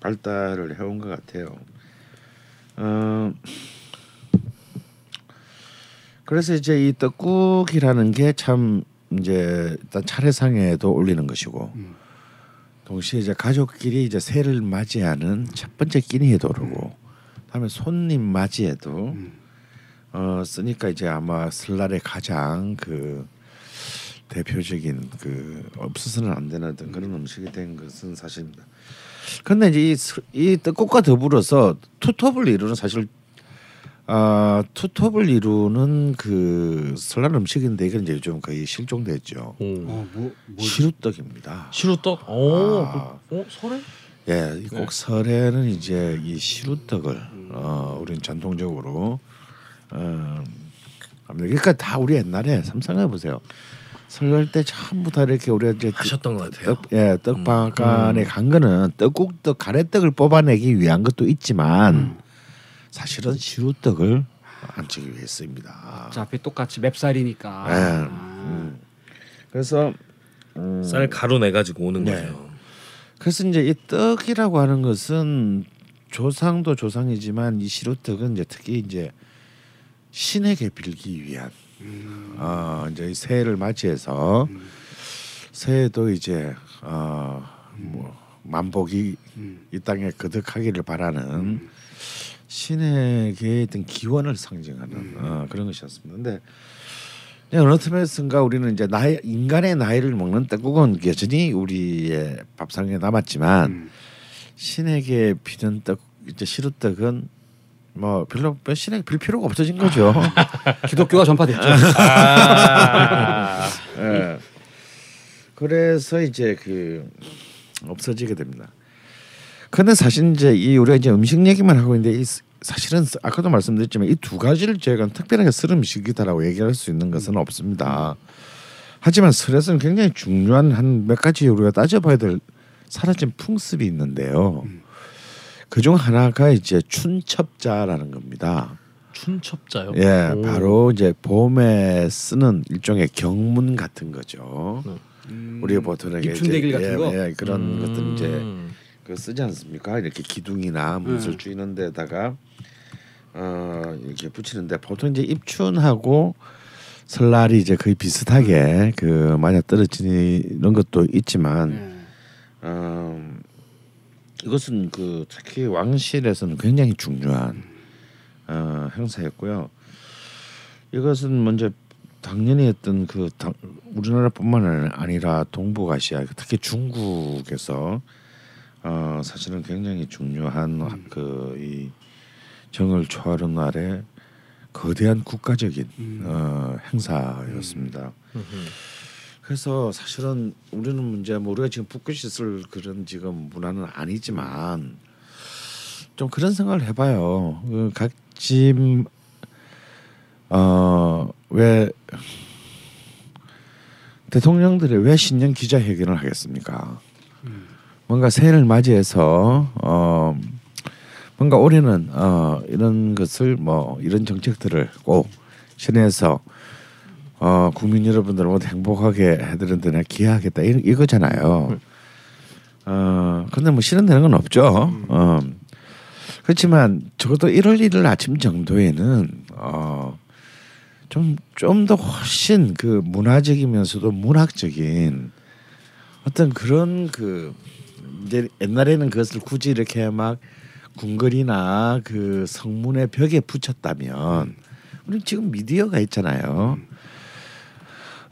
발달을 해온 것 같아요. 어, 그래서 이제 이 떡국이라는 게 참 이제 일단 차례상에도 올리는 것이고 음. 동시에 이제 가족끼리 이제 새를 맞이하는 첫 번째 끼니에도 오르고 다음에 손님 맞이에도 음. 어 쓰니까 이제 아마 설날에 가장 그 대표적인 그 없어서는 안 되는 그런 음식이 된 것은 사실입니다. 그런데 이제 이, 스- 이 떡국과 더불어서 투톱을 이루는 사실 아 투톱을 이루는 그 설날 음식인데 이건 이제 요즘 거의 실종됐죠. 오. 어, 뭐, 뭐 시루떡입니다. 시루떡. 오. 아. 그, 어 설에? 예, 이 네. 꼭 설에는 이제 이 시루떡을 어 우리는 전통적으로 어 합니다. 그러니까 다 우리 옛날에 상상해 보세요. 설날 때 전부 다 이렇게 우리가 이제 하셨던 것 같아요. 떡, 예, 떡방간에 간 거는 떡국떡 가래떡을 뽑아내기 위한 것도 있지만 사실은 시루떡을 안치기 위해서입니다. 어차피 똑같이 맵살이니까. 예. 아. 음. 그래서 음, 쌀 가루 내 가지고 오는 네. 거죠. 그래서 이제 이 떡이라고 하는 것은 조상도 조상이지만 이 시루떡은 이제 특히 이제 신에게 빌기 위한 어 이제 이 새해를 맞이해서 새해도 이제 어 뭐 만복이 음. 이 땅에 거듭하기를 바라는 신에게 어떤 기원을 상징하는 어, 그런 것이었습니다. 근데 어느 틈에선가 우리는 이제 나이 인간의 나이를 먹는 떡국은 여전히 우리의 밥상에 남았지만 음. 신에게 비는 떡 이제 시루떡은 뭐 별로 뭐 신에게 빌 필요가 없어진 거죠. 기독교가 전파됐죠. 예. 그래서 이제 그 없어지게 됩니다. 근데 사실 이제 이 우리가 이제 음식 얘기만 하고 있는데 이 스- 사실은 스- 아까도 말씀드렸지만 이 두 가지를 저희가 특별하게 설 음식이다라고 얘기할 수 있는 것은 없습니다. 하지만 설에서는 굉장히 중요한 한 몇 가지 우리가 따져봐야 될 사라진 풍습이 있는데요. 그중 하나가 이제 춘첩자라는 겁니다. 춘첩자요. 예, 오. 바로 이제 봄에 쓰는 일종의 경문 같은 거죠. 음. 우리가 보통 이제 같은 예, 거. 예, 그런 음. 것들 이제 그 쓰지 않습니까? 이렇게 기둥이나 문설 음. 쥐는 데다가 어 이렇게 붙이는데 보통 이제 입춘하고 설날이 이제 거의 비슷하게 그 맞아 떨어지는 것도 있지만 예. 어, 이것은 그 특히 왕실에서는 굉장히 중요한 어, 행사였고요. 이것은 먼저 당연히 했던 그 당, 우리나라뿐만 아니라 동북아시아 특히 중국에서 어, 사실은 굉장히 중요한 그이 정을 초하는 날에 거대한 국가적인 어, 행사였습니다. 그래서 사실은 우리는 문제 뭐 우리가 지금 붓글씨 쓸 그런 지금 문화는 아니지만 좀 그런 생각을 해봐요. 그 각집 어왜 대통령들이 왜 신년 기자회견을 하겠습니까? 뭔가 새해를 맞이해서 어 뭔가 올해는 어 이런 것을 뭐 이런 정책들을 꼭 실행해서 어 국민 여러분들 모두 행복하게 해드리는 데 기여하겠다 이, 이거잖아요. 어 근데 뭐 실현되는 건 없죠. 어 그렇지만 적어도 1월 1일 아침 정도에는 어 좀 좀 더 훨씬 그 문화적이면서도 문학적인 어떤 그런 그 이제 옛날에는 그것을 굳이 이렇게 막 궁궐이나 그 성문의 벽에 붙였다면 우리 지금 미디어가 있잖아요.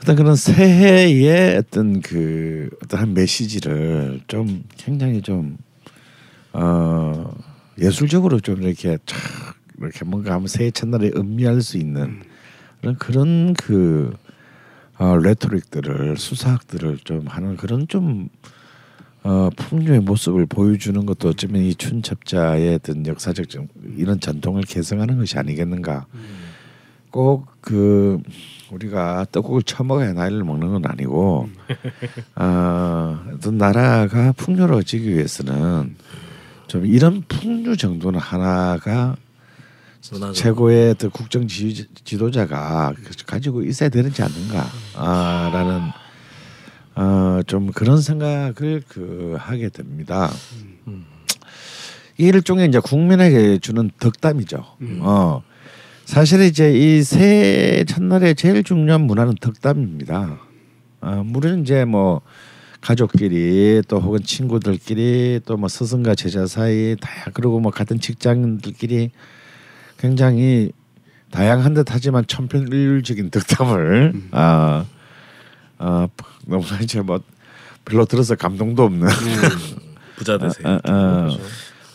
어떤 그런 새해의 어떤 그 어떤 한 메시지를 좀 굉장히 좀 어 예술적으로 좀 이렇게 촥 이렇게 뭔가 하면 새해 첫날에 음미할 수 있는 그런 그런 그 어, 레토릭들을 수사학들을 좀 하는 그런 좀 어, 풍류의 모습을 보여주는 것도 어쩌면 이 춘첩자의 어떤 역사적 좀 이런 전통을 개성하는 것이 아니겠는가. 꼭 그 우리가 떡국을 처먹어야 나이를 먹는 건 아니고 어, 어떤 나라가 풍요로워지기 위해서는 좀 이런 풍류 정도는 하나가 문화적. 최고의 어떤 국정 지, 지도자가 가지고 있어야 되지 않는가라는 어, 좀 그런 생각을 그 하게 됩니다. 이 일종의 이제 국민에게 주는 덕담이죠. 어, 사실 이제 이 새해 첫날에 제일 중요한 문화는 덕담입니다. 어, 우리는 이제 뭐 가족끼리 또 혹은 친구들끼리 또 뭐 스승과 제자 사이 다 그리고 뭐 같은 직장인들끼리 굉장히 다양한 듯하지만 천편일률적인 덕담을 아, 아 너무 이제 뭐 별로 들어서 감동도 없는 부자 되세요. 아, 아, 아,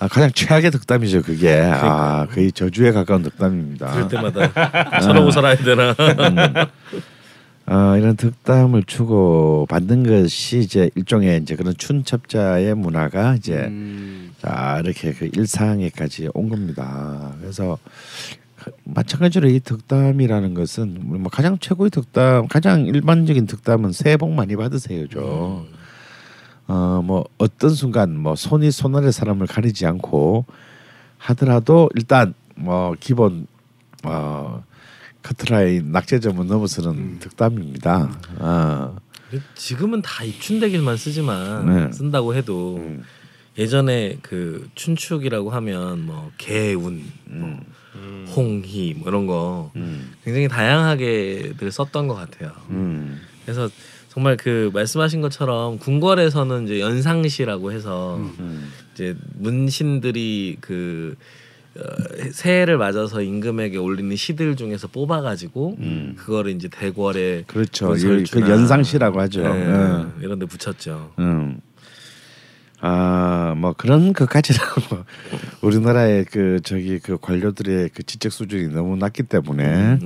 가장 최악의 덕담이죠 그게 아 거의 저주에 가까운 덕담입니다. 그럴 때마다 저러고 살아야 되나. 어, 이런 덕담을 주고 받는 것이 이제 일종의 이제 그런 춘첩자의 문화가 이제 음. 자 이렇게 그 일상에까지 온 겁니다. 그래서 마찬가지로 이 덕담이라는 것은 뭐 가장 최고의 덕담, 가장 일반적인 덕담은 새해 복 많이 받으세요죠. 어뭐 어떤 순간 뭐 손이 손 아래 사람을 가리지 않고 하더라도 일단 뭐 기본 어 커트라인 낙제점은 넘어서는 덕담입니다. 어. 지금은 다 입춘대길만 쓰지만 네. 쓴다고 해도 음. 예전에 그 춘축이라고 하면 뭐 개운, 뭐 홍희 뭐 이런 거 음. 굉장히 다양하게들 썼던 것 같아요. 음. 그래서 정말 그 말씀하신 것처럼 궁궐에서는 이제 연상시라고 해서 음. 이제 문신들이 그 어, 새해를 맞아서 임금에게 올리는 시들 중에서 뽑아가지고 음. 그거를 이제 대궐에 그렇죠. 그 그, 연상시라고 하죠. 네, 예. 이런 데 붙였죠. 음. 아, 뭐 그런 것까지라고 뭐 우리나라의 그 저기 그 관료들의 그 지적 수준이 너무 낮기 때문에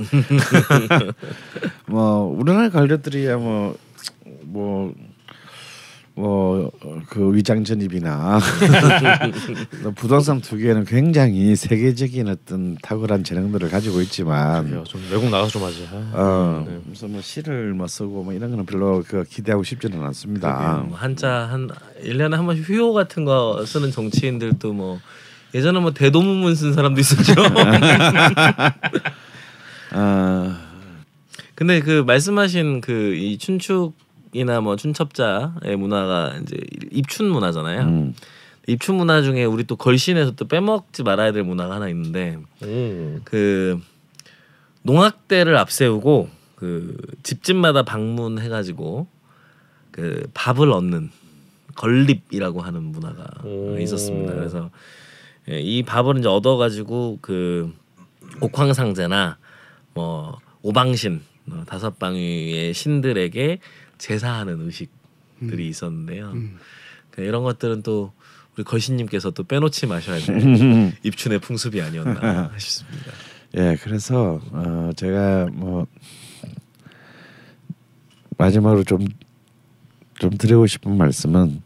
뭐 우리나라 관료들이야 뭐 뭐 뭐그 위장 전입이나 부동산 투기에는 굉장히 세계적인 어떤 탁월한 재능들을 가지고 있지만 그래요. 좀 외국 나가서 좀 하지. 아, 어, 네. 무슨 뭐 시를 뭐 쓰고 뭐 이런 거는 별로 그 기대하고 싶지는 않습니다. 뭐 한자 한 1 년에 한 번씩 휴호 같은 거 쓰는 정치인들도 뭐 예전에 뭐 대도문문 쓴 사람도 있었죠. 아, 근데 그 말씀하신 그 이 춘축 이나 뭐 춘첩자의 문화가 이제 입춘 문화잖아요. 음, 입춘 문화 중에 우리 또 걸신에서 또 빼먹지 말아야 될 문화가 하나 있는데 음. 그 농악대를 앞세우고 그 집집마다 방문해가지고 그 밥을 얻는 걸립이라고 하는 문화가 오. 있었습니다. 그래서 예, 이 밥을 이제 얻어가지고 그 옥황상제나 뭐 오방신 어, 다섯 방위의 신들에게 제사하는 의식들이 있었는데요. 그 이런 것들은 또 우리 거신님께서 또 빼놓지 마셔야 될 입춘의 풍습이 아니었나 싶습니다. 예, 그래서 어, 제가 뭐 마지막으로 좀좀 드리고 싶은 말씀은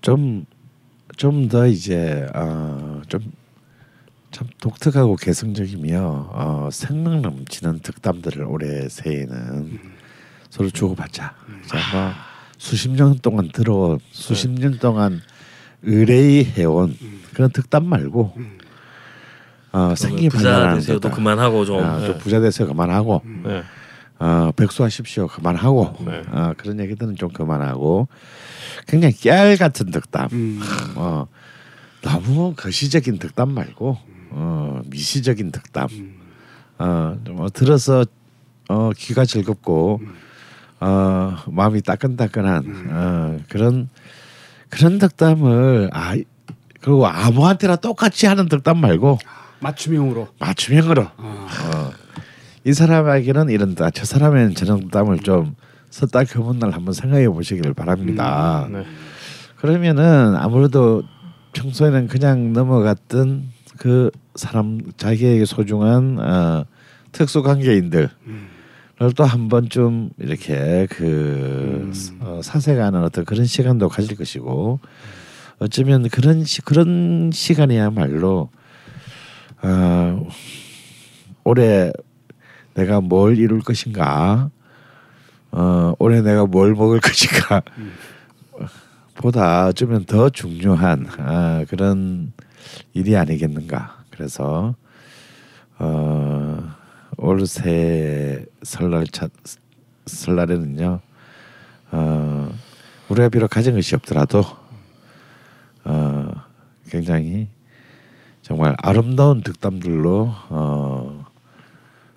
좀 좀 더 이제 어, 좀참 독특하고 개성적이며 어, 생명 넘치는 득담들을 올해 새해에는 서로 주고받자. 자, 뭐 수십 년 동안 들어온 수십 년 동안 의뢰해온 그런 득담 말고 어, 생기 부자 되세요도. 그만하고 좀. 아, 좀 부자 되세요. 그만하고. 네. 어, 백수하십시오. 그만하고. 네. 어, 그런 얘기들은 좀 그만하고. 굉장히 깨알 같은 득담. 음. 어, 너무 거시적인 득담 말고 어, 미시적인 득담. 어, 뭐 들어서 어, 귀가 즐겁고 어, 마음이 따끈따끈한 어, 그런 그런 득담을 아 그리고 아무한테나 똑같이 하는 득담 말고 맞춤형으로. 맞춤형으로 아. 어, 이 사람에게는 이런다 저 사람에는 저런 땀을 좀 썼다 켜본 날 한번 생각해 보시기를 바랍니다. 네. 그러면은 아무래도 평소에는 그냥 넘어갔던 그 사람 자기에게 소중한 어, 특수 관계인들 또 한 번쯤 이렇게 그 어, 사색하는 어떤 그런 시간도 가질 것이고 어쩌면 그런 시, 그런 시간이야말로 어, 올해 내가 뭘 이룰 것인가 어, 올해 내가 뭘 먹을 것인가 보다 어쩌면 더 중요한 아, 그런 일이 아니겠는가. 그래서 어, 올새 설날 차, 설날에는요 어, 우리가 비록 가진 것이 없더라도 어, 굉장히 정말 아름다운 득담들로 어,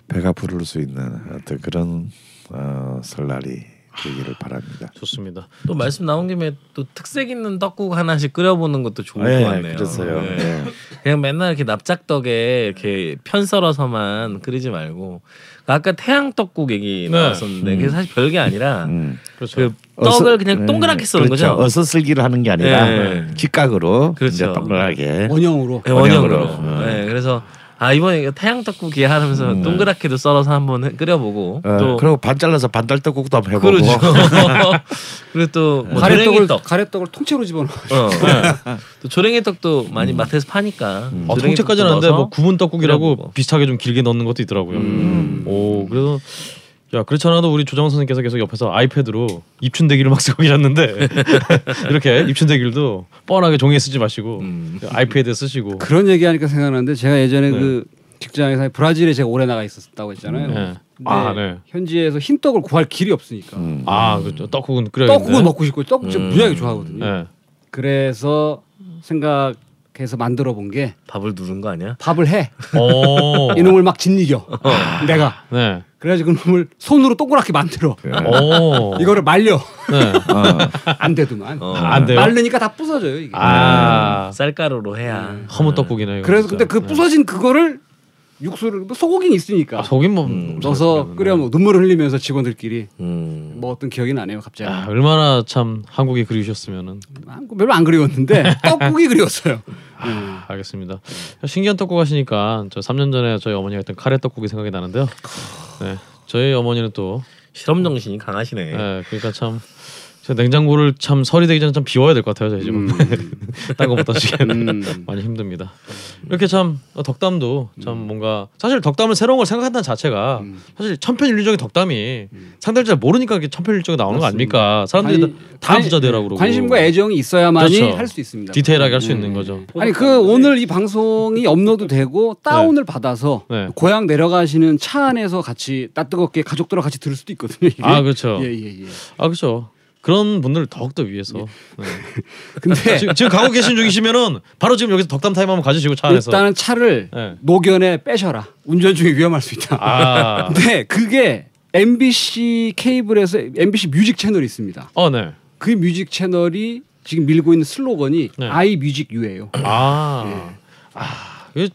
배가 부를 수 있는 어떤 그런 어, 설날이 되기를 바랍니다. 좋습니다. 또 말씀 나온 김에 또 특색 있는 떡국 하나씩 끓여보는 것도 좋을 네, 것 같네요. 그래서요. 네. 네. 그냥 맨날 이렇게 납작떡에 이렇게 편 썰어서만 끓이지 말고 아까 태양 떡국 얘기 네. 나왔었는데 그게 사실 별게 아니라 음. 그렇죠. 그 떡을 그냥 네, 동그랗게 썰는 그렇죠. 거죠. 어서 쓸기를 하는 게 아니라 네. 직각으로 그렇죠. 이제 동그랗게 원형으로. 네, 원형으로. 원형으로. 네, 그래서 아 이번에 이거 태양 떡국이 하면서 음. 동그랗게도 썰어서 한번 해- 끓여보고 어, 또 그리고 반 잘라서 반달 떡국도 한번 해보고 그렇죠. 그리고 또뭐 가래떡을 조랭이 떡. 가래떡을 통째로 집어넣어. 어. 또 조랭이 떡도 많이 마트에서 파니까. 어, 조랭이 통째까지는 안돼 뭐 구분 떡국이라고 끓여보고. 비슷하게 좀 길게 넣는 것도 있더라고요. 음. 오 그래서 야 그렇지 않아도 우리 조정 선생님께서 계속 옆에서 아이패드로 입춘대기를 막 쓰고 계셨는데 이렇게 입춘대기도 뻔하게 종이에 쓰지 마시고 음. 아이패드에 쓰시고 그런 얘기하니까 생각나는데 제가 예전에 네. 그 직장에서 브라질에 제가 오래 나가 있었다고 했잖아요. 네. 근데 아, 네. 현지에서 흰 떡을 구할 길이 없으니까 음. 아 그렇죠 떡국은 끓여야겠네. 떡국을 먹고 싶고 떡국 음. 무지하게 좋아하거든요. 네. 그래서 생각 해서 만들어 본 게 밥을 누른 거 아니야? 밥을 해 오. 이놈을 막 짓이겨 내가 네. 그래가지고 그놈을 손으로 동그랗게 만들어 오. 이거를 말려 네. 안 되더만 어. 안 돼요? 말르니까 다 부서져요 이게 아 쌀가루로 해야. 허무 떡국이네요. 이거 그래서 진짜. 근데 그 부서진 그거를 육수를 뭐 소고기는 있으니까 아, 속인 뭐 음. 넣어서 끓여 먹 눈물을 흘리면서 직원들끼리 음. 먹었던 기억이 나네요 갑자기 아, 얼마나 참 한국이 그리우셨으면은 아, 별로 안 그리웠는데 떡국이 그리웠어요 음. 알겠습니다. 신기한 떡국 하시니까 저 3년 전에 저희 어머니가 했던 카레 떡국이 생각이 나는데요. 네, 저희 어머니는 또 실험 정신이 강하시네. 네, 그러니까 참. 저 냉장고를 참 설이 되기 전에 좀 비워야 될 것 같아요 저희 집은 딴 거부터 시기에는 음. 많이 힘듭니다 이렇게 참 어, 덕담도 참 뭔가 사실 덕담을 새로운 걸 생각한다는 자체가 음. 사실 천편일률적인 덕담이 상대를 잘 모르니까 이게 천편일률적이 나오는 거 아닙니까 사람들이 아니, 다 관- 부자 되라고 그러고 관심과 애정이 있어야만이 그렇죠. 할수 있습니다 디테일하게 할수 음. 있는 거죠 아니 그 오늘 이 방송이 업로드 되고 다운을 받아서 네. 고향 내려가시는 차 안에서 같이 따뜻하게 가족들과 같이 들을 수도 있거든요. 이게. 아 그렇죠 예 예 예. 아 그렇죠 그런 분들을 더욱더 위해서 네. 근데 지금, 지금 가고 계신 중이시면은 바로 지금 여기서 덕담 타임 한번 가지시고 차 안에서 일단은 차를 네. 노견에 빼셔라. 운전 중에 위험할 수 있다. 아, 근데 그게 MBC 케이블에서 MBC 뮤직 채널이 있습니다. 어, 네. 그 뮤직 채널이 지금 밀고 있는 슬로건이 네. I music you예요. 아, 예. 아, 왜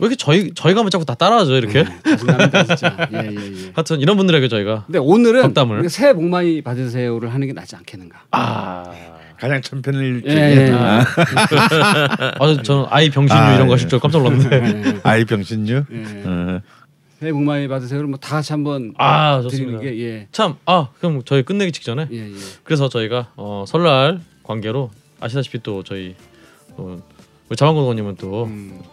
이렇게 저희 저희가 뭐 자꾸 다 따라하죠 이렇게? 감사합니다 진짜. 예, 예, 예. 하여튼 이런 분들에게 저희가 근데 오늘은 덕담을. 새해 복 많이 받으세요를 하는 게 낫지 않겠는가. 아, 가장 천편을 예, 예, 예. 아, 아 저는 I 병신 you 아, 이런 거 예. 하실 줄 깜짝 놀랐는데. 예, 아이 병신유. 예. 어. 새해 복 많이 받으세요를 뭐다 같이 한번 아 드리는 좋습니다. 게 예. 참, 아 그럼 저희 끝내기 직전에 예, 예. 그래서 저희가 어, 설날 관계로 아시다시피 또 저희 어, 우리 자만고님은 또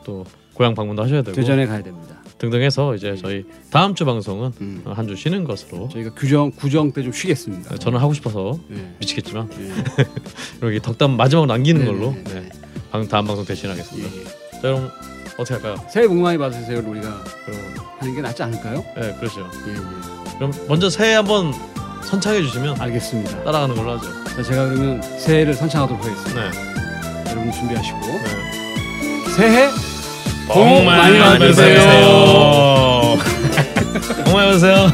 또 음, 고향 방문도 하셔야 되고 대전에 가야 됩니다. 등등해서 이제 저희 다음 주 방송은 음. 어, 한주 쉬는 것으로 저희가 규정 구정 때 좀 쉬겠습니다. 저는 하고 싶어서 예. 미치겠지만 예. 여기 덕담 마지막 남기는 네, 걸로 네, 네. 네, 방, 다음 방송 예, 대신하겠습니다. 예. 자 그럼 어떻게 할까요? 새해 복 많이 받으세요를 우리가 그럼 하는 게 낫지 않을까요? 네 그렇죠. 예, 예. 그럼 먼저 새해 한번 선창해 주시면 알겠습니다. 따라가는 걸로 하죠. 자, 제가 그러면 새해를 선창하도록 하겠습니다. 네. 여러분 준비하시고 네. 새해 복 많이, 받으세요. 받으세요. 정말 보세요.